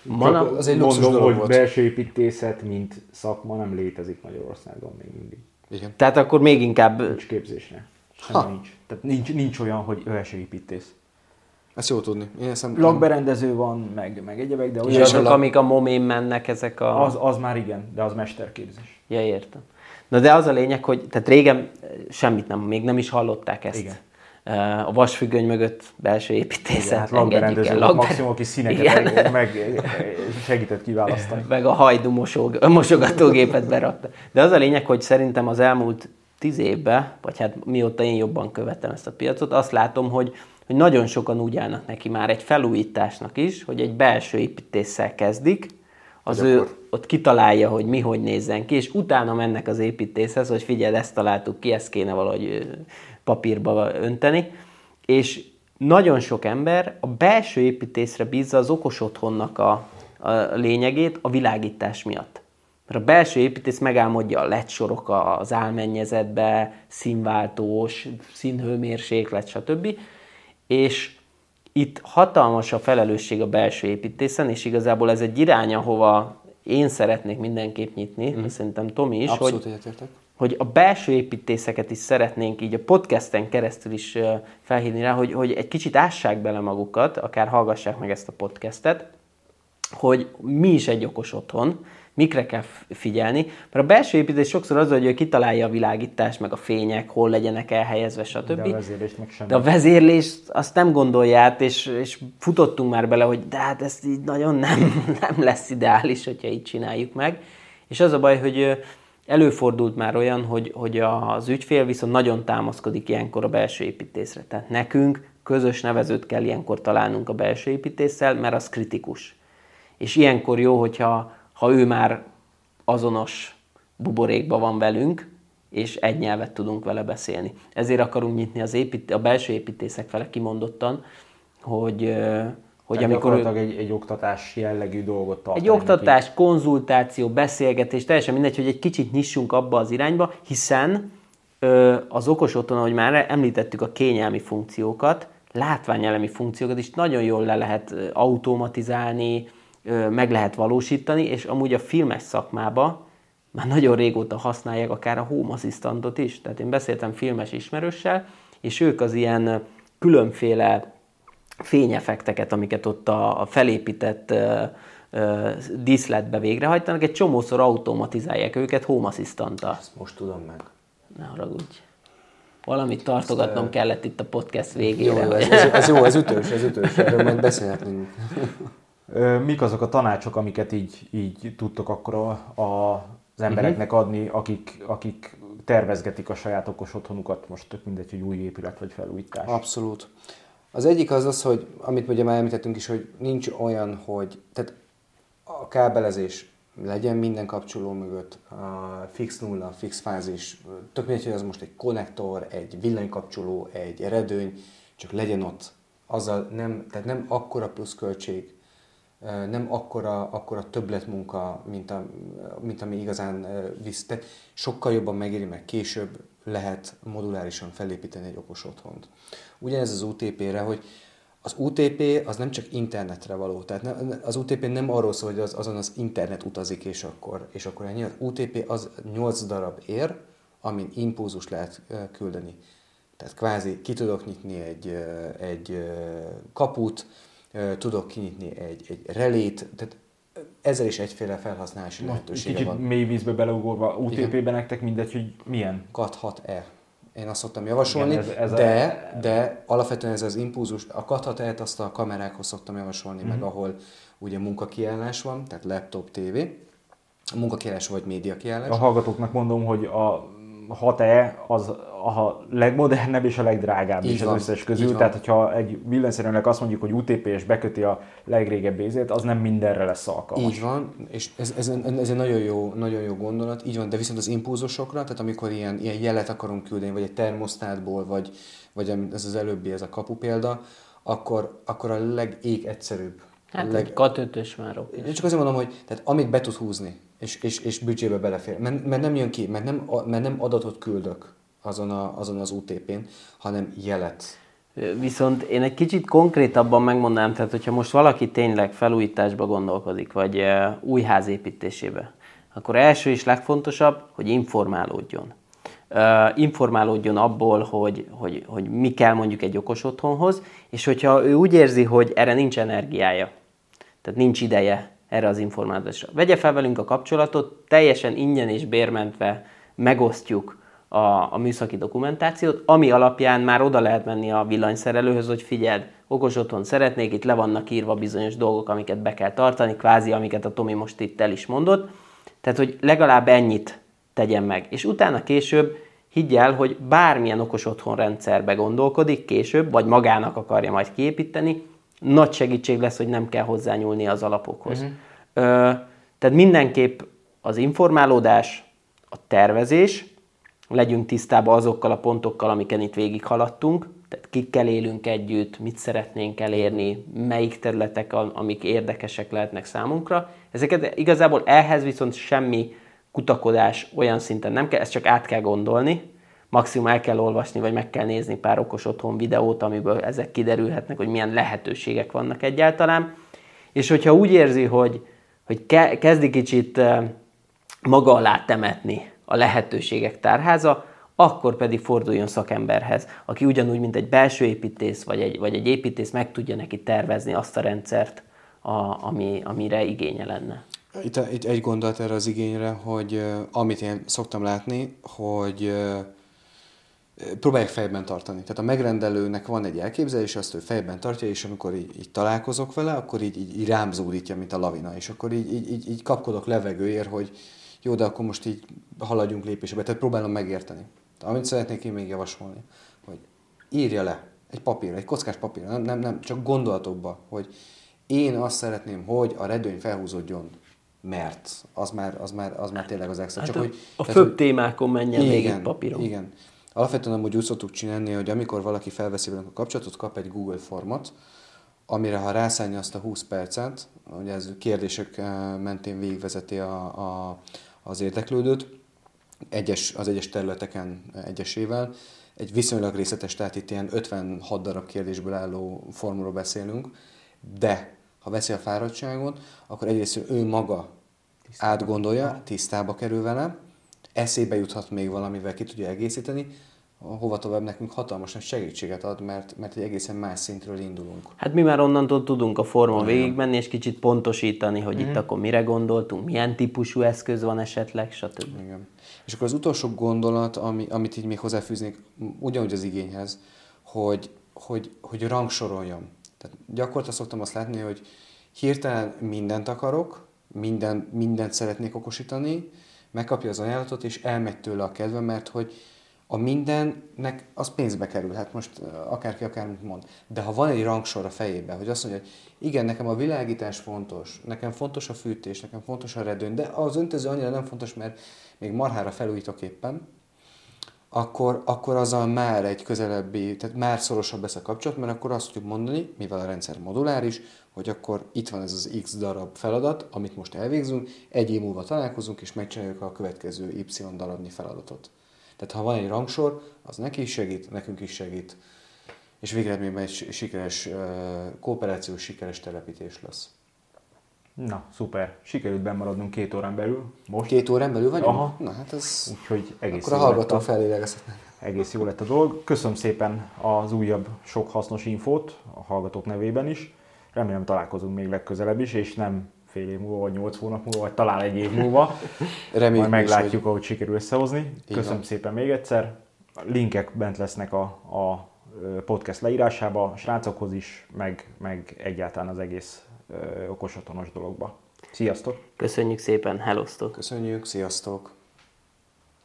Mana, az egy mondom, hogy volt. belső építészet, mint szakma nem létezik Magyarországon még mindig.
Igen. Tehát akkor még inkább...
Nincs képzésre. Semmi nincs. Tehát nincs, nincs olyan, hogy belső építész.
Ezt jó tudni.
Én eszem, Lakberendező van, meg, meg egyebek, de
olyan... azok, amik a momén mennek, ezek a...
Az, az már igen, de az mesterképzés.
Ja, értem. Na de az a lényeg, hogy tehát régen semmit nem, még nem is hallották ezt. Igen. A vasfüggöny mögött belső építészet, hát
lakberendező, el, lakber... maximum, aki színeket meg, meg segített kiválasztani.
Meg a hajdú mosog, mosogatógépet berakta. De az a lényeg, hogy szerintem az elmúlt tíz évben, vagy hát mióta én jobban követem ezt a piacot, azt látom, hogy hogy nagyon sokan úgy állnak neki már egy felújításnak is, hogy egy belső építéssel kezdik, az ő ott kitalálja, hogy mi hogy nézzen ki, és utána mennek az építészhez, hogy figyelj, ezt találtuk ki, ezt kéne valahogy papírba önteni, és nagyon sok ember a belső építészre bízza az okos otthonnak a, a lényegét a világítás miatt. Mert a belső építész megálmodja a LED sorok az álmennyezetbe, színváltós, színhőmérséklet, stb és itt hatalmas a felelősség a belső építészen, és igazából ez egy irány, ahova én szeretnék mindenképp nyitni, mm. szerintem Tomi is,
Abszolút
hogy, hogy a belső építészeket is szeretnénk így a podcasten keresztül is felhívni rá, hogy, hogy egy kicsit ássák bele magukat, akár hallgassák meg ezt a podcastet, hogy mi is egy okos otthon, mikre kell figyelni, mert a belső építés sokszor az, hogy ő kitalálja a világítást, meg a fények, hol legyenek elhelyezve, stb. De
a vezérlést meg sem.
De a vezérlést azt nem gondolja át, és, és futottunk már bele, hogy de hát ezt így nagyon nem, nem lesz ideális, hogyha így csináljuk meg. És az a baj, hogy előfordult már olyan, hogy, hogy az ügyfél viszont nagyon támaszkodik ilyenkor a belső építészre. Tehát nekünk közös nevezőt kell ilyenkor találnunk a belső építéssel, mert az kritikus. És ilyenkor jó, hogyha ha ő már azonos buborékban van velünk, és egy nyelvet tudunk vele beszélni. Ezért akarunk nyitni az épít, a belső építészek fele kimondottan, hogy, hogy
Tehát amikor... egy, egy oktatás jellegű dolgot
tartani. Egy oktatás, neki. konzultáció, beszélgetés, teljesen mindegy, hogy egy kicsit nyissunk abba az irányba, hiszen az okos otthon, ahogy már említettük a kényelmi funkciókat, látványelemi funkciókat is nagyon jól le lehet automatizálni, meg lehet valósítani, és amúgy a filmes szakmába már nagyon régóta használják akár a Home Assistantot is. Tehát én beszéltem filmes ismerőssel, és ők az ilyen különféle fényefekteket, amiket ott a, felépített díszletbe végrehajtanak, egy csomószor automatizálják őket Home Assistanttal.
Ezt most tudom meg.
Ne haragudj. Valamit tartogatnom Ezt, kellett itt a podcast végére.
Jó, ez, ez, ez jó, ez ütős, ez ütős, erről majd beszélhetünk.
Mik azok a tanácsok, amiket így, így tudtok akkor a, az embereknek mhm. adni, akik, akik tervezgetik a saját okos otthonukat, most tök mindegy, hogy új épület vagy felújítás.
Abszolút. Az egyik az az, hogy amit ugye már említettünk is, hogy nincs olyan, hogy tehát a kábelezés legyen minden kapcsoló mögött, a fix nulla, fix fázis, tök mindegy, hogy az most egy konnektor, egy villanykapcsoló, egy redőny, csak legyen ott. Azzal nem, tehát nem akkora pluszköltség, nem akkora, akkora többletmunka, mint, a, mint ami igazán visz. Tehát sokkal jobban megéri, meg később lehet modulárisan felépíteni egy okos otthont. Ugyanez az UTP-re, hogy az UTP az nem csak internetre való, tehát az UTP nem arról szól, hogy az, azon az internet utazik, és akkor, és akkor ennyi. Az UTP az 8 darab ér, amin impulzus lehet küldeni. Tehát kvázi ki tudok nyitni egy, egy kaput, tudok kinyitni egy, egy relét, tehát ezzel is egyféle felhasználási lehetősége
Kicsit
van.
mély vízbe beleugorva, UTP-ben nektek mindegy, hogy milyen.
CAT 6E. Én azt szoktam javasolni,
Igen, ez- ez a-
de, de alapvetően ez az impulzus, a CAT 6E-t azt a kamerákhoz szoktam javasolni,
Mhm.
meg ahol ugye munkakiállás van, tehát laptop, TV, munkakiállás vagy médiakiállás.
A hallgatóknak mondom, hogy a 6E az a legmodernebb és a legdrágább
Így
is az
van,
összes
így
közül. Tehát, hogyha egy villanyszerűnek azt mondjuk, hogy UTP és beköti a legrégebbi ézét, az nem mindenre lesz alkalmas.
Így van, és ez, ez, ez egy nagyon jó, nagyon jó gondolat, így van, de viszont az impulzusokra, tehát amikor ilyen, ilyen jelet akarunk küldeni, vagy egy termosztátból, vagy, vagy ez az előbbi, ez a kapu példa, akkor, akkor a legég egyszerűbb.
Hát
leg,
egy katötös már oké.
Én csak azért mondom, hogy tehát amit be tud húzni, és, és, és büdzsébe belefér, mert, mert nem jön ki, mert nem, mert nem adatot küldök azon, a, azon az UTP-n, hanem jelet.
Viszont én egy kicsit konkrétabban megmondanám, tehát hogyha most valaki tényleg felújításba gondolkodik, vagy eh, új ház építésébe, akkor első és legfontosabb, hogy informálódjon. Uh, informálódjon abból, hogy, hogy, hogy mi kell mondjuk egy okos otthonhoz, és hogyha ő úgy érzi, hogy erre nincs energiája, tehát nincs ideje erre az információra. Vegye fel velünk a kapcsolatot, teljesen ingyen és bérmentve megosztjuk a, a műszaki dokumentációt, ami alapján már oda lehet menni a villanyszerelőhöz, hogy figyeld, okos otthon szeretnék, itt le vannak írva bizonyos dolgok, amiket be kell tartani, kvázi amiket a Tomi most itt el is mondott. Tehát, hogy legalább ennyit tegyen meg. És utána később higgy el, hogy bármilyen okos otthon rendszerbe gondolkodik később, vagy magának akarja majd kiépíteni, nagy segítség lesz, hogy nem kell hozzányúlni az alapokhoz. Uh-huh. Ö, tehát mindenképp az informálódás, a tervezés, legyünk tisztában azokkal a pontokkal, amiken itt végig haladtunk, tehát kikkel élünk együtt, mit szeretnénk elérni, melyik területek, amik érdekesek lehetnek számunkra. Ezeket igazából ehhez viszont semmi kutakodás olyan szinten nem kell, ezt csak át kell gondolni, maximum el kell olvasni, vagy meg kell nézni pár okos otthon videót, amiből ezek kiderülhetnek, hogy milyen lehetőségek vannak egyáltalán. És hogyha úgy érzi, hogy, hogy ke- kezdi kicsit maga alá temetni a lehetőségek tárháza, akkor pedig forduljon szakemberhez, aki ugyanúgy, mint egy belső építész, vagy egy, vagy egy építész meg tudja neki tervezni azt a rendszert, a, ami, amire igénye lenne.
Itt, itt egy gondolat erre az igényre, hogy amit én szoktam látni, hogy próbálják fejben tartani. Tehát a megrendelőnek van egy elképzelés, azt ő fejben tartja, és amikor így, így találkozok vele, akkor így, így, így rám zúdítja, mint a lavina, és akkor így, így, így, kapkodok levegőért, hogy jó, de akkor most így haladjunk lépésbe. Tehát próbálom megérteni. Amit szeretnék én még javasolni, hogy írja le egy papírra, egy kockás papírra, nem, nem, nem csak gondolatokba, hogy én azt szeretném, hogy a redőny felhúzódjon, mert az már, az már, az már tényleg az extra.
Hát
csak
a,
hogy,
a főbb
hogy-
témákon menjen végig papíron.
igen. Alapvetően amúgy úgy szoktuk csinálni, hogy amikor valaki felveszi velünk a kapcsolatot, kap egy Google formot, amire ha rászállja azt a 20 percet, ugye ez kérdések eh, mentén végigvezeti a, a, az érdeklődőt, egyes, az egyes területeken egyesével, egy viszonylag részletes, tehát itt ilyen 56 darab kérdésből álló formról beszélünk, de ha veszi a fáradtságot, akkor egyrészt ő maga átgondolja, tisztába kerül vele, eszébe juthat még valamivel ki tudja egészíteni, hova tovább nekünk hatalmas nagy segítséget ad, mert, mert egy egészen más szintről indulunk.
Hát mi már onnantól tudunk a formon végigmenni, és kicsit pontosítani, hogy itt akkor mire gondoltunk, milyen típusú eszköz van esetleg, stb.
Igen. És akkor az utolsó gondolat, ami, amit így még hozzáfűznék, ugyanúgy az igényhez, hogy, hogy, hogy rangsoroljam. Tehát gyakorlatilag szoktam azt látni, hogy hirtelen mindent akarok, minden, mindent szeretnék okosítani, megkapja az ajánlatot, és elmegy tőle a kedve, mert hogy a mindennek az pénzbe kerül, hát most akárki akármit mond. De ha van egy rangsor a fejében, hogy azt mondja, hogy igen, nekem a világítás fontos, nekem fontos a fűtés, nekem fontos a redőny, de az öntöző annyira nem fontos, mert még marhára felújítok éppen, akkor, akkor azzal már egy közelebbi, tehát már szorosabb lesz a kapcsolat, mert akkor azt tudjuk mondani, mivel a rendszer moduláris, hogy akkor itt van ez az X darab feladat, amit most elvégzünk, egy év múlva találkozunk, és megcsináljuk a következő Y darabnyi feladatot. Tehát ha van egy rangsor, az neki is segít, nekünk is segít, és végeredményben egy sikeres kooperációs, sikeres telepítés lesz.
Na, szuper. Sikerült bemaradnunk két órán belül. Most.
Két órán belül vagyunk?
Aha.
Na hát ez...
Úgyhogy egész
Akkor a hallgató felélegezhetnek.
egész jó lett a dolog. Köszönöm szépen az újabb sok hasznos infót a hallgatók nevében is. Remélem találkozunk még legközelebb is, és nem fél év múlva, vagy nyolc hónap múlva, vagy talán egy év múlva.
Reméljük
Majd
is,
meglátjuk,
hogy-
ahogy sikerül összehozni. Köszönöm
van.
szépen még egyszer. A linkek bent lesznek a, a podcast leírásába, a srácokhoz is, meg, meg egyáltalán az egész ö, okos otthonos dologba. Sziasztok!
Köszönjük szépen, hellosztok!
Köszönjük, sziasztok!